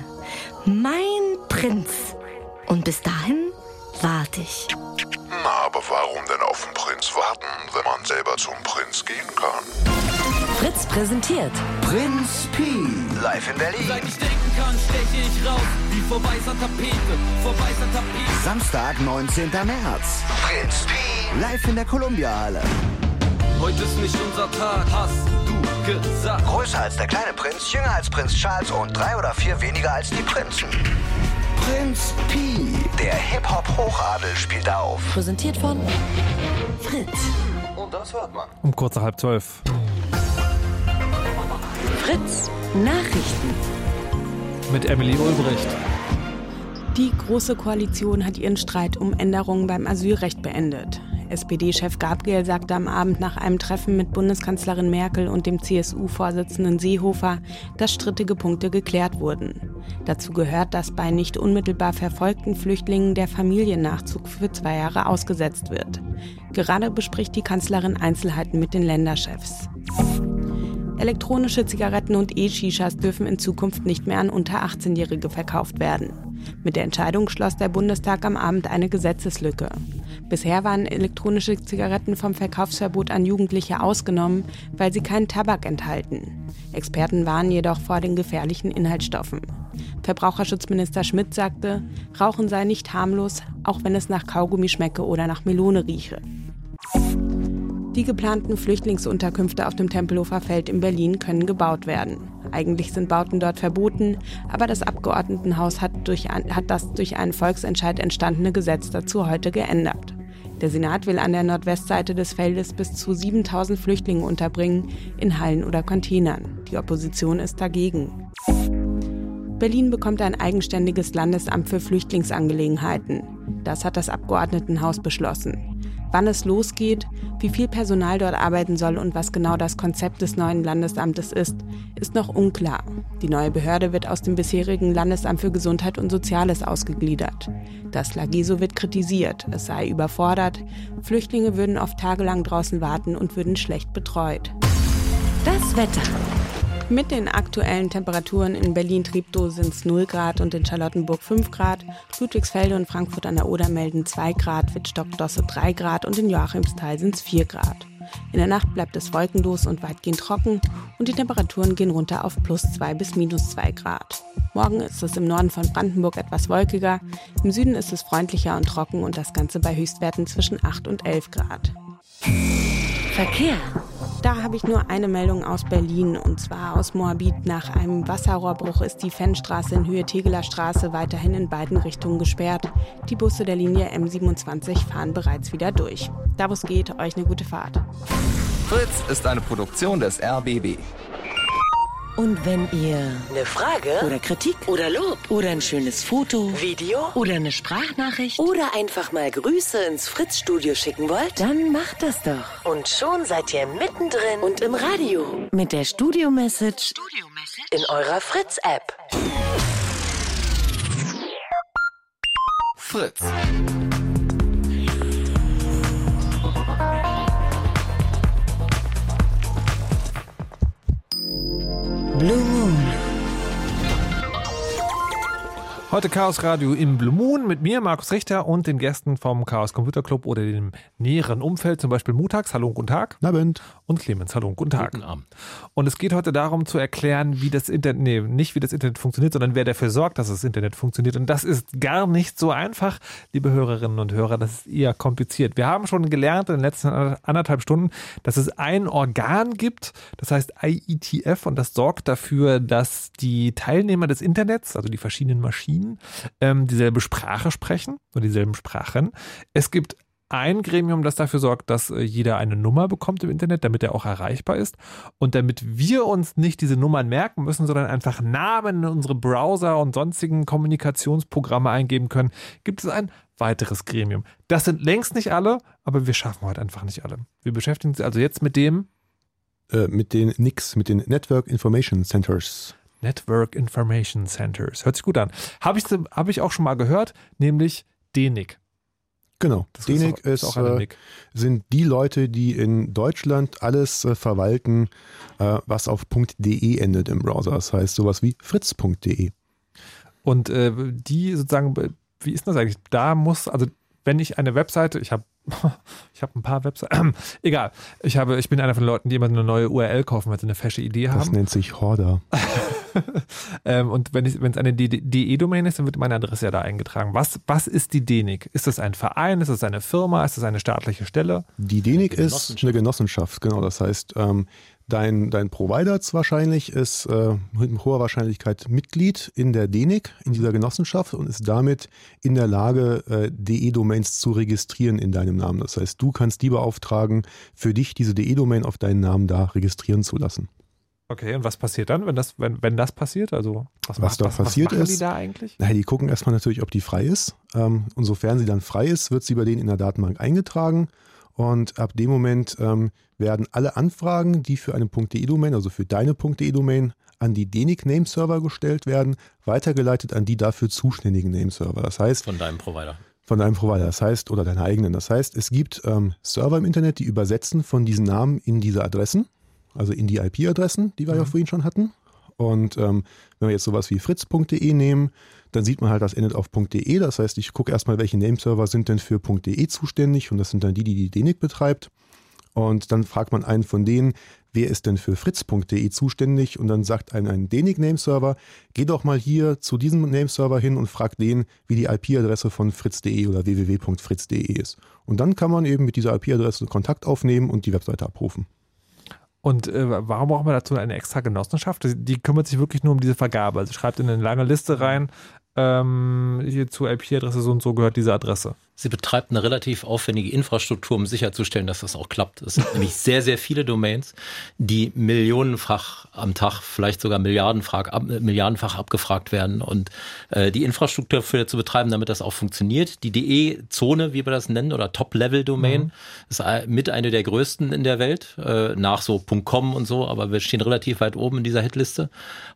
S8: Mein Prinz. Und bis dahin warte ich.
S12: Na, aber warum denn auf den Prinz warten, wenn man selber zum Prinz gehen kann?
S8: Fritz präsentiert
S7: Prinz Pi. Live in Berlin.
S13: Seit ich denken kann, steche ich raus. Wie vor weißer Tapete, vor weißer Tapete.
S7: Samstag, 19. März. Prinz Pi. Live in der Columbia-Halle.
S13: Heute ist nicht unser Tag, hast du gesagt.
S7: Größer als der kleine Prinz, jünger als Prinz Charles und drei oder vier weniger als die Prinzen. Prinz Pi, der Hip-Hop-Hochadel spielt auf.
S8: Präsentiert von Fritz.
S7: Und das hört man.
S1: Um kurz nach halb zwölf.
S8: Fritz Nachrichten.
S1: Mit Emily Ulbricht.
S10: Die Große Koalition hat ihren Streit um Änderungen beim Asylrecht beendet. SPD-Chef Gabriel sagte am Abend nach einem Treffen mit Bundeskanzlerin Merkel und dem CSU-Vorsitzenden Seehofer, dass strittige Punkte geklärt wurden. Dazu gehört, dass bei nicht unmittelbar verfolgten Flüchtlingen der Familiennachzug für zwei Jahre ausgesetzt wird. Gerade bespricht die Kanzlerin Einzelheiten mit den Länderchefs. Elektronische Zigaretten und E-Shishas dürfen in Zukunft nicht mehr an unter 18-Jährige verkauft werden. Mit der Entscheidung schloss der Bundestag am Abend eine Gesetzeslücke. Bisher waren elektronische Zigaretten vom Verkaufsverbot an Jugendliche ausgenommen, weil sie keinen Tabak enthalten. Experten warnen jedoch vor den gefährlichen Inhaltsstoffen. Verbraucherschutzminister Schmidt sagte, Rauchen sei nicht harmlos, auch wenn es nach Kaugummi schmecke oder nach Melone rieche. Die geplanten Flüchtlingsunterkünfte auf dem Tempelhofer Feld in Berlin können gebaut werden. Eigentlich sind Bauten dort verboten, aber das Abgeordnetenhaus hat, durch, hat das durch einen Volksentscheid entstandene Gesetz dazu heute geändert. Der Senat will an der Nordwestseite des Feldes bis zu 7000 Flüchtlinge unterbringen, in Hallen oder Containern. Die Opposition ist dagegen. Berlin bekommt ein eigenständiges Landesamt für Flüchtlingsangelegenheiten. Das hat das Abgeordnetenhaus beschlossen. Wann es losgeht, wie viel Personal dort arbeiten soll und was genau das Konzept des neuen Landesamtes ist, ist noch unklar. Die neue Behörde wird aus dem bisherigen Landesamt für Gesundheit und Soziales ausgegliedert. Das Lageso wird kritisiert, es sei überfordert, Flüchtlinge würden oft tagelang draußen warten und würden schlecht betreut.
S8: Das Wetter.
S10: Mit den aktuellen Temperaturen in Berlin-Treptow sind es 0 Grad und in Charlottenburg 5 Grad. Ludwigsfelde und Frankfurt an der Oder melden 2 Grad, Wittstock-Dosse 3 Grad und in Joachimsthal sind es 4 Grad. In der Nacht bleibt es wolkenlos und weitgehend trocken und die Temperaturen gehen runter auf plus 2 bis minus 2 Grad. Morgen ist es im Norden von Brandenburg etwas wolkiger, im Süden ist es freundlicher und trocken und das Ganze bei Höchstwerten zwischen 8 und 11 Grad.
S8: Verkehr.
S10: Da habe ich nur eine Meldung aus Berlin und zwar aus Moabit. Nach einem Wasserrohrbruch ist die Fennstraße in Höhe Tegeler Straße weiterhin in beiden Richtungen gesperrt. Die Busse der Linie M27 fahren bereits wieder durch. Da wo es geht, euch eine gute Fahrt.
S9: Fritz ist eine Produktion des RBB.
S8: Und wenn ihr eine Frage? Oder Kritik? Oder Lob? Oder ein schönes Foto, Video? Oder eine Sprachnachricht? Oder einfach mal Grüße ins Fritz-Studio schicken wollt, dann macht das doch. Und schon seid ihr mittendrin. Und im Radio. Mit der Studio-Message Studio in eurer Fritz-App.
S9: Fritz.
S8: Blue
S1: Heute Chaos Radio im Blue Moon mit mir, Markus Richter und den Gästen vom Chaos Computer Club oder dem näheren Umfeld, zum Beispiel Mutax, hallo und guten Tag.
S3: Abend.
S1: Und Clemens, hallo und guten Tag.
S2: Guten Abend.
S1: Und es geht heute darum zu erklären, wie das Internet, nee, nicht wie das Internet funktioniert, sondern wer dafür sorgt, dass das Internet funktioniert. Und das ist gar nicht so einfach, liebe Hörerinnen und Hörer, das ist eher kompliziert. Wir haben schon gelernt in den letzten anderthalb Stunden, dass es ein Organ gibt, das heißt IETF und das sorgt dafür, dass die Teilnehmer des Internets, also die verschiedenen Maschinen, ähm, dieselbe Sprache sprechen oder dieselben Sprachen. Es gibt ein Gremium, das dafür sorgt, dass äh, jeder eine Nummer bekommt im Internet, damit er auch erreichbar ist. Und damit wir uns nicht diese Nummern merken müssen, sondern einfach Namen in unsere Browser und sonstigen Kommunikationsprogramme eingeben können, gibt es ein weiteres Gremium. Das sind längst nicht alle, aber wir schaffen heute einfach nicht alle. Wir beschäftigen uns also jetzt mit dem
S3: Äh, mit den NICs, mit den Network Information Centers.
S1: Network Information Centers. Hört sich gut an. Habe ich, hab ich auch schon mal gehört, nämlich DENIC.
S3: Genau.
S1: Das
S3: DENIC
S1: ist, auch, ist auch eine
S3: äh, sind die Leute, die in Deutschland alles äh, verwalten, äh, was auf .de endet im Browser. Das heißt sowas wie fritz.de.
S1: Und äh, die sozusagen, wie ist das eigentlich? Da muss, also wenn ich eine Webseite, ich habe ich habe ein paar Webseiten, egal, ich, habe, ich bin einer von den Leuten, die immer eine neue URL kaufen, weil sie eine fesche Idee haben.
S3: Das nennt sich Horder.
S1: ähm, und wenn es eine DE-Domain ist, dann wird meine Adresse ja da eingetragen. Was, was ist die DENIC? Ist das ein Verein? Ist das eine Firma? Ist das eine staatliche Stelle?
S3: Die DENIC ist eine Genossenschaft, genau. Das heißt, ähm, dein, dein Provider wahrscheinlich ist äh, mit hoher Wahrscheinlichkeit Mitglied in der DENIC, in dieser Genossenschaft und ist damit in der Lage, äh, DE-Domains zu registrieren in deinem Namen. Das heißt, du kannst die beauftragen, für dich diese DE-Domain auf deinen Namen da registrieren zu lassen.
S1: Okay, und was passiert dann, wenn das, wenn, wenn das passiert? Also was,
S3: Was
S1: macht,
S3: da
S1: was,
S3: passiert
S1: was machen
S3: ist,
S1: die da eigentlich?
S3: Naja, die gucken erstmal natürlich, ob die frei ist. Ähm, und sofern sie dann frei ist, wird sie bei denen in der Datenbank eingetragen. Und ab dem Moment ähm, werden alle Anfragen, die für eine .de-Domain, also für deine .de-Domain, an die DENIC Nameserver gestellt werden, weitergeleitet an die dafür zuständigen Nameserver. Das heißt,
S2: Von deinem Provider.
S3: von deinem Provider, das heißt, oder deiner eigenen. Das heißt, es gibt ähm, Server im Internet, die übersetzen von diesen Namen in diese Adressen. also in die IP-Adressen, die wir mhm. ja vorhin schon hatten. Und ähm, wenn wir jetzt sowas wie fritz.de nehmen, dann sieht man halt, das endet auf .de. Das heißt, ich gucke erstmal, welche Nameserver sind denn für .de zuständig und das sind dann die, die die DENIC betreibt. Und dann fragt man einen von denen, wer ist denn für fritz.de zuständig? Und dann sagt einem ein DENIC Nameserver, geh doch mal hier zu diesem Nameserver hin und frag den, wie die IP-Adresse von fritz.de oder www.fritz.de ist. Und dann kann man eben mit dieser IP-Adresse Kontakt aufnehmen und die Webseite abrufen.
S1: Und äh, warum braucht man dazu eine extra Genossenschaft? Die kümmert sich wirklich nur um diese Vergabe. Also schreibt in eine lange Liste rein, ähm, hier zur IP-Adresse so und so gehört diese Adresse.
S2: Sie betreibt eine relativ aufwendige Infrastruktur, um sicherzustellen, dass das auch klappt. Es sind nämlich sehr, sehr viele Domains, die millionenfach am Tag, vielleicht sogar milliardenfach, ab, milliardenfach abgefragt werden. Und äh, die Infrastruktur für zu betreiben, damit das auch funktioniert. Die DE-Zone, wie wir das nennen, oder Top-Level-Domain, mhm. ist mit eine der größten in der Welt, äh, nach so .com und so, aber wir stehen relativ weit oben in dieser Hitliste.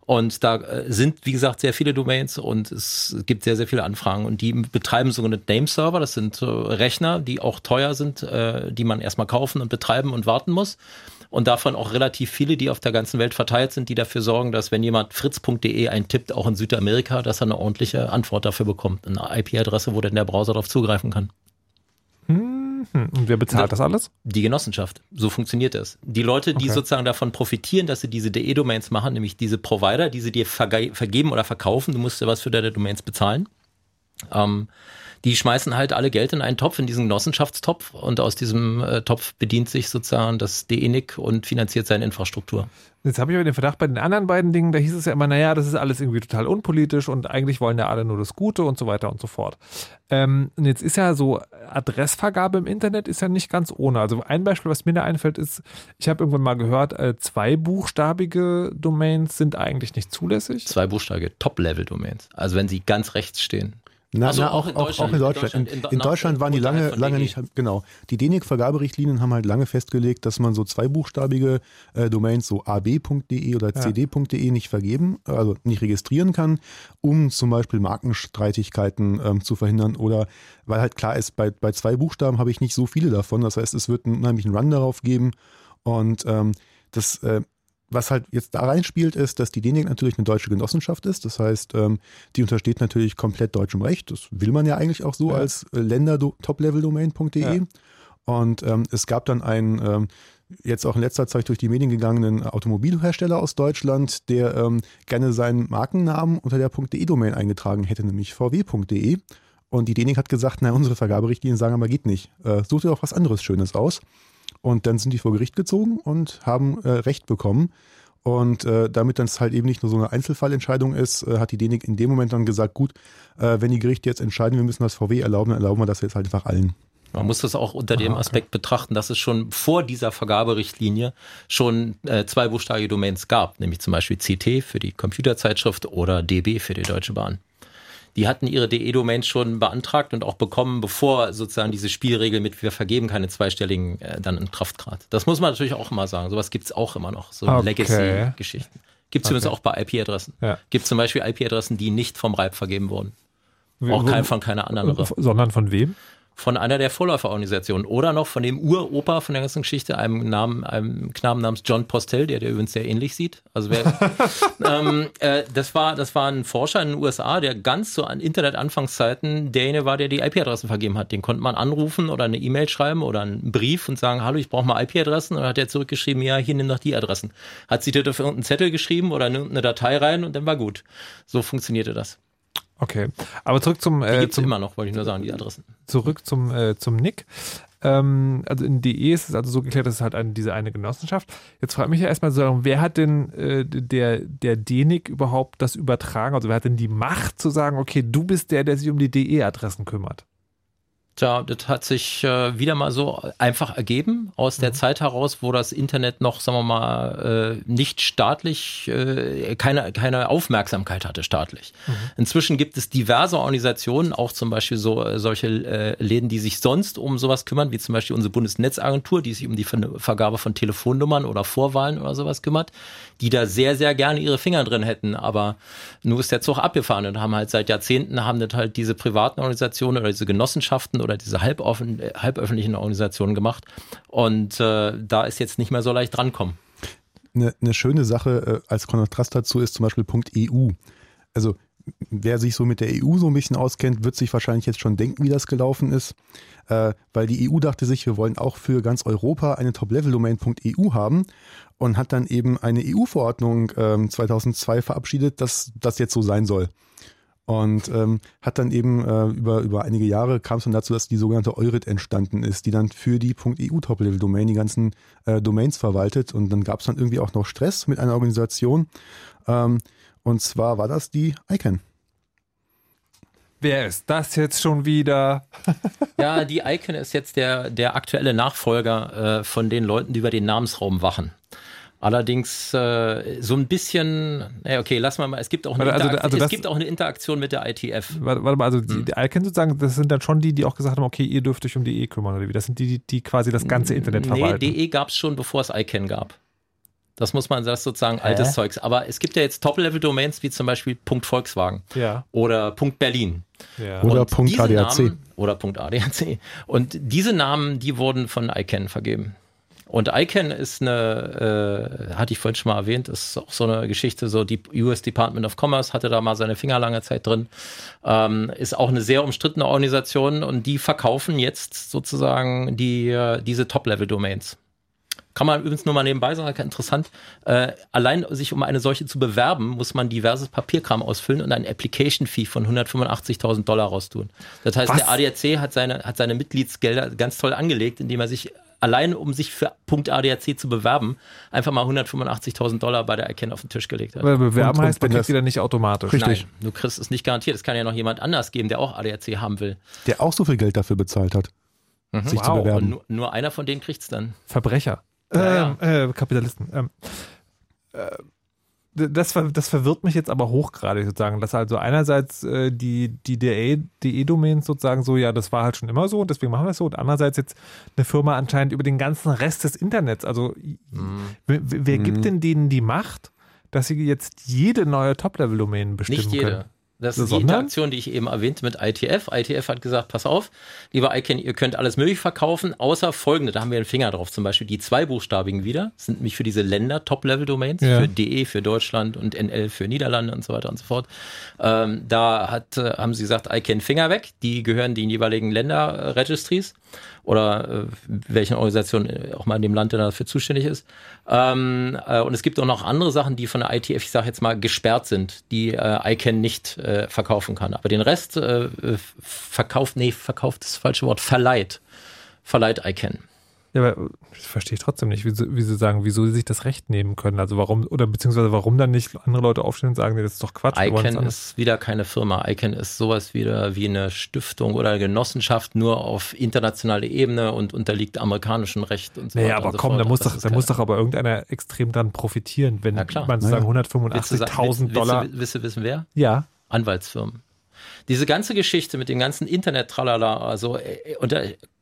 S2: Und da äh, sind, wie gesagt, sehr viele Domains und es gibt sehr, sehr viele Anfragen. Und die betreiben sogenannte Name-Server. Das sind äh, Rechner, die auch teuer sind, äh, die man erstmal kaufen und betreiben und warten muss. Und davon auch relativ viele, die auf der ganzen Welt verteilt sind, die dafür sorgen, dass wenn jemand fritz.de eintippt, auch in Südamerika, dass er eine ordentliche Antwort dafür bekommt. Eine IP-Adresse, wo dann der Browser darauf zugreifen kann.
S1: Hm, und wer bezahlt das alles?
S2: Die Genossenschaft. So funktioniert es. Die Leute, die okay. sozusagen davon profitieren, dass sie diese DE-Domains machen, nämlich diese Provider, die sie dir vergeben oder verkaufen, du musst ja was für deine Domains bezahlen. Ähm, die schmeißen halt alle Geld in einen Topf, in diesen Genossenschaftstopf und aus diesem äh, Topf bedient sich sozusagen das DENIC und finanziert seine Infrastruktur.
S1: Jetzt habe ich aber den Verdacht, bei den anderen beiden Dingen, da hieß es ja immer, naja, das ist alles irgendwie total unpolitisch und eigentlich wollen ja alle nur das Gute und so weiter und so fort. Ähm, und jetzt ist ja so, Adressvergabe im Internet ist ja nicht ganz ohne. Also ein Beispiel, was mir da einfällt, ist, ich habe irgendwann mal gehört, äh, zweibuchstabige Domains sind eigentlich nicht zulässig.
S2: Zweibuchstabige Top-Level-Domains. Also wenn sie ganz rechts stehen.
S3: Na, also na, auch, in auch, auch, in Deutschland. In, in, in Deutschland waren die lange, lange nicht, genau. Die DENIC-Vergaberichtlinien haben halt lange festgelegt, dass man so zweibuchstabige äh, Domains, so ab.de oder ja. cd.de nicht vergeben, also nicht registrieren kann, um zum Beispiel Markenstreitigkeiten ähm, zu verhindern oder weil halt klar ist, bei, bei zwei Buchstaben habe ich nicht so viele davon. Das heißt, es wird einen unheimlichen Run darauf geben und ähm, das äh, was halt jetzt da reinspielt, ist, dass die DENIC natürlich eine deutsche Genossenschaft ist. Das heißt, ähm, die untersteht natürlich komplett deutschem Recht. Das will man ja eigentlich auch so ja. als äh, Länder-Top-Level-Domain.de. Ja. Und ähm, es gab dann einen, ähm, jetzt auch in letzter Zeit durch die Medien gegangenen Automobilhersteller aus Deutschland, der ähm, gerne seinen Markennamen unter der .de-Domain eingetragen hätte, nämlich vw.de. Und die DENIC hat gesagt, na, unsere Vergaberichtlinien sagen aber geht nicht. Äh, such dir doch was anderes Schönes aus. Und dann sind die vor Gericht gezogen und haben äh, Recht bekommen. Und äh, damit dann es halt eben nicht nur so eine Einzelfallentscheidung ist, äh, hat die DENIC in dem Moment dann gesagt, gut, äh, wenn die Gerichte jetzt entscheiden, wir müssen das VW erlauben, dann erlauben wir das jetzt halt einfach allen.
S2: Man muss das auch unter dem Aspekt betrachten, dass es schon vor dieser Vergaberichtlinie schon äh, zweibuchstabige Domains gab, nämlich zum Beispiel CT für die Computerzeitschrift oder DB für die Deutsche Bahn die hatten ihre DE-Domains schon beantragt und auch bekommen, bevor sozusagen diese Spielregel mit wir vergeben keine zweistelligen äh, dann in Kraft trat. Das muss man natürlich auch immer sagen. Sowas gibt es auch immer noch, so okay. Legacy-Geschichten. Gibt es okay. übrigens auch bei IP-Adressen. Ja. Gibt zum Beispiel IP-Adressen, die nicht vom RIPE vergeben wurden. Auch kein, von keiner anderen.
S1: Sondern von wem?
S2: Von einer der Vorläuferorganisationen oder noch von dem Uropa von der ganzen Geschichte, einem Namen, einem Knaben namens John Postel, der der übrigens sehr ähnlich sieht. Also wer, ähm, äh, das war, das war ein Forscher in den USA, der ganz so an Internet-Anfangszeiten derjenige war, der die IP-Adressen vergeben hat. Den konnte man anrufen oder eine E-Mail schreiben oder einen Brief und sagen, hallo, ich brauche mal IP-Adressen. Und dann hat er zurückgeschrieben, ja, hier nimm doch die Adressen. Hat sie dafür irgendeinen Zettel geschrieben oder eine Datei rein und dann war gut. So funktionierte das.
S1: Okay, aber zurück zum...
S2: Äh, zum immer noch, wollte ich nur sagen, die Adressen.
S1: Zurück zum, äh, zum Nick. Ähm, also in DE ist es also so geklärt, dass es halt eine, diese eine Genossenschaft. Jetzt frage ich mich ja erstmal so, wer hat denn äh, der, der DENIC überhaupt das übertragen? Also wer hat denn die Macht zu sagen, okay, du bist der, der sich um die DE-Adressen kümmert?
S2: Tja, das hat sich äh, wieder mal so einfach ergeben aus der mhm. Zeit heraus, wo das Internet noch, sagen wir mal, äh, nicht staatlich, äh, keine, keine Aufmerksamkeit hatte staatlich. Mhm. Inzwischen gibt es diverse Organisationen, auch zum Beispiel so äh, solche äh, Läden, die sich sonst um sowas kümmern, wie zum Beispiel unsere Bundesnetzagentur, die sich um die Vergabe von Telefonnummern oder Vorwahlen oder sowas kümmert, die da sehr, sehr gerne ihre Finger drin hätten. Aber nur ist der Zug abgefahren und haben halt seit Jahrzehnten haben das halt diese privaten Organisationen oder diese Genossenschaften oder diese halboffen, halböffentlichen Organisationen gemacht. Und äh, da ist jetzt nicht mehr so leicht drankommen.
S3: Eine, eine schöne Sache äh, als Kontrast dazu ist zum Beispiel .eu. Also wer sich so mit der EU so ein bisschen auskennt, wird sich wahrscheinlich jetzt schon denken, wie das gelaufen ist, äh, weil die EU dachte sich, wir wollen auch für ganz Europa eine Top-Level-Domain.eu haben und hat dann eben eine EU-Verordnung ähm, 2002 verabschiedet, dass das jetzt so sein soll. Und ähm, hat dann eben äh, über, über einige Jahre kam es dann dazu, dass die sogenannte Eurit entstanden ist, die dann für die .eu Top-Level-Domain die ganzen äh, Domains verwaltet. Und dann gab es dann irgendwie auch noch Stress mit einer Organisation. Ähm, und zwar war das die ICANN.
S1: Wer ist das jetzt schon wieder?
S2: ja, die Icon ist jetzt der, der aktuelle Nachfolger äh, von den Leuten, die über den Namensraum wachen. Allerdings äh, so ein bisschen, äh, okay, lass mal mal, es gibt auch eine,
S1: Also-
S2: Interakt-
S1: also
S2: es
S1: das-
S2: gibt auch eine Interaktion mit der ITF.
S1: Warte, warte mal, also
S2: Hm.
S1: die, die Icon sozusagen, das sind dann schon die, die auch gesagt haben, okay, ihr dürft euch um die E kümmern oder wie? Das sind die, die, die quasi das ganze Internet
S2: Nee,
S1: verwalten.
S2: DE gab es schon, bevor es ICANN gab. Das muss man, das sozusagen altes Zeugs. Aber es gibt ja jetzt Top-Level-Domains wie zum Beispiel Punkt Volkswagen
S1: Ja.
S2: oder Punkt Berlin.
S1: Ja.
S3: Oder
S2: Und
S3: Punkt
S2: diese
S3: ADAC.
S2: Namen, oder Punkt ADAC. Und diese Namen, die wurden von ICANN vergeben. Und ICANN ist eine, äh, hatte ich vorhin schon mal erwähnt, ist auch so eine Geschichte, so die US Department of Commerce hatte da mal seine Finger lange Zeit drin, ähm, ist auch eine sehr umstrittene Organisation und die verkaufen jetzt sozusagen die, äh, diese Top-Level-Domains. Kann man übrigens nur mal nebenbei sagen, interessant. Äh, allein sich um eine solche zu bewerben, muss man diverses Papierkram ausfüllen und ein Application-Fee von 185.000 Dollar raustun. Das heißt,
S1: Was?
S2: der ADAC hat seine, hat seine Mitgliedsgelder ganz toll angelegt, indem er sich allein, um sich für Punkt ADAC zu bewerben, einfach mal 185.000 Dollar bei der ICANN auf den Tisch gelegt hat.
S1: Aber bewerben
S3: Und- und
S1: heißt, man kriegt
S3: das-
S1: die dann nicht automatisch.
S3: Richtig.
S2: Nein, du kriegst es nicht garantiert. Es kann ja noch jemand anders geben, der auch ADAC haben will.
S3: Der auch so viel Geld dafür bezahlt hat, sich zu
S1: Wow.
S2: Und
S3: bewerben.
S2: nur, nur einer von denen kriegt's dann.
S1: Verbrecher.
S2: Ja,
S1: ähm, Äh, Kapitalisten. Ähm, äh, das, das verwirrt mich jetzt aber hochgradig sozusagen, dass also einerseits äh, die, die DE-Domains sozusagen so, ja, das war halt schon immer so und deswegen machen wir das so und andererseits jetzt eine Firma anscheinend über den ganzen Rest des Internets, also wer, wer
S3: Mhm.
S1: gibt denn denen die Macht, dass sie jetzt jede neue Top-Level-Domain bestimmen
S2: Nicht jede.
S1: können?
S2: Das ist die
S1: Sondern?
S2: Interaktion, die ich eben erwähnte mit ITF. ITF hat gesagt, pass auf, lieber ICANN, ihr könnt alles mögliche verkaufen, außer folgende, da haben wir einen Finger drauf, zum Beispiel die zweibuchstabigen wieder, das sind nämlich für diese Länder Top-Level-Domains,
S1: Ja.
S2: für DE für Deutschland und NL für Niederlande und so weiter und so fort. Ähm, da hat, äh, haben sie gesagt, ICANN Finger weg, die gehören den jeweiligen Länder-Registries oder äh, welchen Organisation äh, auch mal in dem Land, der dafür zuständig ist. Ähm, äh, und es gibt auch noch andere Sachen, die von der ITF, ich sage jetzt mal, gesperrt sind, die äh, ICANN nicht äh, verkaufen kann. Aber den Rest äh, verkauft, nee, verkauft ist das falsche Wort, verleiht. Verleiht ICANN.
S1: Ja, aber das verstehe ich trotzdem nicht, wie sie, wie sie sagen, wieso sie sich das Recht nehmen können. Also warum, oder beziehungsweise warum dann nicht andere Leute aufstehen und sagen, nee, das ist doch Quatsch.
S2: ICANN ist wieder keine Firma. ICANN ist sowas wieder wie eine Stiftung oder eine Genossenschaft, nur auf internationaler Ebene und unterliegt amerikanischem Recht und so
S1: Naja,
S2: weiter
S1: aber
S2: und so
S1: komm,
S2: fort.
S1: da muss, doch, da muss doch aber irgendeiner extrem dran profitieren, wenn man sozusagen
S3: Naja.
S2: Willst du sa-
S1: 185.000
S2: willst-
S1: Dollar.
S2: Willst du, willst du wissen, wer?
S1: Ja,
S2: Anwaltsfirmen. Diese ganze Geschichte mit dem ganzen Internet-Tralala, also äh, und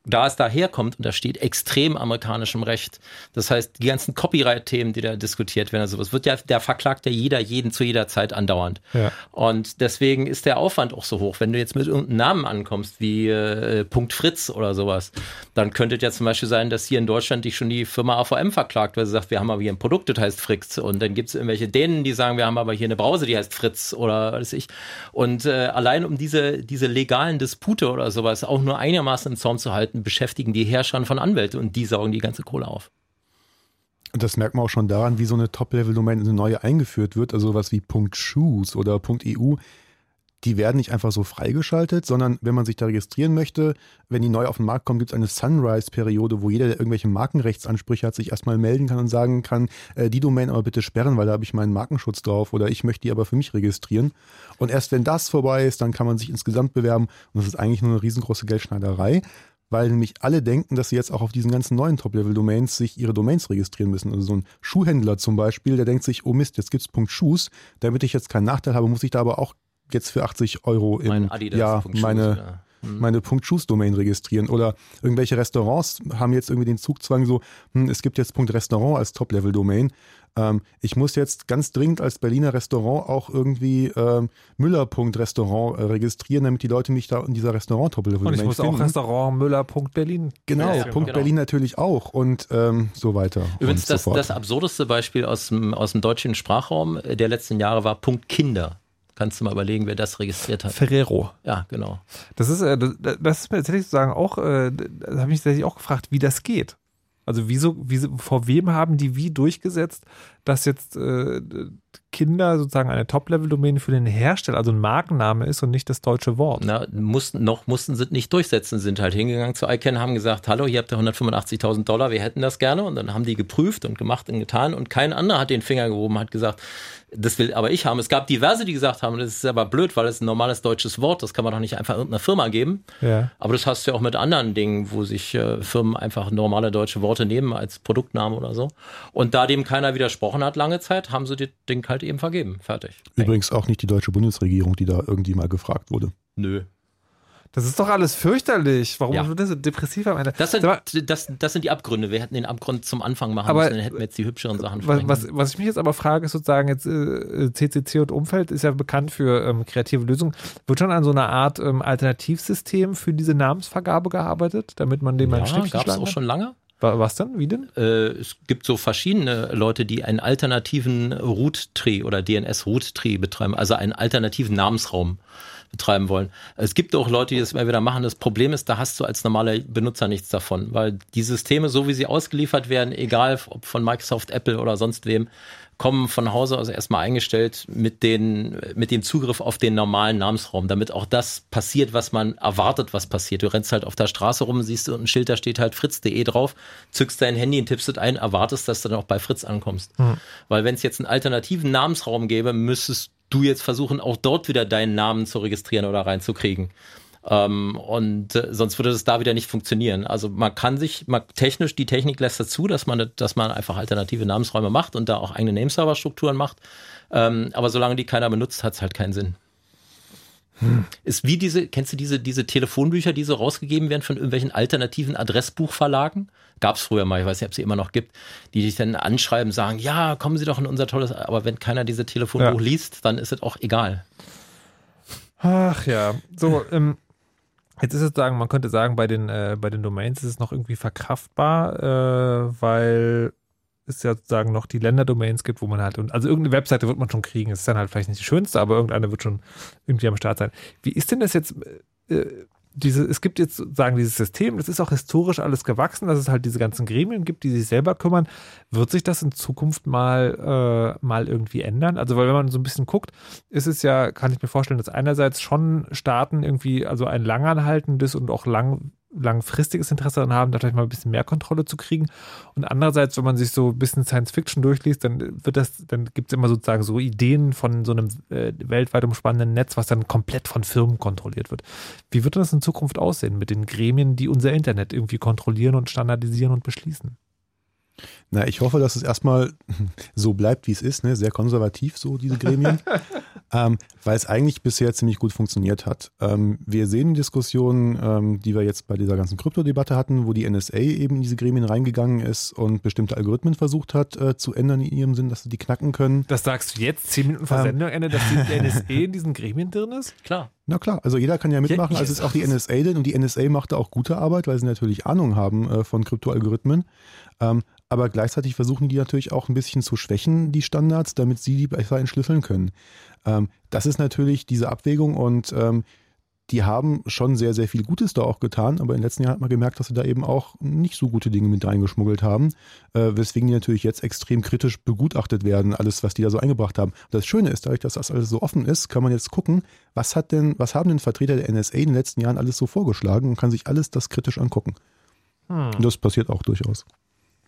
S2: da, es daherkommt, und da steht extrem amerikanischem Recht. Das heißt, die ganzen Copyright-Themen, die da diskutiert werden, also sowas, wird ja, der verklagt ja jeder jeden zu jeder Zeit andauernd.
S1: Ja.
S2: Und deswegen ist der Aufwand auch so hoch. Wenn du jetzt mit irgendeinem Namen ankommst, wie äh, Punkt Fritz oder sowas, dann könnte es ja zum Beispiel sein, dass hier in Deutschland dich schon die Firma AVM verklagt, weil sie sagt, wir haben aber hier ein Produkt, das heißt Fritz. Und dann gibt es irgendwelche Dänen, die sagen, wir haben aber hier eine Brause, die heißt Fritz oder was weiß ich. Und äh, allein um diese, diese legalen Dispute oder sowas auch nur einigermaßen im Zaum zu halten, beschäftigen die Herrscher von Anwälte und die saugen die ganze Kohle auf.
S3: Und das merkt man auch schon daran, wie so eine Top-Level-Domain eine neue eingeführt wird, also was wie .shoes oder .eu, die werden nicht einfach so freigeschaltet, sondern wenn man sich da registrieren möchte, wenn die neu auf den Markt kommen, gibt es eine Sunrise-Periode, wo jeder, der irgendwelche Markenrechtsansprüche hat, sich erstmal melden kann und sagen kann, äh, die Domain aber bitte sperren, weil da habe ich meinen Markenschutz drauf oder ich möchte die aber für mich registrieren. Und erst wenn das vorbei ist, dann kann man sich insgesamt bewerben und das ist eigentlich nur eine riesengroße Geldschneiderei weil nämlich alle denken, dass sie jetzt auch auf diesen ganzen neuen Top-Level-Domains sich ihre Domains registrieren müssen. Also so ein Schuhhändler zum Beispiel, der denkt sich, oh Mist, jetzt gibt's Punkt Shoes, damit ich jetzt keinen Nachteil habe, muss ich da aber auch jetzt für 80 Euro im
S2: Mein Adidas
S3: Jahr meine. Mhm. meine .choose-Domain registrieren. Oder irgendwelche Restaurants haben jetzt irgendwie den Zugzwang so, hm, es gibt jetzt .restaurant als Top-Level-Domain. Ähm, ich muss jetzt ganz dringend als Berliner Restaurant auch irgendwie ähm, Müller.restaurant äh, registrieren, damit die Leute mich da in dieser restaurant top level
S1: Und ich muss finden. auch Restaurant Müller.berlin.
S3: Genau, ja, Punkt genau. Berlin natürlich auch und ähm, so weiter.
S2: Übrigens, das, so das absurdeste Beispiel aus dem, aus dem deutschen Sprachraum der letzten Jahre war Punkt Kinder. Kannst du mal überlegen, wer das registriert hat?
S1: Ferrero.
S2: Ja, genau.
S1: Das ist, äh, das ist mir tatsächlich sozusagen auch, äh, da habe ich mich tatsächlich auch gefragt, wie das geht. Also wieso, wieso, vor wem haben die wie durchgesetzt, dass jetzt äh, Kinder sozusagen eine Top-Level-Domäne für den Hersteller, also ein Markenname ist und nicht das deutsche Wort?
S2: Na, mussten, noch mussten sie nicht durchsetzen, sind halt hingegangen zu ICANN, haben gesagt, hallo, hier habt ihr 185.000 Dollar, wir hätten das gerne und dann haben die geprüft und gemacht und getan und kein anderer hat den Finger gehoben, hat gesagt, das will aber ich haben. Es gab diverse, die gesagt haben, das ist aber blöd, weil es ein normales deutsches Wort, das kann man doch nicht einfach irgendeiner Firma geben.
S1: Ja.
S2: Aber das hast du ja auch mit anderen Dingen, wo sich äh, Firmen einfach normale deutsche Worte nehmen als Produktname oder so. Und da dem keiner widersprochen hat lange Zeit, haben sie das Ding halt eben vergeben. Fertig.
S3: Übrigens auch nicht die deutsche Bundesregierung, die da irgendwie mal gefragt wurde.
S2: Nö,
S1: das ist doch alles fürchterlich. Warum ja. wird das so depressiv am Ende?
S2: Das sind, das, das sind die Abgründe. Wir hätten den Abgrund zum Anfang machen aber, müssen, dann hätten wir jetzt die hübscheren Sachen
S1: was, was ich mich jetzt aber frage, ist sozusagen jetzt äh, CCC und Umfeld ist ja bekannt für ähm, kreative Lösungen. Wird schon an so einer Art ähm, Alternativsystem für diese Namensvergabe gearbeitet, damit man dem
S2: ja,
S1: ein Stückchen
S2: gab es auch schon lange.
S1: Was dann? Wie denn?
S2: Äh, es gibt so verschiedene Leute, die einen alternativen Root-Tree oder DNS-Root-Tree betreiben, also einen alternativen Namensraum betreiben wollen. Es gibt auch Leute, die das immer wieder machen. Das Problem ist, da hast du als normaler Benutzer nichts davon, weil die Systeme, so wie sie ausgeliefert werden, egal ob von Microsoft, Apple oder sonst wem, kommen von Hause aus erstmal eingestellt mit, den, mit dem Zugriff auf den normalen Namensraum, damit auch das passiert, was man erwartet, was passiert. Du rennst halt auf der Straße rum, siehst du ein Schild, da steht halt fritz.de drauf, zückst dein Handy und tippst es ein, erwartest, dass du dann auch bei Fritz ankommst. Hm. Weil wenn es jetzt einen alternativen Namensraum gäbe, müsstest du jetzt versuchen, auch dort wieder deinen Namen zu registrieren oder reinzukriegen. Ähm, und äh, sonst würde es da wieder nicht funktionieren. Also man kann sich, man, technisch, die Technik lässt dazu, dass man, dass man einfach alternative Namensräume macht und da auch eigene Nameserver-Strukturen macht. Ähm, aber solange die keiner benutzt, hat es halt keinen Sinn. Hm. Ist wie diese, kennst du diese, diese Telefonbücher, die so rausgegeben werden von irgendwelchen alternativen Adressbuchverlagen? Gab es früher mal, ich weiß nicht, ob es sie immer noch gibt, die dich dann anschreiben, sagen, ja, kommen Sie doch in unser tolles, aber wenn keiner diese Telefonbuch ja. liest, dann ist es auch egal.
S1: Ach ja, so, ähm, Jetzt ist es sagen, man könnte sagen, bei den, äh, bei den Domains ist es noch irgendwie verkraftbar, äh, weil es ja sozusagen noch die Länderdomains gibt, wo man halt, also irgendeine Webseite wird man schon kriegen, es ist dann halt vielleicht nicht die schönste, aber irgendeine wird schon irgendwie am Start sein. Wie ist denn das jetzt, äh, diese, es gibt jetzt sozusagen dieses System, das ist auch historisch alles gewachsen, dass es halt diese ganzen Gremien gibt, die sich selber kümmern. Wird sich das in Zukunft mal, äh, mal irgendwie ändern? Also, weil wenn man so ein bisschen guckt, ist es ja, kann ich mir vorstellen, dass einerseits schon Staaten irgendwie, also ein langanhaltendes und auch lang langfristiges Interesse daran haben, da vielleicht mal ein bisschen mehr Kontrolle zu kriegen. Und andererseits, wenn man sich so ein bisschen Science Fiction durchliest, dann wird das, dann gibt es immer sozusagen so Ideen von so einem äh, weltweit umspannenden Netz, was dann komplett von Firmen kontrolliert wird. Wie wird das in Zukunft aussehen mit den Gremien, die unser Internet irgendwie kontrollieren und standardisieren und beschließen?
S3: Na, ich hoffe, dass es erstmal so bleibt, wie es ist, ne? sehr konservativ, so diese Gremien, ähm, weil es eigentlich bisher ziemlich gut funktioniert hat. Ähm, wir sehen Diskussionen, ähm, die wir jetzt bei dieser ganzen Kryptodebatte hatten, wo die NSA eben in diese Gremien reingegangen ist und bestimmte Algorithmen versucht hat äh, zu ändern in ihrem Sinn, dass sie die knacken können.
S1: Das sagst du jetzt, zehn Minuten vor ähm, Sendungsende, dass die NSA in diesen Gremien drin ist?
S2: Klar.
S3: Na klar, also jeder kann ja mitmachen, ja, also ist auch die NSA denn und die NSA macht da auch gute Arbeit, weil sie natürlich Ahnung haben äh, von Kryptoalgorithmen. Ähm, aber gleichzeitig versuchen die natürlich auch ein bisschen zu schwächen, die Standards, damit sie die besser entschlüsseln können. Ähm, das ist natürlich diese Abwägung und ähm, die haben schon sehr, sehr viel Gutes da auch getan, aber in den letzten Jahren hat man gemerkt, dass sie da eben auch nicht so gute Dinge mit reingeschmuggelt haben, äh, weswegen die natürlich jetzt extrem kritisch begutachtet werden, alles, was die da so eingebracht haben. Und das Schöne ist, dadurch, dass das alles so offen ist, kann man jetzt gucken, was hat denn, was haben denn Vertreter der NSA in den letzten Jahren alles so vorgeschlagen und kann sich alles das kritisch angucken. Hm. Und das passiert auch durchaus.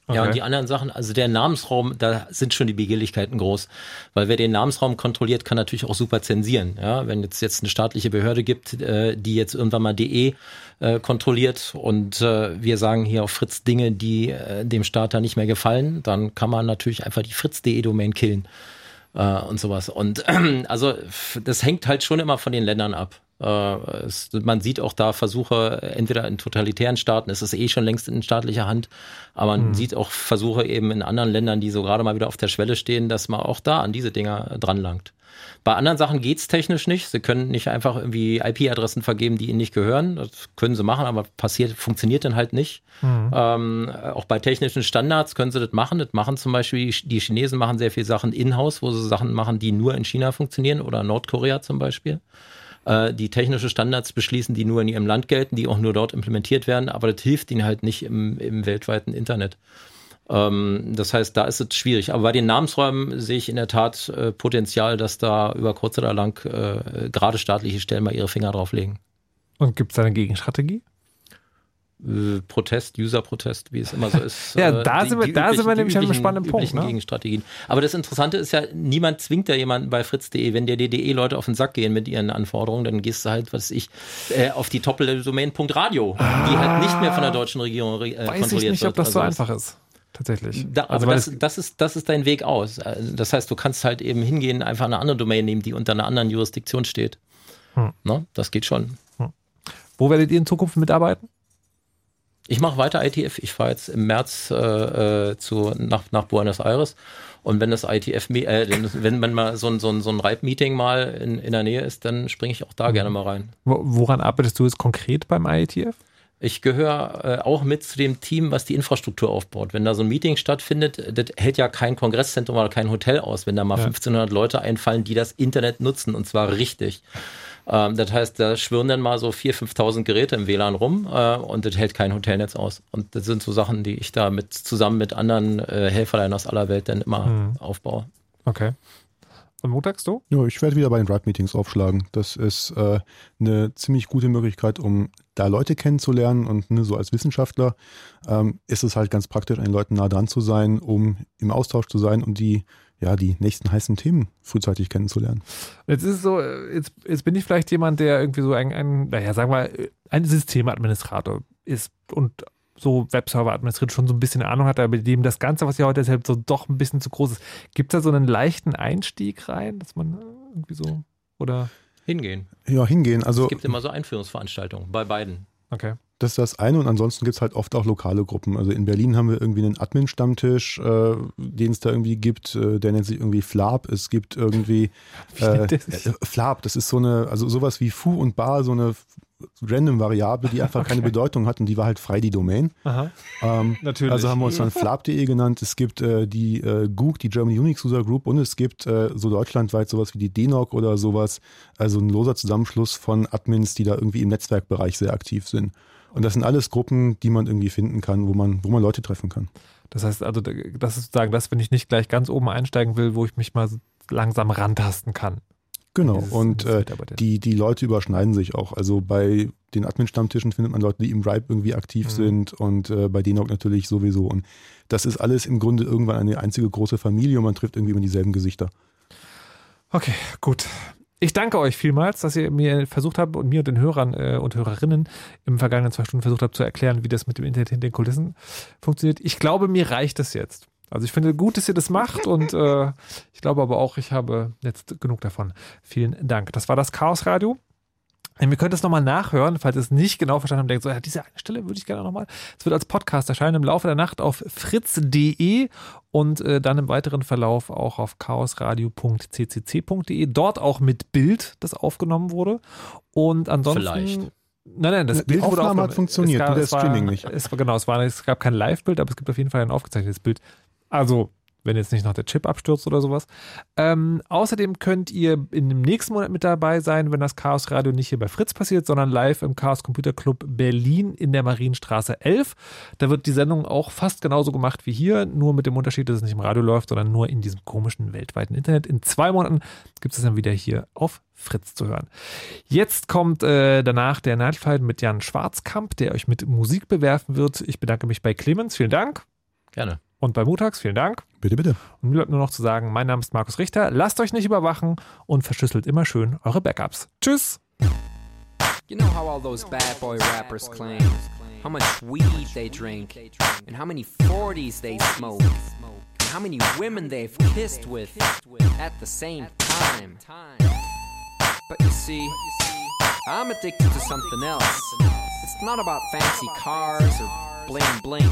S2: Okay. Ja, und die anderen Sachen, also der Namensraum, da sind schon die Begehrlichkeiten groß. Weil wer den Namensraum kontrolliert, kann natürlich auch super zensieren. Ja, wenn es jetzt eine staatliche Behörde gibt, äh, die jetzt irgendwann mal DE äh, kontrolliert und äh, wir sagen hier auf Fritz Dinge, die äh, dem Staat da nicht mehr gefallen, dann kann man natürlich einfach die Fritz.de Domain killen äh, und sowas. Und also das hängt halt schon immer von den Ländern ab. Äh, es, man sieht auch da Versuche, entweder in totalitären Staaten, es ist eh schon längst in staatlicher Hand, aber man mhm. sieht auch Versuche eben in anderen Ländern, die so gerade mal wieder auf der Schwelle stehen, dass man auch da an diese Dinger dranlangt. Bei anderen Sachen geht's technisch nicht. Sie können nicht einfach irgendwie IP-Adressen vergeben, die ihnen nicht gehören. Das können sie machen, aber passiert, funktioniert dann halt nicht. Mhm. Ähm, auch bei technischen Standards können sie das machen. Das machen zum Beispiel, die Chinesen machen sehr viele Sachen in-house, wo sie Sachen machen, die nur in China funktionieren oder Nordkorea zum Beispiel äh, die technische Standards beschließen, die nur in ihrem Land gelten, die auch nur dort implementiert werden, aber das hilft ihnen halt nicht im, im weltweiten Internet. Ähm, das heißt, da ist es schwierig. Aber bei den Namensräumen sehe ich in der Tat äh, Potenzial, dass da über kurz oder lang äh, gerade staatliche Stellen mal ihre Finger drauflegen.
S1: Und gibt es da eine Gegenstrategie?
S2: Äh, Protest, User-Protest, wie es immer so ist.
S1: ja, äh, da, die, sind, wir, da sind wir nämlich an einem spannenden Punkt. Ne?
S2: Gegenstrategien. Aber das Interessante ist ja, niemand zwingt ja jemanden bei fritz.de, wenn der DDE-Leute auf den Sack gehen mit ihren Anforderungen, dann gehst du halt, was ich, äh, auf die Top-Domain.radio, ah, die halt nicht mehr von der deutschen Regierung äh,
S1: weiß kontrolliert wird. Weiß ich nicht, ob das so einfach ist tatsächlich.
S2: Da, also aber das, das, ist, das ist dein Weg aus. Äh, das heißt, du kannst halt eben hingehen, einfach eine andere Domain nehmen, die unter einer anderen Jurisdiktion steht. Hm. Ne? Das geht schon. Hm.
S1: Wo werdet ihr in Zukunft mitarbeiten?
S2: Ich mache weiter ITF. Ich fahre jetzt im März äh, äh, zu, nach, nach Buenos Aires. Und wenn das ITF, äh, wenn man mal so ein, so ein, so ein Reib-Meeting mal in, in der Nähe ist, dann springe ich auch da mhm. gerne mal rein.
S1: Woran arbeitest du jetzt konkret beim IETF?
S2: Ich gehöre äh, auch mit zu dem Team, was die Infrastruktur aufbaut. Wenn da so ein Meeting stattfindet, das hält ja kein Kongresszentrum oder kein Hotel aus, wenn da mal ja. 1500 Leute einfallen, die das Internet nutzen und zwar richtig. Ähm, das heißt, da schwirren dann mal so 4.000, 5.000 Geräte im WLAN rum äh, und das hält kein Hotelnetz aus. Und das sind so Sachen, die ich da mit zusammen mit anderen äh, Helferlein aus aller Welt dann immer mhm. aufbaue.
S1: Okay. Und montags du?
S3: Ja, ich werde wieder bei den Drive-Meetings aufschlagen. Das ist äh, eine ziemlich gute Möglichkeit, um da Leute kennenzulernen und ne, so als Wissenschaftler ähm, ist es halt ganz praktisch, an den Leuten nah dran zu sein, um im Austausch zu sein und die ja, die nächsten heißen Themen frühzeitig kennenzulernen.
S1: Jetzt ist es so, jetzt, jetzt bin ich vielleicht jemand, der irgendwie so ein, ein naja, sagen wir, ein Systemadministrator ist und so Webserver administriert, schon so ein bisschen Ahnung hat, aber dem das Ganze, was ihr heute erzählt, so doch ein bisschen zu groß ist. Gibt es da so einen leichten Einstieg rein, dass man irgendwie so, oder?
S2: Hingehen.
S3: Ja, hingehen. Also,
S2: es gibt immer so Einführungsveranstaltungen bei beiden.
S1: Okay.
S3: Das ist das eine und ansonsten gibt es halt oft auch lokale Gruppen. Also in Berlin haben wir irgendwie einen Admin-Stammtisch, äh, den es da irgendwie gibt, äh, der nennt sich irgendwie Flab. Es gibt irgendwie äh, äh, Flab, das ist so eine, also sowas wie Fu und Bar, so eine random Variable, die einfach okay. keine Bedeutung hat und die war halt frei die Domain.
S1: Aha.
S3: Ähm, Natürlich. Also haben wir uns dann flap.de genannt. Es gibt äh, die äh, GUG, die German Unix User Group und es gibt äh, so deutschlandweit sowas wie die DNOC oder sowas. Also ein loser Zusammenschluss von Admins, die da irgendwie im Netzwerkbereich sehr aktiv sind. Und das sind alles Gruppen, die man irgendwie finden kann, wo man, wo man Leute treffen kann.
S1: Das heißt also, das ist sozusagen das, wenn ich nicht gleich ganz oben einsteigen will, wo ich mich mal langsam rantasten kann.
S3: Genau, und äh, die, die Leute überschneiden sich auch. Also bei den Admin-Stammtischen findet man Leute, die im Ripe irgendwie aktiv mhm. sind und äh, bei DNOG natürlich sowieso. Und das ist alles im Grunde irgendwann eine einzige große Familie und man trifft irgendwie immer dieselben Gesichter.
S1: Okay, gut. Ich danke euch vielmals, dass ihr mir versucht habt und mir und den Hörern äh, und Hörerinnen im vergangenen zwei Stunden versucht habt zu erklären, wie das mit dem Internet hinter den Kulissen funktioniert. Ich glaube, mir reicht es jetzt. Also ich finde gut, dass ihr das macht und äh, ich glaube aber auch, ich habe jetzt genug davon. Vielen Dank. Das war das Chaos Radio. Wir können es nochmal nachhören, falls ihr es nicht genau verstanden habt, denkt so, ja, diese eine Stelle würde ich gerne nochmal. Es wird als Podcast erscheinen im Laufe der Nacht auf fritz.de und äh, dann im weiteren Verlauf auch auf chaosradio.ccc.de. Dort auch mit Bild, das aufgenommen wurde. Und ansonsten.
S2: Vielleicht.
S1: Nein, nein, das
S3: die Bild
S1: Aufnahme
S3: wurde hat funktioniert,
S1: gab,
S3: nur der Streaming nicht.
S1: Es war, genau, es, war, es gab kein Live-Bild, aber es gibt auf jeden Fall ein aufgezeichnetes Bild. Also wenn jetzt nicht noch der Chip abstürzt oder sowas. Ähm, außerdem könnt ihr in dem nächsten Monat mit dabei sein, wenn das Chaos Radio nicht hier bei Fritz passiert, sondern live im Chaos Computer Club Berlin in der Marienstraße 11. Da wird die Sendung auch fast genauso gemacht wie hier, nur mit dem Unterschied, dass es nicht im Radio läuft, sondern nur in diesem komischen weltweiten Internet. In zwei Monaten gibt es dann wieder hier auf Fritz zu hören. Jetzt kommt äh, danach der Nightfight mit Jan Schwarzkamp, der euch mit Musik bewerfen wird. Ich bedanke mich bei Clemens. Vielen Dank.
S2: Gerne.
S1: Und bei Mutags, vielen Dank.
S3: Bitte, bitte.
S1: Und mir bleibt nur noch zu sagen, mein Name ist Markus Richter. Lasst euch nicht überwachen und verschlüsselt immer schön eure Backups. Tschüss. You know how all those bad boy rappers claim how much weed they drink and how many 40s they smoke and how many women they've kissed with at the same time. But you see,
S14: I'm addicted to something else. It's not about fancy cars or bling bling,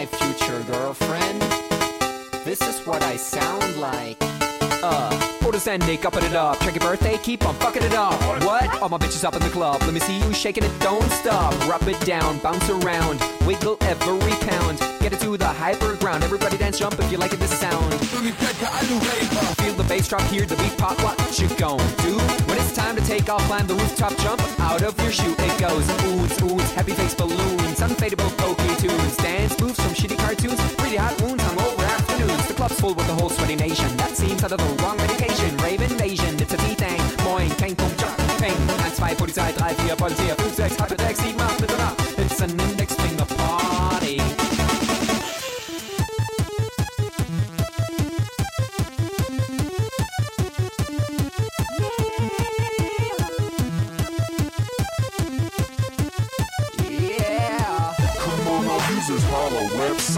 S14: My future girlfriend. This is what I sound like. Uh, orders ending, upping it up. Check your birthday, keep on fucking it up. What? All my bitches up in the club. Let me see you shaking it, don't stop. Rub it down, bounce around, wiggle every pound. It to the hyper ground. Everybody dance, jump if you like it, this sound. Feel the bass drop, hear the beat pop. What you gon' do? When it's time to take off, climb the rooftop, jump out of your shoe. It goes oohs, oohs, happy face balloons, unfadable pokey tunes, dance moves from shitty cartoons, pretty hot wounds, hungover afternoons. The club's full with the whole sweaty nation. That seems out of the wrong medication. Rave invasion, it's a D-Thing. Moin, kein Punkt, jump, ping. 1, 2, Polizei, 3, 4, Polizei, 5,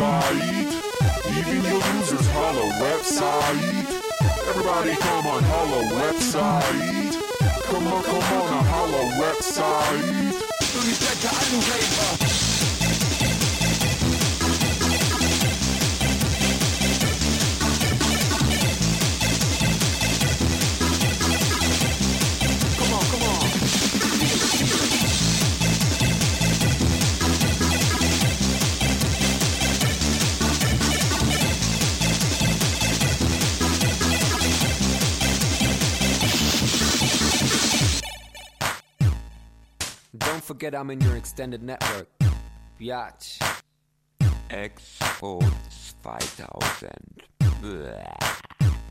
S6: website. Even your users holla website. Everybody come on, holla website. Come on, come on, holla website.
S14: Come Don't forget I'm in your extended network. Biatch.
S15: Expo 2000. Bäh.